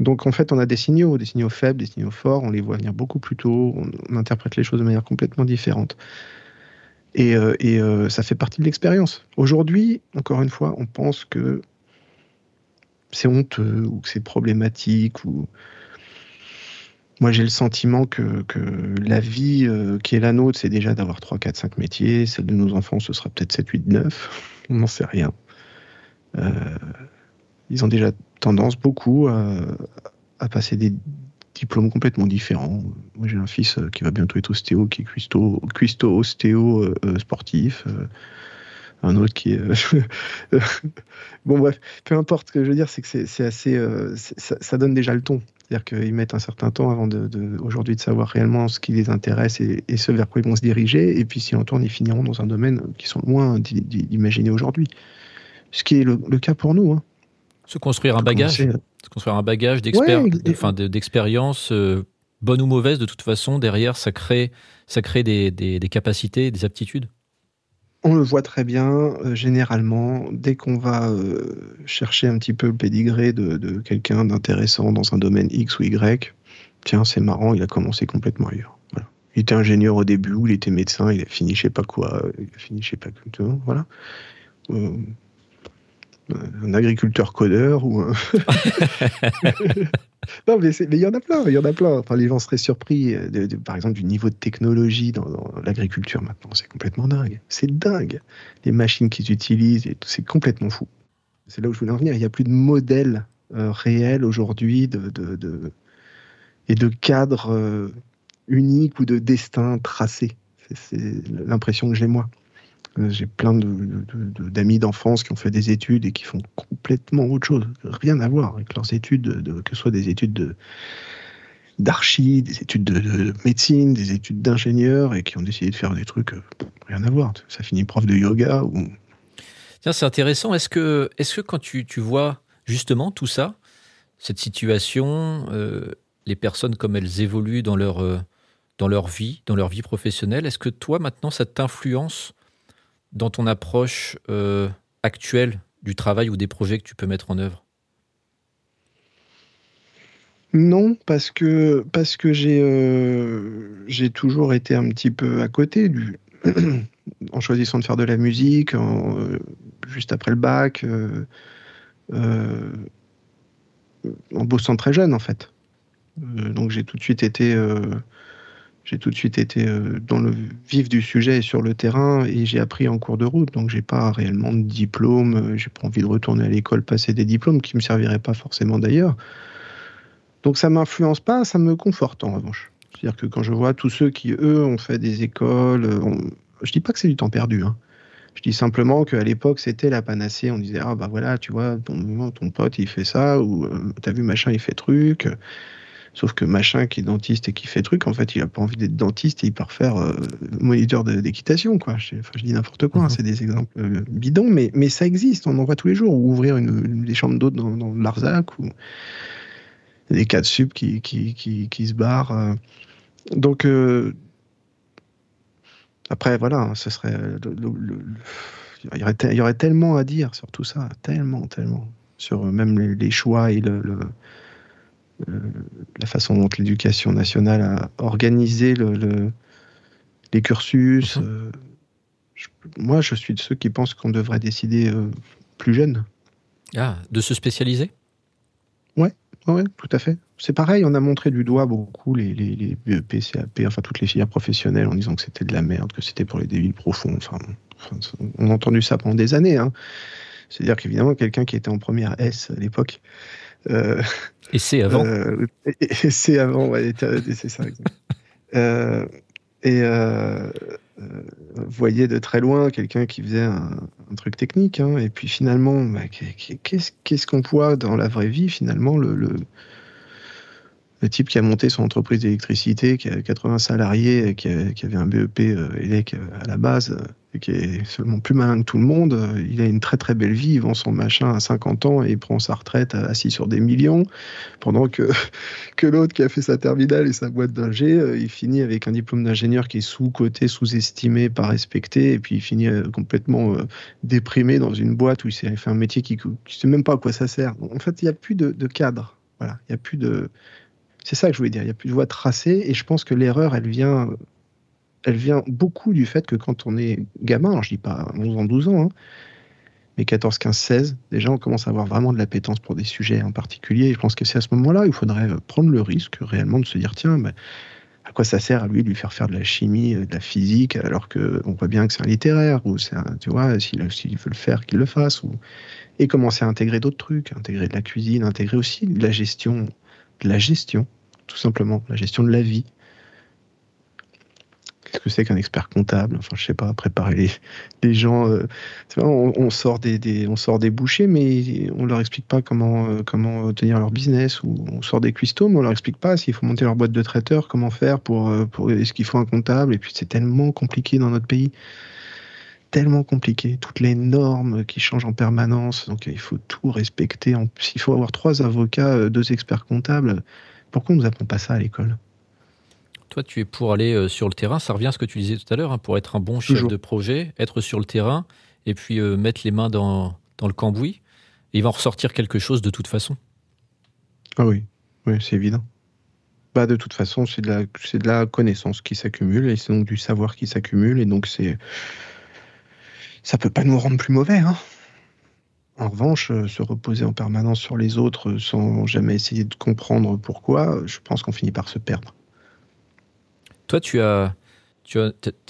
Donc en fait, on a des signaux, des signaux faibles, des signaux forts, on les voit venir beaucoup plus tôt, on, interprète les choses de manière complètement différente. Et, euh, euh, ça fait partie de l'expérience. Aujourd'hui, encore une fois, on pense que c'est honteux ou que c'est problématique ou moi, j'ai le sentiment que, la vie euh, qui est la nôtre, c'est déjà d'avoir 3, 4, 5 métiers. Celle de nos enfants, ce sera peut-être 7, 8, 9. On n'en sait rien. Euh, ils ont déjà tendance beaucoup à, passer des diplômes complètement différents. Moi, j'ai un fils euh, qui va bientôt être ostéo, qui est cuisto, cuisto ostéo euh, sportif. un autre qui est. bon, bref, peu importe. Ce que je veux dire, c'est que c'est assez. Ça, donne déjà le ton. C'est-à-dire qu'ils mettent un certain temps avant de, aujourd'hui de savoir réellement ce qui les intéresse et, ce vers quoi ils vont se diriger. Et puis si on tourne, ils finiront dans un domaine qui sont loin d'imaginer aujourd'hui. Ce qui est le, cas pour nous. Hein. Se construire un bagage, se construire un bagage d'expérience, euh, bonne ou mauvaise, de toute façon, derrière, ça crée, ça crée des, des capacités, des aptitudes. On le voit très bien, euh, généralement, dès qu'on va euh, chercher un petit peu le pédigré de, quelqu'un d'intéressant dans un domaine X ou Y, tiens, c'est marrant, il a commencé complètement ailleurs. Il était ingénieur au début, il était médecin, il a fini je sais pas quoi, il a fini je sais pas quoi, voilà. Euh, un agriculteur codeur ou un... non mais il y en a plein il y en a plein. Enfin les gens seraient surpris de, par exemple du niveau de technologie dans, l'agriculture maintenant. C'est complètement dingue. C'est dingue. Les machines qu'ils utilisent c'est complètement fou. C'est là où je voulais en venir. Il n'y a plus de modèle euh, réel aujourd'hui et de cadre euh, unique ou de destin tracé c'est l'impression que j'ai moi. euh, j'ai plein d'amis d'enfance qui ont fait des études et qui font complètement autre chose, rien à voir avec leurs études, que ce soit des études d'archi, des études de, médecine, des études d'ingénieur et qui ont décidé de faire des trucs euh, rien à voir. Ça finit prof de yoga ou. Tiens, c'est intéressant. Est-ce que, est que quand tu, vois justement tout ça, cette situation, euh, les personnes comme elles évoluent dans leur, dans leur vie, dans leur vie professionnelle, est-ce que toi maintenant ça t'influence dans ton approche euh, actuelle du travail ou des projets que tu peux mettre en œuvre non, parce que, parce que j'ai euh, toujours été un petit peu à côté en choisissant de faire de la musique, euh, juste après le bac, en bossant très jeune en fait. donc j'ai tout de suite été j'ai tout de suite été euh, dans le vif du sujet et sur le terrain et j'ai appris en cours de route. Donc j'ai pas réellement de diplôme, euh, j'ai pas envie de retourner à l'école passer des diplômes qui me serviraient pas forcément d'ailleurs. Donc ça m'influence pas, ça me conforte en revanche. C'est-à-dire que quand je vois tous ceux qui eux ont fait des écoles, euh, je dis pas que c'est du temps perdu. Hein. Je dis simplement qu'à l'époque, c'était la panacée. On disait, ah bah voilà, tu vois, ton, ton pote, il fait ça, ou t'as vu, machin, il fait truc. Sauf que machin qui est dentiste et qui fait truc, en fait, il a pas envie d'être dentiste et il part faire euh, moniteur d'équitation, quoi. Je, je, dis n'importe quoi, hein, mhm. c'est des exemples euh, bidons, mais, mais ça existe, on en voit tous les jours. Ou ouvrir une, des chambres d'eau dans, dans l'Arzac, ou des cas de sub qui, qui, qui, se barrent. Euh. Donc, après, voilà, ce serait. il, y aurait il y aurait tellement à dire sur tout ça, tellement, tellement. Sur même les, choix et le la façon dont l'éducation nationale a organisé le, les cursus. Mhm. Euh, moi, je suis de ceux qui pensent qu'on devrait décider euh, plus jeune. Ah, de se spécialiser? Ouais, ouais, tout à fait. C'est pareil, on a montré du doigt beaucoup les, les, les BEP, CAP, enfin toutes les filières professionnelles en disant que c'était de la merde, que c'était pour les débiles profonds. Enfin, on a entendu ça pendant des années. Hein. C'est-à-dire qu'évidemment, quelqu'un qui était en première S à l'époque, et c'est avant. Euh, et, c'est avant, ouais, c'est ça. euh, et euh, voyez de très loin quelqu'un qui faisait un, truc technique, hein, et puis finalement, bah, qu'est-ce qu'on voit dans la vraie vie finalement le, le, le, type qui a monté son entreprise d'électricité, qui a 80 salariés, qui, qui avait un BEP ELEC à la base, qui est seulement plus malin que tout le monde. Euh, il a une très très belle vie, il vend son machin à 50 ans et il prend sa retraite assis sur des millions, pendant que, que l'autre qui a fait sa terminale et sa boîte d'ingé, euh, il finit avec un diplôme d'ingénieur qui est sous-coté, sous-estimé, pas respecté, et puis il finit euh, complètement déprimé dans une boîte où il s'est fait un métier qui ne sait même pas à quoi ça sert. En fait, il n'y a plus de, de cadre. Voilà, il y a plus de... C'est ça que je voulais dire, il n'y a plus de voie tracée, et je pense que l'erreur, elle vient elle vient beaucoup du fait que quand on est gamin, je dis pas 11 ans, 12 ans, hein, mais 14, 15, 16, déjà on commence à avoir vraiment de l'appétence pour des sujets en particulier. Et je pense que c'est à ce moment-là il faudrait prendre le risque réellement de se dire tiens, à quoi ça sert à lui de lui faire faire de la chimie, de la physique, alors qu'on voit bien que c'est un littéraire, ou c'est tu vois, s'il veut le faire, qu'il le fasse, ou... et commencer à intégrer d'autres trucs, intégrer de la cuisine, intégrer aussi de la gestion, de la gestion, tout simplement, la gestion de la vie, Qu'est-ce que c'est qu'un expert comptable? Enfin, je sais pas, préparer les, gens. Euh, on, sort des, on sort des bouchers, mais on leur explique pas comment, euh, comment tenir leur business. Ou on sort des cuistots, mais on leur explique pas s'il faut monter leur boîte de traiteur, comment faire pour, euh, pour est-ce qu'il faut un comptable? Et puis c'est tellement compliqué dans notre pays, tellement compliqué. Toutes les normes qui changent en permanence, donc il faut tout respecter. S'il faut avoir trois avocats, deux experts comptables, pourquoi on nous apprend pas ça à l'école? Toi, tu es pour aller euh, sur le terrain. Ça revient à ce que tu disais tout à l'heure, hein, pour être un bon chef de projet, être sur le terrain et puis euh, mettre les mains dans, dans le cambouis. Et il va en ressortir quelque chose de toute façon. Ah oui, oui c'est évident. Bah, de toute façon, c'est de, la, de la connaissance qui s'accumule et c'est donc du savoir qui s'accumule. Et donc, c'est ça peut pas nous rendre plus mauvais. Hein En revanche, se reposer en permanence sur les autres sans jamais essayer de comprendre pourquoi, je pense qu'on finit par se perdre. Toi, tu as, tu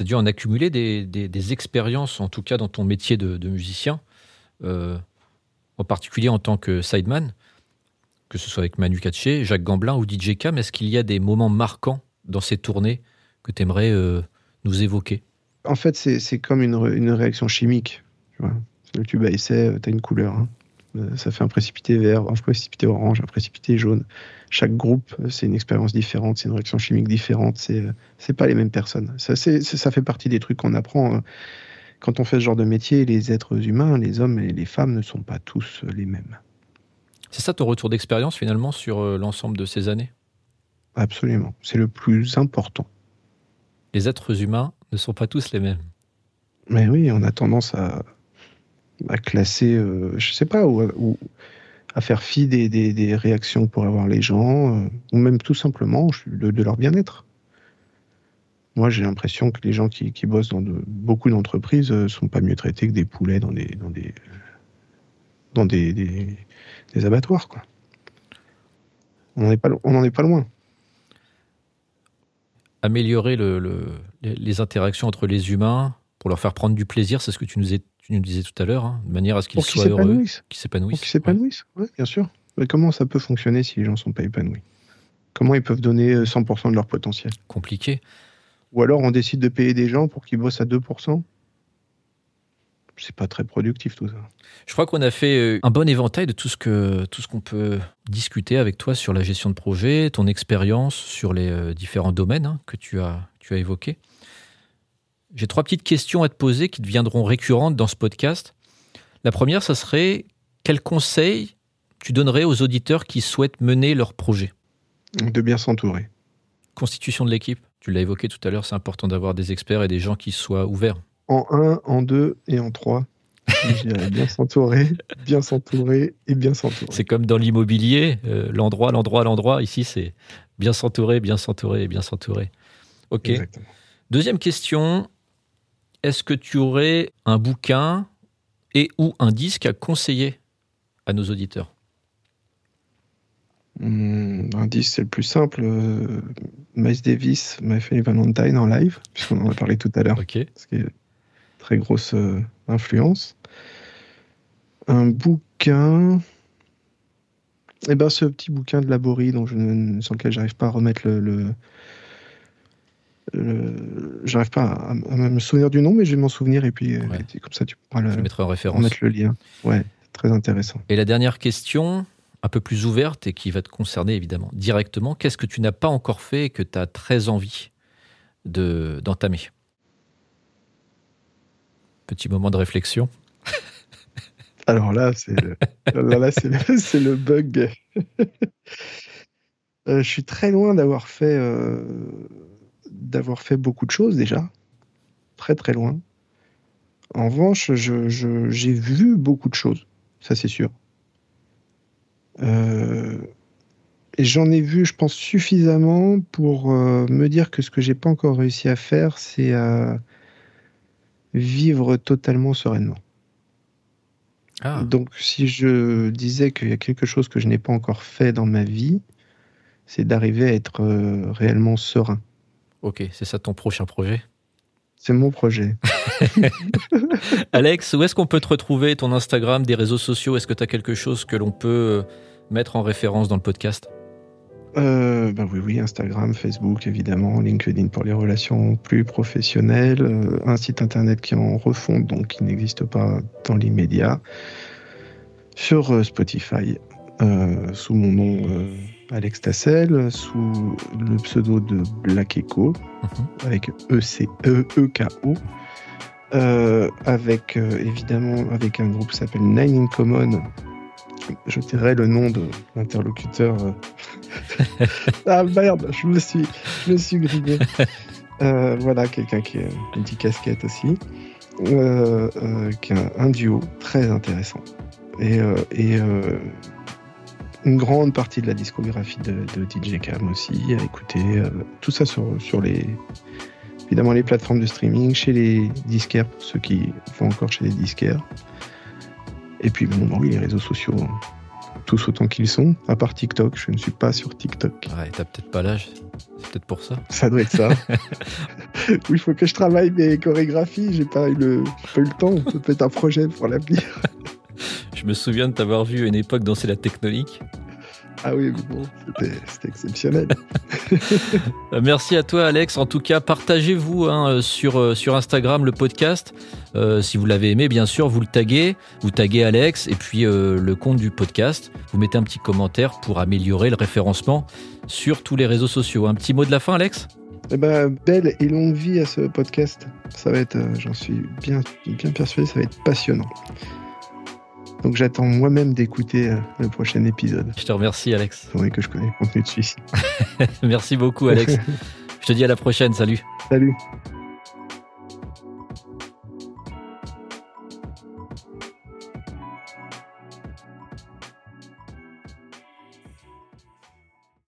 dû en accumuler des, expériences, en tout cas dans ton métier de, musicien, euh, en particulier en tant que sideman, que ce soit avec Manu Katché, Jacques Gamblin ou DJ Cam. Est-ce qu'il y a des moments marquants dans ces tournées que tu aimerais euh, nous évoquer? En fait, c'est comme une, réaction chimique. Tu vois. Le tube essai, tu as une couleur. Hein. Euh, ça fait un précipité vert, un précipité orange, un précipité jaune. Chaque groupe, euh, c'est une expérience différente, c'est une réaction chimique différente, c'est euh, c'est pas les mêmes personnes. Ça, ça fait partie des trucs qu'on apprend hein. quand on fait ce genre de métier. Les êtres humains, les hommes et les femmes ne sont pas tous les mêmes. C'est ça ton retour d'expérience finalement sur l'ensemble de ces années? Absolument, c'est le plus important. Les êtres humains ne sont pas tous les mêmes. Mais oui, on a tendance à, à classer, euh, je sais pas, ou, à faire fi des, des, réactions pour avoir les gens, euh, ou même tout simplement de, leur bien-être. Moi, j'ai l'impression que les gens qui, qui bossent dans beaucoup d'entreprises ne euh, sont pas mieux traités que des poulets dans des, dans des, dans des, des, abattoirs. On n'en est, pas, loin. Améliorer le, le, les interactions entre les humains pour leur faire prendre du plaisir, c'est ce que tu nous, es, tu nous disais tout à l'heure, hein, de manière à ce qu'ils soient heureux, qu'ils s'épanouissent. Qu'ils s'épanouissent, oui, bien sûr. Mais comment ça peut fonctionner si les gens ne sont pas épanouis? Comment ils peuvent donner 100% euh, de leur potentiel? Compliqué. Ou alors on décide de payer des gens pour qu'ils bossent à 2% c'est pas très productif tout ça. Je crois qu'on a fait euh, un bon éventail de tout ce que tout ce qu'on peut discuter avec toi sur la gestion de projet, ton expérience sur les euh, différents domaines hein, que tu as tu as évoqués. J'ai trois petites questions à te poser qui deviendront récurrentes dans ce podcast. La première, ça serait quel conseil tu donnerais aux auditeurs qui souhaitent mener leur projet? De bien s'entourer. Constitution de l'équipe, tu l'as évoqué tout à l'heure, c'est important d'avoir des experts et des gens qui soient ouverts. En un, en deux et en trois. bien s'entourer, bien s'entourer et bien s'entourer. C'est comme dans l'immobilier, euh, l'endroit, l'endroit, l'endroit. Ici, c'est bien s'entourer, bien s'entourer et bien s'entourer. Ok. Deuxième question, est-ce que tu aurais un bouquin et ou un disque à conseiller à nos auditeurs? Hmm, Un disque, c'est le plus simple. Euh, Miles Davis, My Funny Valentine en live, puisqu'on en a parlé tout à l'heure. Ok. Ce qui est très grosse euh, influence. Un bouquin. Eh ben, ce petit bouquin de Laborie, dont je, sur lequel j'arrive pas à remettre le J'arrive pas à, me souvenir du nom, mais je vais m'en souvenir et puis euh, comme ça tu pourras le, en référence. mettre le lien. Ouais, très intéressant. Et la dernière question, un peu plus ouverte et qui va te concerner évidemment directement, qu'est-ce que tu n'as pas encore fait et que tu as très envie d'entamer? Petit moment de réflexion. Alors là, c'est le, là, là, le, bug. Euh, je suis très loin d'avoir fait euh, d'avoir fait beaucoup de choses déjà, très très loin. En revanche, j'ai vu beaucoup de choses, ça c'est sûr. Euh, et j'en ai vu, je pense, suffisamment pour euh, me dire que ce que j'ai pas encore réussi à faire, c'est à vivre totalement sereinement. Ah. Donc, si je disais qu'il y a quelque chose que je n'ai pas encore fait dans ma vie, c'est d'arriver à être euh, réellement serein. Ok, c'est ça ton prochain projet? C'est mon projet. Alex, où est-ce qu'on peut te retrouver? Ton Instagram, des réseaux sociaux Est-ce que tu as quelque chose que l'on peut euh, mettre en référence dans le podcast? Euh, ben oui, oui, Instagram, Facebook, évidemment, LinkedIn pour les relations plus professionnelles, euh, un site internet qui est en refonte, donc qui n'existe pas dans l'immédiat, sur Spotify, sous mon nom Alex Tassel sous le pseudo de Black Echo, mhm. avec E-C-E-E-K-O. Euh, avec euh, évidemment avec un groupe qui s'appelle Nine in Common. Je dirais le nom de l'interlocuteur. Euh. ah merde, je me suis, je me suis grillé. voilà, quelqu'un qui a une petite casquette aussi, qui a un, duo très intéressant. Et, et une grande partie de la discographie de, DJ Cam aussi, à écouter. Euh, tout ça sur, sur les, évidemment les plateformes de streaming, chez les disquaires, pour ceux qui vont encore chez les disquaires. Et puis, bon, oui, les réseaux sociaux, tous autant qu'ils sont, à part TikTok. Je ne suis pas sur TikTok. Ouais, t'as peut-être pas l'âge. C'est peut-être pour ça. Ça doit être ça. oui, il faut que je travaille mes chorégraphies. J'ai pas eu le, pas eu le temps. Ça peut être un projet pour l'avenir. Je me souviens de t'avoir vu à une époque danser la technonique. Ah oui, bon, c'était exceptionnel. Euh, merci à toi, Alex. En tout cas, partagez-vous hein, euh, sur, euh, sur Instagram le podcast. si vous l'avez aimé, bien sûr, vous le taguez. Vous taguez Alex et puis le compte du podcast. Vous mettez un petit commentaire pour améliorer le référencement sur tous les réseaux sociaux. Un petit mot de la fin, Alex? Eh ben, belle et longue vie à ce podcast. Ça va être, j'en suis bien, bien persuadé, ça va être passionnant. Donc j'attends moi-même d'écouter euh, le prochain épisode. Je te remercie Alex. C'est vrai que je connais le contenu de celui-ci. Merci beaucoup Alex. je te dis à la prochaine, salut. Salut.